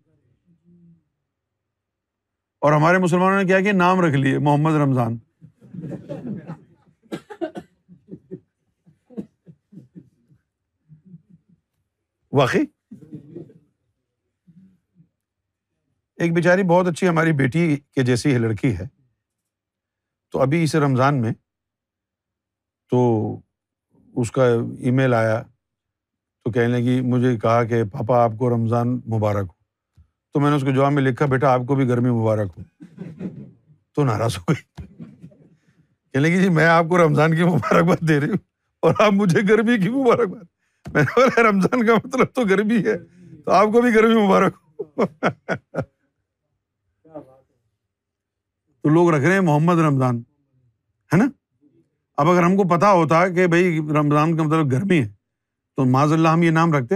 اور ہمارے مسلمانوں نے کیا کہ نام رکھ لیے محمد رمضان واقعی ایک بیچاری بہت اچھی ہماری بیٹی کے جیسی لڑکی ہے تو ابھی اس رمضان میں تو اس کا ای میل آیا تو کہنے کہ مجھے کہا کہ پاپا آپ کو رمضان مبارک ہو تو میں نے اس کو جواب میں لکھا بیٹا آپ کو بھی گرمی مبارک ہو تو ناراض ہو گئی کہنے کہ جی میں آپ کو رمضان کی مبارکباد دے رہی ہوں اور آپ مجھے گرمی کی مبارکباد میں نے بولا رمضان کا مطلب تو گرمی ہے تو آپ کو بھی گرمی مبارک ہو تو لوگ رکھ رہے ہیں محمد رمضان ہے نا اب اگر ہم کو پتا ہوتا کہ بھائی رمضان کا مطلب گرمی ہے تو معذ اللہ ہم یہ نام رکھتے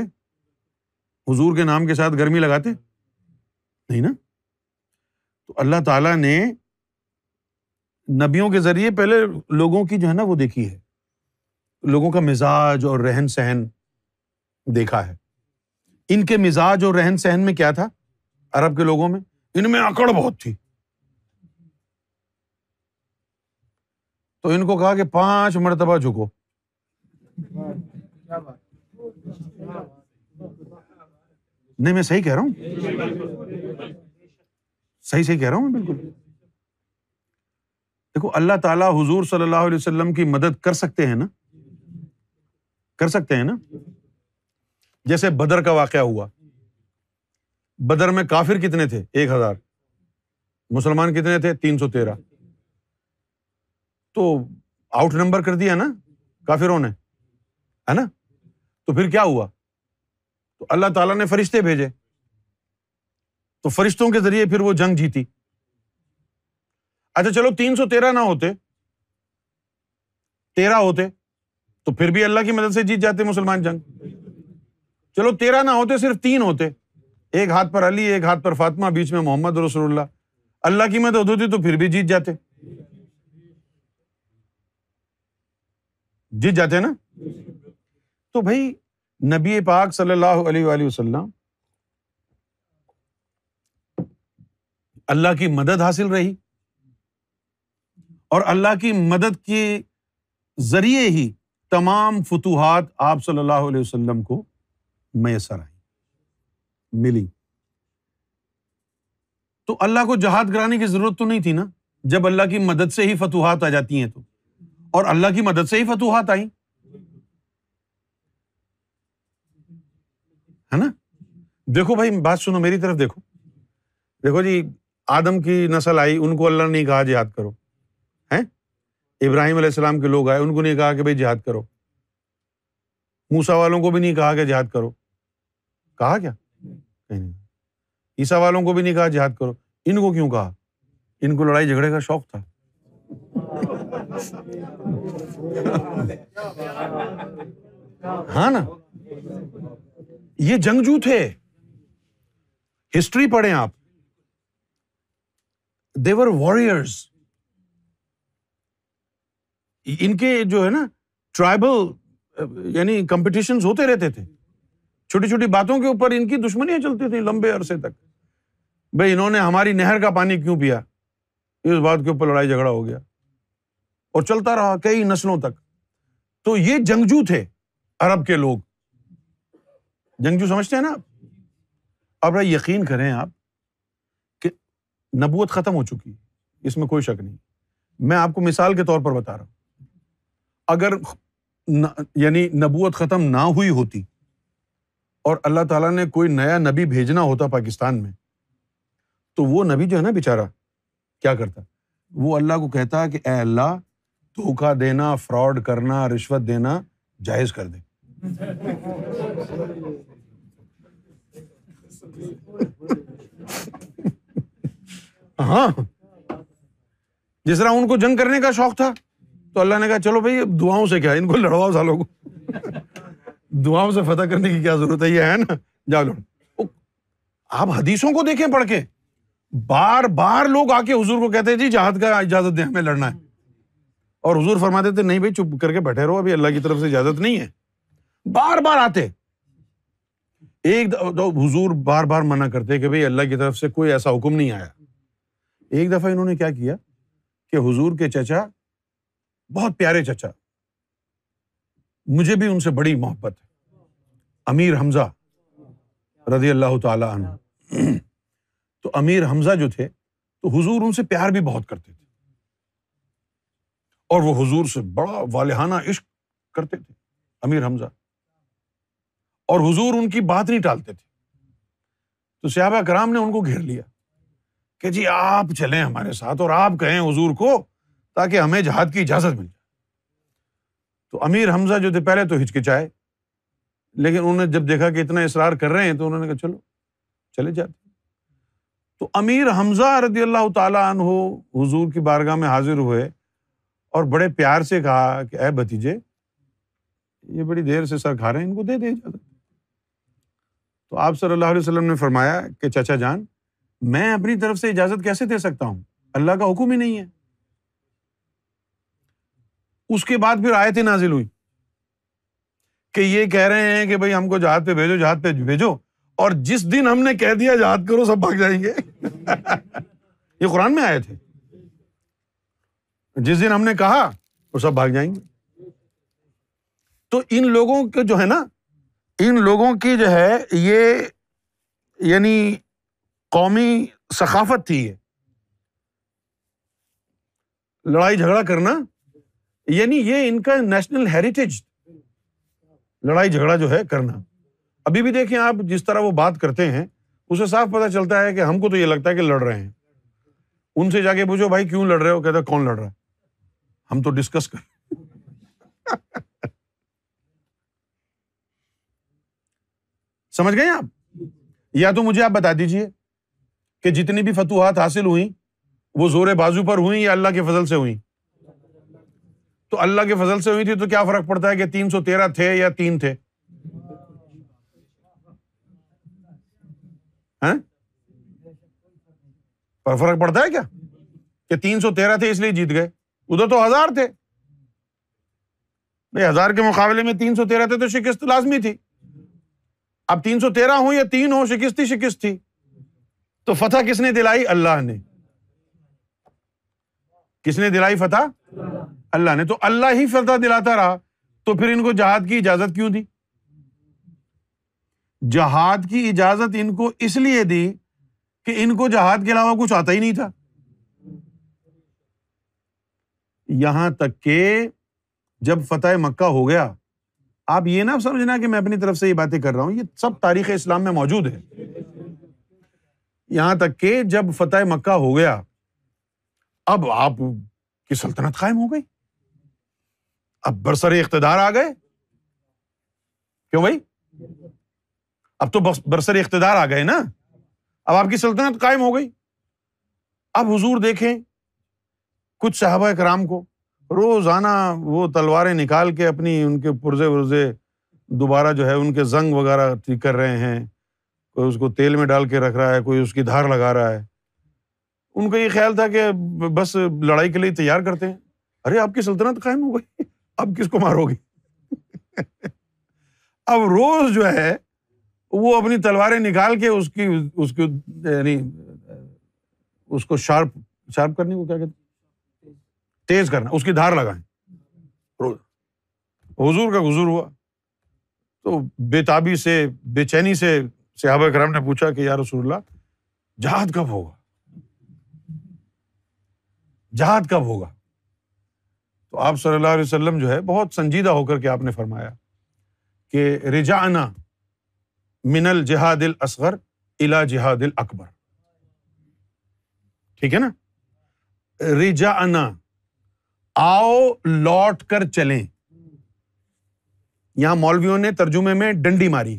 حضور کے نام کے ساتھ گرمی لگاتے نہیں نا تو اللہ تعالیٰ نے نبیوں کے ذریعے پہلے لوگوں کی جو ہے نا وہ دیکھی ہے لوگوں کا مزاج اور رہن سہن دیکھا ہے ان کے مزاج اور رہن سہن میں کیا تھا عرب کے لوگوں میں ان میں اکڑ بہت تھی تو ان کو کہا کہ پانچ مرتبہ جھکو نہیں میں صحیح کہہ رہا ہوں صحیح صحیح کہہ رہا ہوں میں بالکل دیکھو اللہ تعالیٰ حضور صلی اللہ علیہ وسلم کی مدد کر سکتے ہیں نا کر سکتے ہیں نا جیسے بدر کا واقعہ ہوا بدر میں کافر کتنے تھے ایک ہزار مسلمان کتنے تھے تین سو تیرہ تو آؤٹ نمبر کر دیا نا کافروں نے ہے نا تو تو پھر کیا ہوا اللہ تعالیٰ نے فرشتے بھیجے تو فرشتوں کے ذریعے پھر وہ جنگ جیتی اچھا چلو تین سو تیرہ تیرہ نہ ہوتے ہوتے تو پھر بھی اللہ کی مدد سے جیت جاتے مسلمان جنگ چلو تیرہ نہ ہوتے صرف تین ہوتے ایک ہاتھ پر علی ایک ہاتھ پر فاطمہ بیچ میں محمد رسول اللہ اللہ کی مدد ہوتی تو پھر بھی جیت جاتے جیت جاتے ہیں نا تو بھائی نبی پاک صلی اللہ علیہ وسلم اللہ کی مدد حاصل رہی اور اللہ کی مدد کے ذریعے ہی تمام فتوحات آپ صلی اللہ علیہ وسلم کو میسر آئی ملی تو اللہ کو جہاد کرانے کی ضرورت تو نہیں تھی نا جب اللہ کی مدد سے ہی فتوحات آ جاتی ہیں تو اور اللہ کی مدد سے ہی فتوحات آئی دیکھو بھائی بات سنو میری طرف دیکھو دیکھو جی آدم کی نسل آئی ان کو اللہ نہیں کہا جہاد کرو ابراہیم علیہ السلام کے لوگ آئے ان کو نہیں کہا کہ بھائی جہاد کرو موسا والوں کو بھی نہیں کہا کہ جہاد کرو کہا کیا عیسا والوں کو بھی نہیں کہا جہاد کرو ان کو کیوں کہا ان کو لڑائی جھگڑے کا شوق تھا ہاں نا یہ جنگجو تھے ہسٹری پڑھیں آپ دیور واریئرس ان کے جو ہے نا ٹرائبل یعنی کمپٹیشن ہوتے رہتے تھے چھوٹی چھوٹی باتوں کے اوپر ان کی دشمنیاں چلتی تھیں لمبے عرصے تک بھائی انہوں نے ہماری نہر کا پانی کیوں پیا اس بات کے اوپر لڑائی جھگڑا ہو گیا اور چلتا رہا کئی نسلوں تک تو یہ جنگجو تھے عرب کے لوگ جنگجو سمجھتے ہیں نا آپ اب یقین کریں آپ کہ نبوت ختم ہو چکی اس میں کوئی شک نہیں میں آپ کو مثال کے طور پر بتا رہا ہوں اگر یعنی نبوت ختم نہ ہوئی ہوتی اور اللہ تعالیٰ نے کوئی نیا نبی بھیجنا ہوتا پاکستان میں تو وہ نبی جو ہے نا بیچارہ کیا کرتا وہ اللہ کو کہتا کہ اے اللہ دھوکا دینا فراڈ کرنا رشوت دینا جائز کر دیں ہاں جس طرح ان کو جنگ کرنے کا شوق تھا تو اللہ نے کہا چلو بھائی دعاؤں سے کیا ان کو لڑواؤ سالوں کو دعاؤں سے فتح کرنے کی کیا ضرورت ہے یہ ہے نا جا لو آپ حدیثوں کو دیکھیں پڑھ کے بار بار لوگ آ کے حضور کو کہتے ہیں جی جہاد کا اجازت دیں ہمیں لڑنا ہے اور حضور فرماتے تھے نہیں بھائی چپ کر کے بیٹھے رہو ابھی اللہ کی طرف سے اجازت نہیں ہے بار بار آتے ایک حضور بار بار منع کرتے کہ بھائی اللہ کی طرف سے کوئی ایسا حکم نہیں آیا ایک دفعہ انہوں نے کیا کیا کہ حضور کے چچا بہت پیارے چچا مجھے بھی ان سے بڑی محبت ہے امیر حمزہ رضی اللہ تعالیٰ تو امیر حمزہ جو تھے تو حضور ان سے پیار بھی بہت کرتے تھے اور وہ حضور سے بڑا والہانہ عشق کرتے تھے امیر حمزہ اور حضور ان کی بات نہیں ٹالتے تھے تو صحابہ کرام نے ان کو گھیر لیا کہ جی آپ چلیں ہمارے ساتھ اور آپ کہیں حضور کو تاکہ ہمیں جہاد کی اجازت مل جائے تو امیر حمزہ جو تھے پہلے تو ہچکچائے لیکن انہوں نے جب دیکھا کہ اتنا اصرار کر رہے ہیں تو انہوں نے کہا چلو چلے جاتے تو امیر حمزہ رضی اللہ تعالیٰ عنہ حضور کی بارگاہ میں حاضر ہوئے اور بڑے پیار سے کہا کہ اے بتیجے یہ بڑی دیر سے سر کھا رہے ہیں ان کو دے دے جاتا تو آپ صلی اللہ علیہ وسلم نے فرمایا کہ چچا جان میں اپنی طرف سے اجازت کیسے دے سکتا ہوں اللہ کا حکم ہی نہیں ہے اس کے بعد پھر آیتیں نازل ہوئی کہ یہ کہہ رہے ہیں کہ بھائی ہم کو جہاد پہ بھیجو جہاد پہ بھیجو اور جس دن ہم نے کہہ دیا جہاد کرو سب بھاگ جائیں گے [LAUGHS] یہ قرآن میں آئے تھے جس دن ہم نے کہا وہ سب بھاگ جائیں گے تو ان لوگوں کے جو ہے نا ان لوگوں کی جو ہے یہ یعنی قومی ثقافت تھی یہ لڑائی جھگڑا کرنا یعنی یہ ان کا نیشنل ہیریٹیج لڑائی جھگڑا جو ہے کرنا ابھی بھی دیکھیں آپ جس طرح وہ بات کرتے ہیں اسے صاف پتہ چلتا ہے کہ ہم کو تو یہ لگتا ہے کہ لڑ رہے ہیں ان سے جا کے پوچھو بھائی کیوں لڑ رہے ہو کہتا کون لڑ رہا ہے ہم تو ڈسکس کر سمجھ گئے آپ یا تو مجھے آپ بتا دیجیے کہ جتنی بھی فتوحات حاصل ہوئیں وہ زور بازو پر ہوئیں یا اللہ کے فضل سے ہوئیں تو اللہ کے فضل سے ہوئی تھی تو کیا فرق پڑتا ہے کہ تین سو تیرہ تھے یا تین تھے ہاں؟ پر فرق پڑتا ہے کیا کہ تین سو تیرہ تھے اس لیے جیت گئے ادھر تو ہزار تھے بھائی ہزار کے مقابلے میں تین سو تیرہ تھے تو شکست لازمی تھی اب تین سو تیرہ ہو یا تین ہو شکست ہی شکست تھی تو فتح کس نے دلائی اللہ نے کس نے دلائی فتح اللہ نے تو اللہ ہی فتح دلاتا رہا تو پھر ان کو جہاد کی اجازت کیوں دی جہاد کی اجازت ان کو اس لیے دی کہ ان کو جہاد کے علاوہ کچھ آتا ہی نہیں تھا یہاں تک کہ جب فتح مکہ ہو گیا آپ یہ نہ سمجھنا کہ میں اپنی طرف سے یہ باتیں کر رہا ہوں یہ سب تاریخ اسلام میں موجود ہے یہاں تک کہ جب فتح مکہ ہو گیا اب آپ کی سلطنت قائم ہو گئی اب برسر اقتدار آ گئے کیوں بھائی اب تو برسر اقتدار آ گئے نا اب آپ کی سلطنت قائم ہو گئی اب حضور دیکھیں کچھ صحابہ کرام کو روزانہ وہ تلواریں نکال کے اپنی ان کے پرزے ورزے دوبارہ جو ہے ان کے زنگ وغیرہ ٹھیک کر رہے ہیں کوئی اس کو تیل میں ڈال کے رکھ رہا ہے کوئی اس کی دھار لگا رہا ہے ان کا یہ خیال تھا کہ بس لڑائی کے لیے تیار کرتے ہیں ارے آپ کی سلطنت قائم ہو گئی اب کس کو مارو گے اب روز جو ہے وہ اپنی تلواریں نکال کے اس کی اس کو یعنی اس کو شارپ شارپ کرنے کو کیا کہتے ہیں تیز کرنا اس کی دھار لگائیں حضور کا ہوا تو بے تابی سے بے چینی سے صحابہ نے پوچھا کہ یار جہاد کب ہوگا جہاد کب ہوگا تو آپ صلی اللہ علیہ وسلم جو ہے بہت سنجیدہ ہو کر کے آپ نے فرمایا کہ رجعنا من الجہاد جہاد اثغر الا جہاد اکبر ٹھیک ہے نا رجا انا آؤ لوٹ کر چلیں یہاں مولویوں نے ترجمے میں ڈنڈی ماری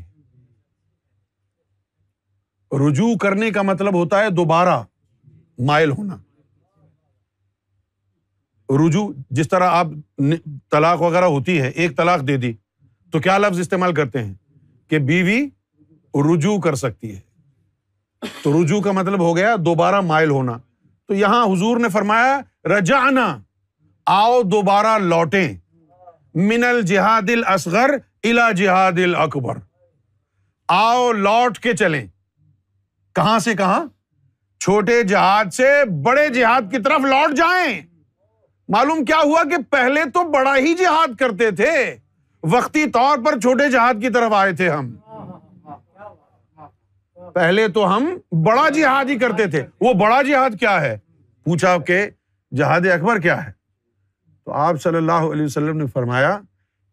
رجوع کرنے کا مطلب ہوتا ہے دوبارہ مائل ہونا رجوع جس طرح آپ طلاق وغیرہ ہوتی ہے ایک طلاق دے دی تو کیا لفظ استعمال کرتے ہیں کہ بیوی رجوع کر سکتی ہے تو رجوع کا مطلب ہو گیا دوبارہ مائل ہونا تو یہاں حضور نے فرمایا رجعنا آؤ دوبارہ لوٹیں من جہاد الاصغر الا جہاد ال اکبر آؤ لوٹ کے چلیں کہاں سے کہاں چھوٹے جہاد سے بڑے جہاد کی طرف لوٹ جائیں معلوم کیا ہوا کہ پہلے تو بڑا ہی جہاد کرتے تھے وقتی طور پر چھوٹے جہاد کی طرف آئے تھے ہم پہلے تو ہم بڑا جہاد ہی کرتے تھے وہ بڑا جہاد کیا ہے پوچھا کہ جہاد اکبر کیا ہے تو آپ صلی اللہ علیہ وسلم نے فرمایا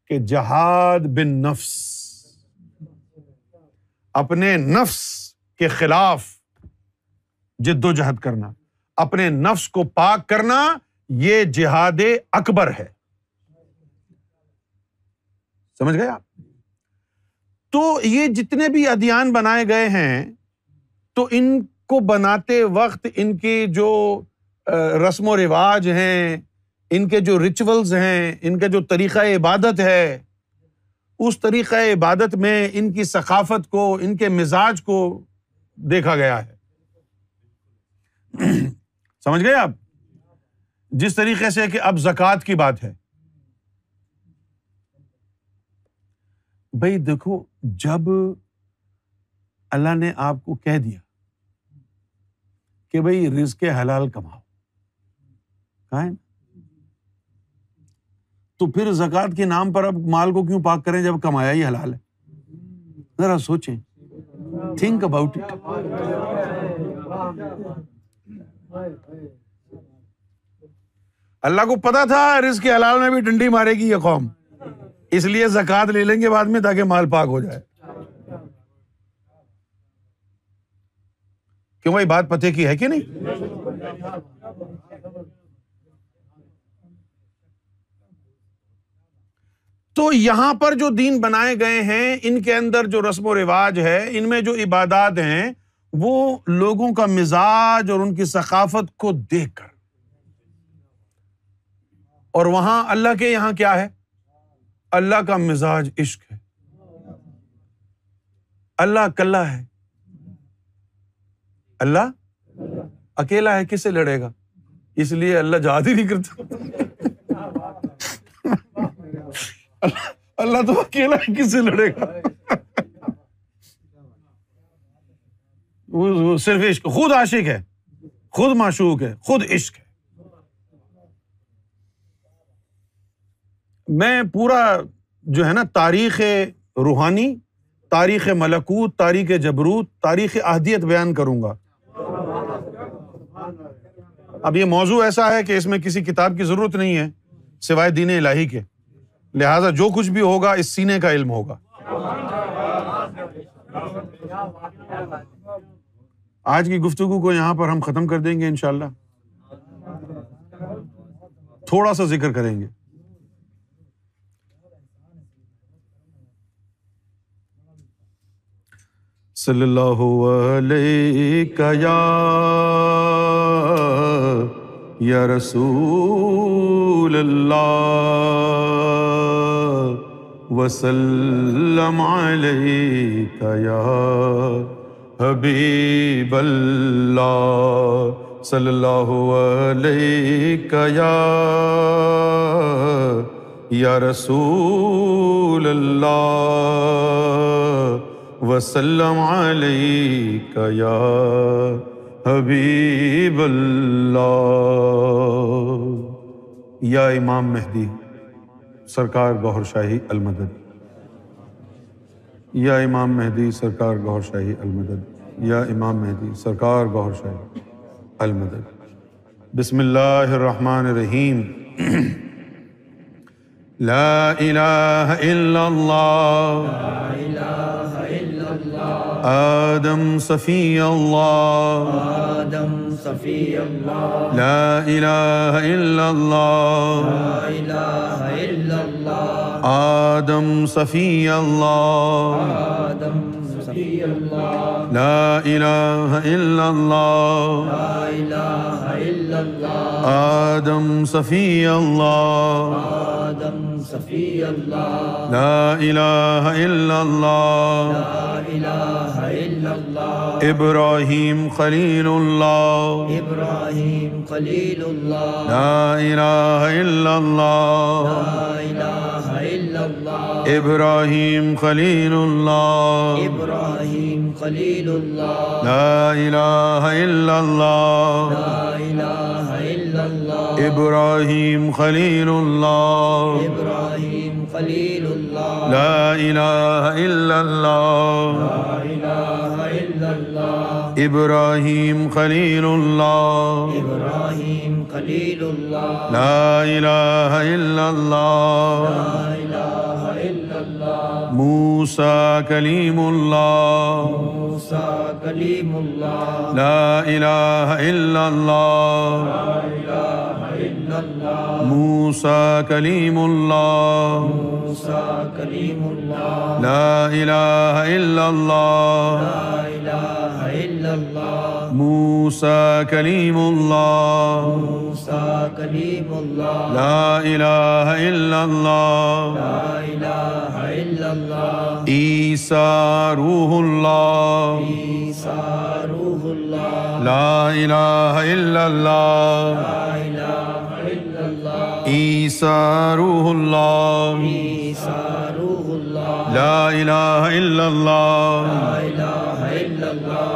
کہ جہاد بن نفس اپنے نفس کے خلاف جد و جہد کرنا اپنے نفس کو پاک کرنا یہ جہاد اکبر ہے سمجھ گئے آپ تو یہ جتنے بھی ادیان بنائے گئے ہیں تو ان کو بناتے وقت ان کے جو رسم و رواج ہیں ان کے جو ریچولس ہیں ان کا جو طریقۂ عبادت ہے اس طریقۂ عبادت میں ان کی ثقافت کو ان کے مزاج کو دیکھا گیا ہے [CLEARS THROAT] سمجھ گئے آپ جس طریقے سے کہ اب زکوٰۃ کی بات ہے بھائی دیکھو جب اللہ نے آپ کو کہہ دیا کہ بھائی رز کے حلال کماؤ کہ تو پھر زکوٰۃ کے نام پر اب مال کو کیوں پاک کریں جب کمایا ہی حلال ہے ذرا سوچیں تھنک اباؤٹ اٹ اللہ کو پتا تھا رس کے حلال میں بھی ڈنڈی مارے گی یہ قوم اس لیے زکات لے لیں گے بعد میں تاکہ مال پاک ہو جائے کیوں بھائی بات پتے کی ہے کہ نہیں تو یہاں پر جو دین بنائے گئے ہیں ان کے اندر جو رسم و رواج ہے ان میں جو عبادات ہیں وہ لوگوں کا مزاج اور ان کی ثقافت کو دیکھ کر اور وہاں اللہ کے یہاں کیا ہے اللہ کا مزاج عشق ہے اللہ کلا ہے اللہ اکیلا ہے کسے لڑے گا اس لیے اللہ جہاد ہی نہیں کرتا اللہ اللہ تو اکیلا کس سے لڑے گا صرف عشق خود عاشق ہے خود معشوق ہے خود عشق ہے میں پورا جو ہے نا تاریخ روحانی تاریخ ملکوت تاریخ جبروت تاریخ اہدیت بیان کروں گا اب یہ موضوع ایسا ہے کہ اس میں کسی کتاب کی ضرورت نہیں ہے سوائے دین الہی کے لہذا جو کچھ بھی ہوگا اس سینے کا علم ہوگا آج کی گفتگو کو یہاں پر ہم ختم کر دیں گے ان شاء اللہ تھوڑا سا ذکر کریں گے صلی اللہ علیہ یا یا رسول اللہ وسلم لہی یا حبیب اللہ صلی اللہ یا یا رسول اللہ وسلم وسلام یا حبیب اللہ یا امام مہدی سرکار گوھر شاہی المدد یا امام مہدی سرکار گوھر شاہی المدد یا امام مہدی سرکار گوھر شاہی المدد بسم اللہ الرحمن الرحیم [CLEARS THROAT] لا الہ الہ الا الا اللہ لا آدم صفی اللہ آدم صفی اللہ لا لا الہ الہ الا اللہ الا اللہ آدم صفی اللہ آدم صفی اللہ آدم صفی اللہ صفی اللہ اللہ اللہ لا لا الہ الہ الا الا ابراہیم خلیل اللہ ابراہیم خلیل اللہ لا لا الہ الہ الا الا اللہ اللہ ابراہیم خلیل اللہ ابراہیم خلیل اللہ لا لا الہ الا اللہ الہ ابراہیم خلیل اللہ عبراہیم خلیل اللہ نا اللہ ابراہیم خلیل اللہ عبراہیم نا موسٰ کلیم اللہ نالہ موسى كليم الله موسى كليم الله لا إله إله إلا إلا الله لا الله موسى كليم الله موسى كليم الله لا إله إلا الله لا إله إلا الله عيسى روح الله عيسى روح الله لا إله إلا الله لہ عیسیٰ روح اللہ لا الہ الا اللہ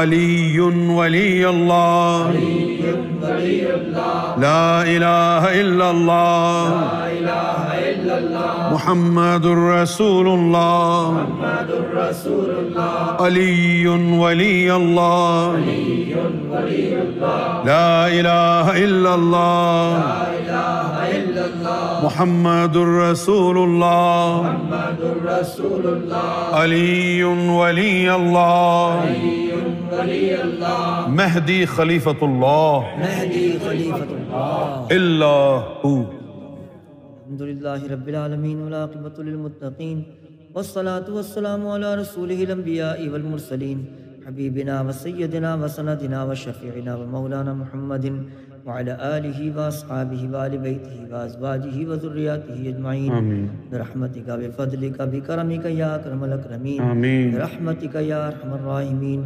علی ولی اللہ لا الہ الا اللہ محمد الرسول اللہ علی ولی اللہ لا الہ الا اللہ محمد الرسول اللہ محمد الرسول اللہ علی ولی اللہ علی ولی اللہ مہدی خلیفۃ اللہ مہدی خلیفۃ اللہ اللہ ہو الحمدللہ رب العالمین والعاقبۃ للمتقین والصلاة والسلام على رسوله الانبیاء والمرسلین حبیبنا وسیدنا وسندنا وشفیعنا ومولانا محمد محمد وعلى آله وأصحابه وآل بيته وأزواجه وذرياته أجمعين برحمتك بفضلك بكرمك يا أكرم الأكرمين برحمتك يا أرحم الراحمين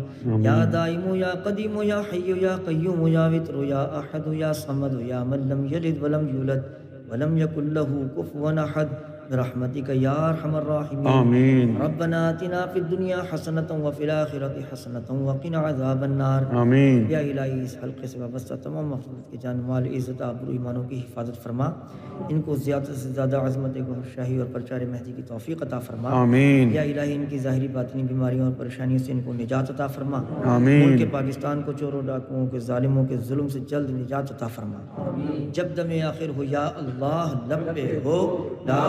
يا دائم يا قديم يا حي يا قيوم يا وتر يا أحد يا صمد يا من لم يلد ولم يولد ولم يكن له كفوا أحد برحمتك يا ارحم الراحمين امين ربنا اتنا في الدنيا حسنه وفي الاخره حسنه وقنا عذاب النار امين یا الہی اس حلقے سے وابستہ تمام مخلوق کے جان مال عزت آبرو ایمانوں کی حفاظت فرما ان کو زیادہ سے زیادہ عظمت گوھر شاہی اور پرچار مہدی کی توفیق عطا فرما آمین یا الہی ان کی ظاہری باطنی بیماریوں اور پریشانیوں سے ان کو نجات عطا فرما آمین ملک پاکستان کو چوروں ڈاکوؤں کے ظالموں کے ظلم سے جلد نجات عطا فرما آمین جب دم آخر ہو یا اللہ لبے ہو لا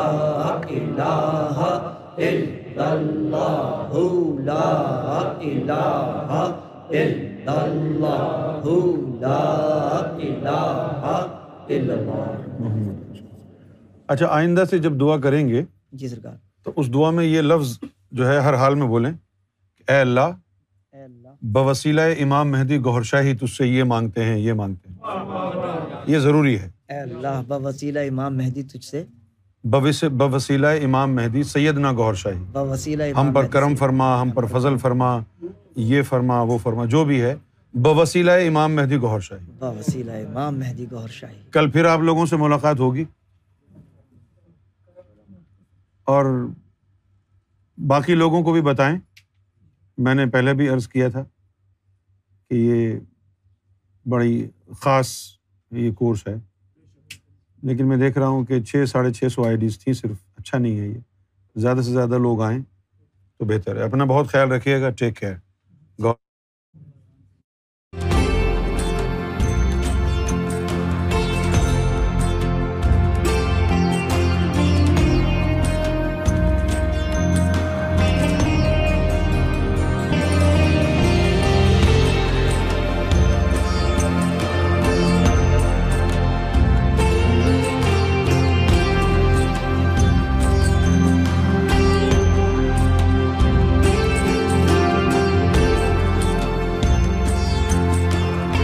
اچھا آئندہ سے جب دعا کریں گے جی سرکار تو اس دعا میں یہ لفظ جو ہے ہر حال میں بولیں اے اللہ بوسیلہ امام مہدی گہر شاہی تجھ سے یہ مانگتے ہیں یہ مانگتے ہیں یہ ضروری ہے اے اللہ بوسیلہ امام مہدی تجھ سے بوسیلہ امام مہدی سیدنا گور شاہی ہم پر کرم فرما ہم پر فضل فرما یہ فرما وہ فرما جو بھی ہے بوسیلہ امام مہدی گور بوسیلہ امام مہدی شاہی کل پھر آپ لوگوں سے ملاقات ہوگی اور باقی لوگوں کو بھی بتائیں میں نے پہلے بھی عرض کیا تھا کہ یہ بڑی خاص یہ کورس ہے لیکن میں دیکھ رہا ہوں کہ چھ ساڑھے چھ سو آئی ڈیز تھیں صرف اچھا نہیں ہے یہ زیادہ سے زیادہ لوگ آئیں تو بہتر ہے اپنا بہت خیال رکھیے گا ٹیک کیئر